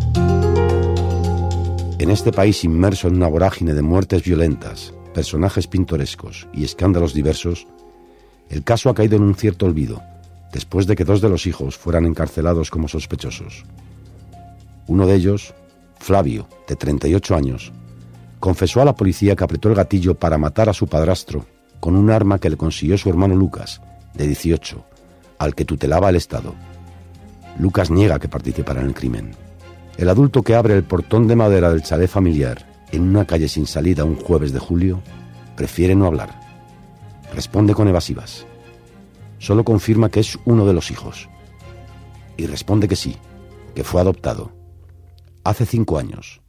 En este país inmerso en una vorágine de muertes violentas, personajes pintorescos y escándalos diversos, el caso ha caído en un cierto olvido, después de que dos de los hijos fueran encarcelados como sospechosos. Uno de ellos, Flavio, de 38 años, confesó a la policía que apretó el gatillo para matar a su padrastro con un arma que le consiguió su hermano Lucas, de 18, al que tutelaba el Estado. Lucas niega que participara en el crimen. El adulto que abre el portón de madera del chalet familiar en una calle sin salida un jueves de julio prefiere no hablar. Responde con evasivas. solo confirma que es uno de los hijos. Y responde que sí, que fue adoptado. Hace cinco años,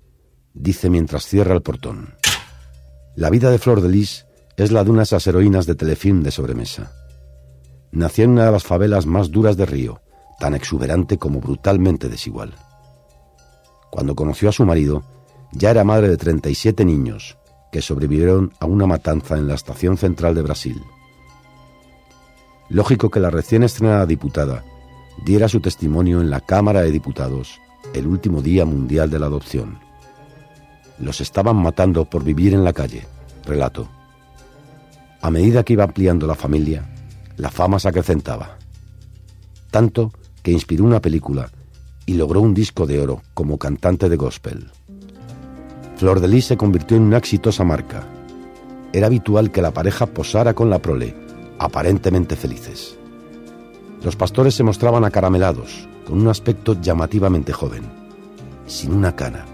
dice mientras cierra el portón. La vida de Flor de Lis es la de unas esas heroínas de telefilm de sobremesa. Nació en una de las favelas más duras de Río, tan exuberante como brutalmente desigual. Cuando conoció a su marido, ya era madre de 37 niños que sobrevivieron a una matanza en la estación central de Brasil. Lógico que la recién estrenada diputada diera su testimonio en la Cámara de Diputados el último día mundial de la adopción. Los estaban matando por vivir en la calle, relato. A medida que iba ampliando la familia, la fama se acrecentaba. Tanto que inspiró una película y logró un disco de oro como cantante de gospel. Flor de Lis se convirtió en una exitosa marca. Era habitual que la pareja posara con la prole, aparentemente felices. Los pastores se mostraban acaramelados, con un aspecto llamativamente joven, sin una cana,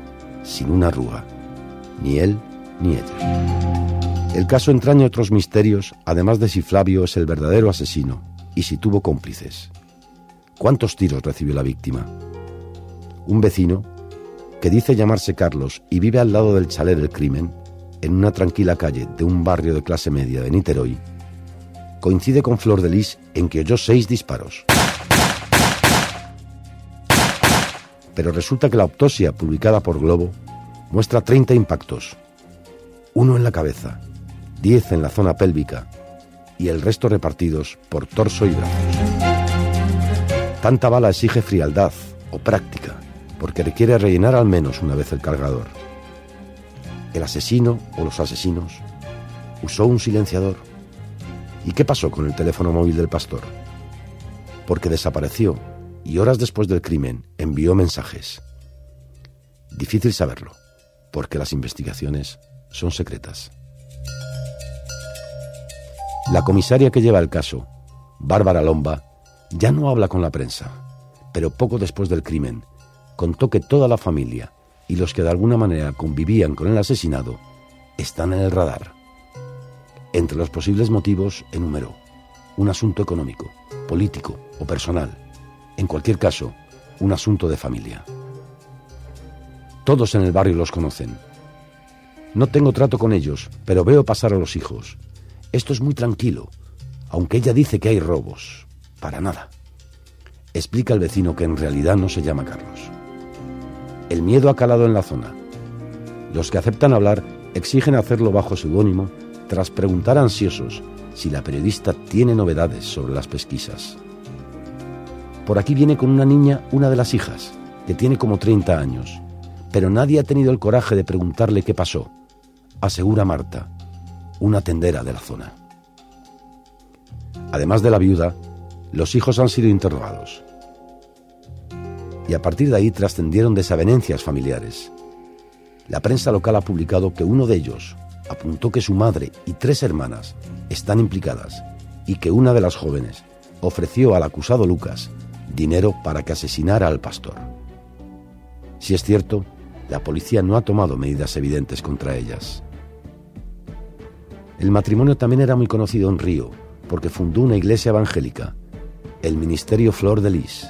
sin una arruga, ni él ni ella. El caso entraña otros misterios, además de si Flavio es el verdadero asesino y si tuvo cómplices. ¿Cuántos tiros recibió la víctima? Un vecino, que dice llamarse Carlos y vive al lado del chalet del crimen, en una tranquila calle de un barrio de clase media de Niterói, coincide con Flor de Lis en que oyó seis disparos. Pero resulta que la autopsia publicada por Globo muestra 30 impactos, uno en la cabeza, 10 en la zona pélvica y el resto repartidos por torso y brazos. Tanta bala exige frialdad o práctica, porque requiere rellenar al menos una vez el cargador. El asesino o los asesinos usó un silenciador. ¿Y qué pasó con el teléfono móvil del pastor? Porque desapareció y horas después del crimen envió mensajes. Difícil saberlo, porque las investigaciones son secretas. La comisaria que lleva el caso, Bárbara Lomba, ya no habla con la prensa, pero poco después del crimen contó que toda la familia y los que de alguna manera convivían con el asesinado están en el radar. Entre los posibles motivos enumeró un asunto económico, político o personal, en cualquier caso, un asunto de familia. Todos en el barrio los conocen. No tengo trato con ellos, pero veo pasar a los hijos. Esto es muy tranquilo, aunque ella dice que hay robos. Para nada. Explica el vecino que en realidad no se llama Carlos. El miedo ha calado en la zona. Los que aceptan hablar exigen hacerlo bajo seudónimo tras preguntar ansiosos si la periodista tiene novedades sobre las pesquisas. Por aquí viene con una niña una de las hijas, que tiene como 30 años, pero nadie ha tenido el coraje de preguntarle qué pasó, asegura Marta, una tendera de la zona. Además de la viuda, los hijos han sido interrogados. Y a partir de ahí trascendieron desavenencias familiares. La prensa local ha publicado que uno de ellos apuntó que su madre y tres hermanas están implicadas y que una de las jóvenes ofreció al acusado Lucas dinero para que asesinara al pastor. Si es cierto, la policía no ha tomado medidas evidentes contra ellas. El matrimonio también era muy conocido en Río, porque fundó una iglesia evangélica el Ministerio Flor de Lis.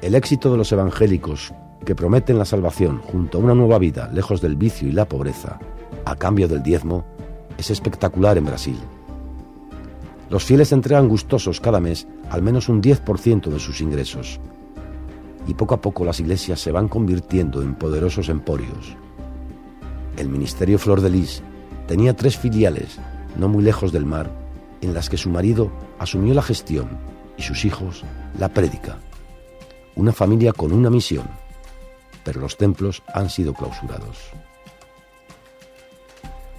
El éxito de los evangélicos que prometen la salvación junto a una nueva vida lejos del vicio y la pobreza, a cambio del diezmo, es espectacular en Brasil. Los fieles entregan gustosos cada mes al menos un 10% de sus ingresos. Y poco a poco las iglesias se van convirtiendo en poderosos emporios. El Ministerio Flor de Lis tenía tres filiales, no muy lejos del mar, en las que su marido asumió la gestión y sus hijos la prédica. Una familia con una misión, pero los templos han sido clausurados.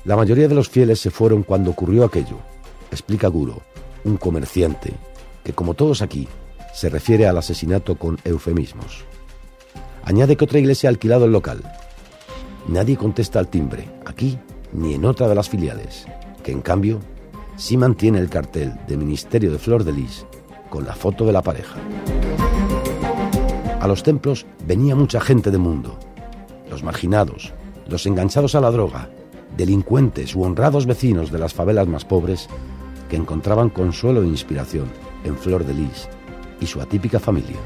La mayoría de los fieles se fueron cuando ocurrió aquello, explica Guro, un comerciante que, como todos aquí, se refiere al asesinato con eufemismos. Añade que otra iglesia ha alquilado el local. Nadie contesta al timbre, aquí ni en otra de las filiales, que en cambio sí mantiene el cartel de Ministerio de Flor de Lis con la foto de la pareja. A los templos venía mucha gente de mundo, los marginados, los enganchados a la droga, delincuentes u honrados vecinos de las favelas más pobres que encontraban consuelo e inspiración en Flor de Lis y su atípica familia.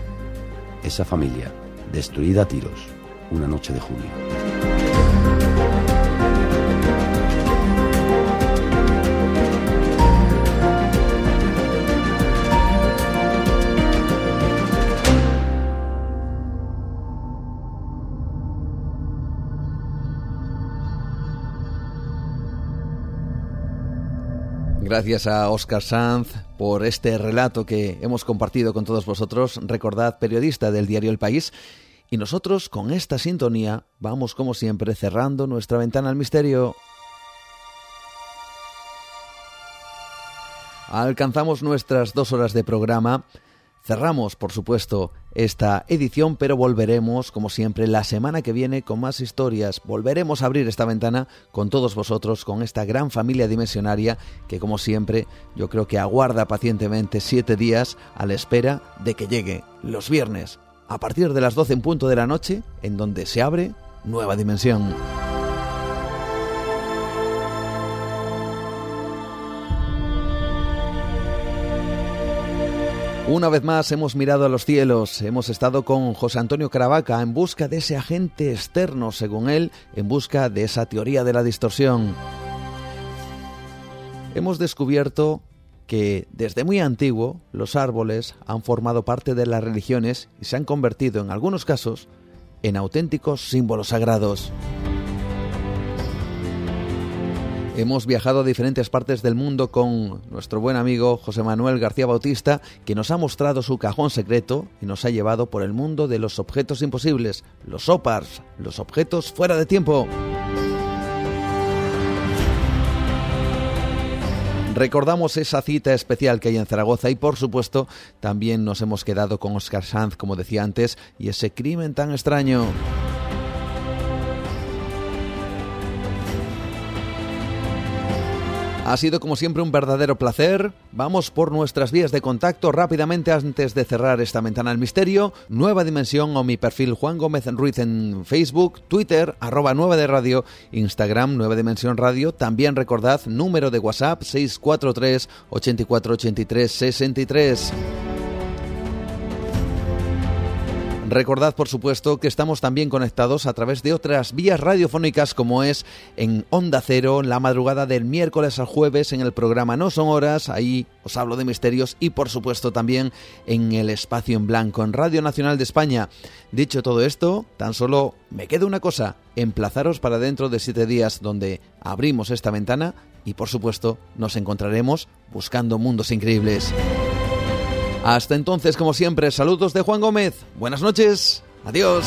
Esa familia, destruida a tiros, una noche de junio. Gracias a Oscar Sanz por este relato que hemos compartido con todos vosotros. Recordad, periodista del diario El País. Y nosotros, con esta sintonía, vamos como siempre cerrando nuestra ventana al misterio. Alcanzamos nuestras dos horas de programa. Cerramos, por supuesto, esta edición, pero volveremos, como siempre, la semana que viene con más historias. Volveremos a abrir esta ventana con todos vosotros, con esta gran familia dimensionaria que, como siempre, yo creo que aguarda pacientemente siete días a la espera de que llegue los viernes, a partir de las 12 en punto de la noche, en donde se abre nueva dimensión. Una vez más hemos mirado a los cielos, hemos estado con José Antonio Caravaca en busca de ese agente externo, según él, en busca de esa teoría de la distorsión. Hemos descubierto que desde muy antiguo los árboles han formado parte de las religiones y se han convertido en algunos casos en auténticos símbolos sagrados. Hemos viajado a diferentes partes del mundo con nuestro buen amigo José Manuel García Bautista, que nos ha mostrado su cajón secreto y nos ha llevado por el mundo de los objetos imposibles, los OPARS, los objetos fuera de tiempo. Recordamos esa cita especial que hay en Zaragoza y por supuesto también nos hemos quedado con Oscar Sanz, como decía antes, y ese crimen tan extraño. Ha sido como siempre un verdadero placer. Vamos por nuestras vías de contacto rápidamente antes de cerrar esta ventana al misterio. Nueva Dimensión o mi perfil Juan Gómez Ruiz en Facebook, Twitter, arroba Nueva de Radio, Instagram Nueva Dimensión Radio. También recordad número de WhatsApp 643 8483 63. Recordad, por supuesto, que estamos también conectados a través de otras vías radiofónicas como es en Onda Cero, la madrugada del miércoles al jueves en el programa No Son Horas, ahí os hablo de misterios y por supuesto también en el espacio en blanco en Radio Nacional de España. Dicho todo esto, tan solo me queda una cosa, emplazaros para dentro de siete días donde abrimos esta ventana y por supuesto nos encontraremos buscando mundos increíbles. Hasta entonces, como siempre, saludos de Juan Gómez. Buenas noches. Adiós.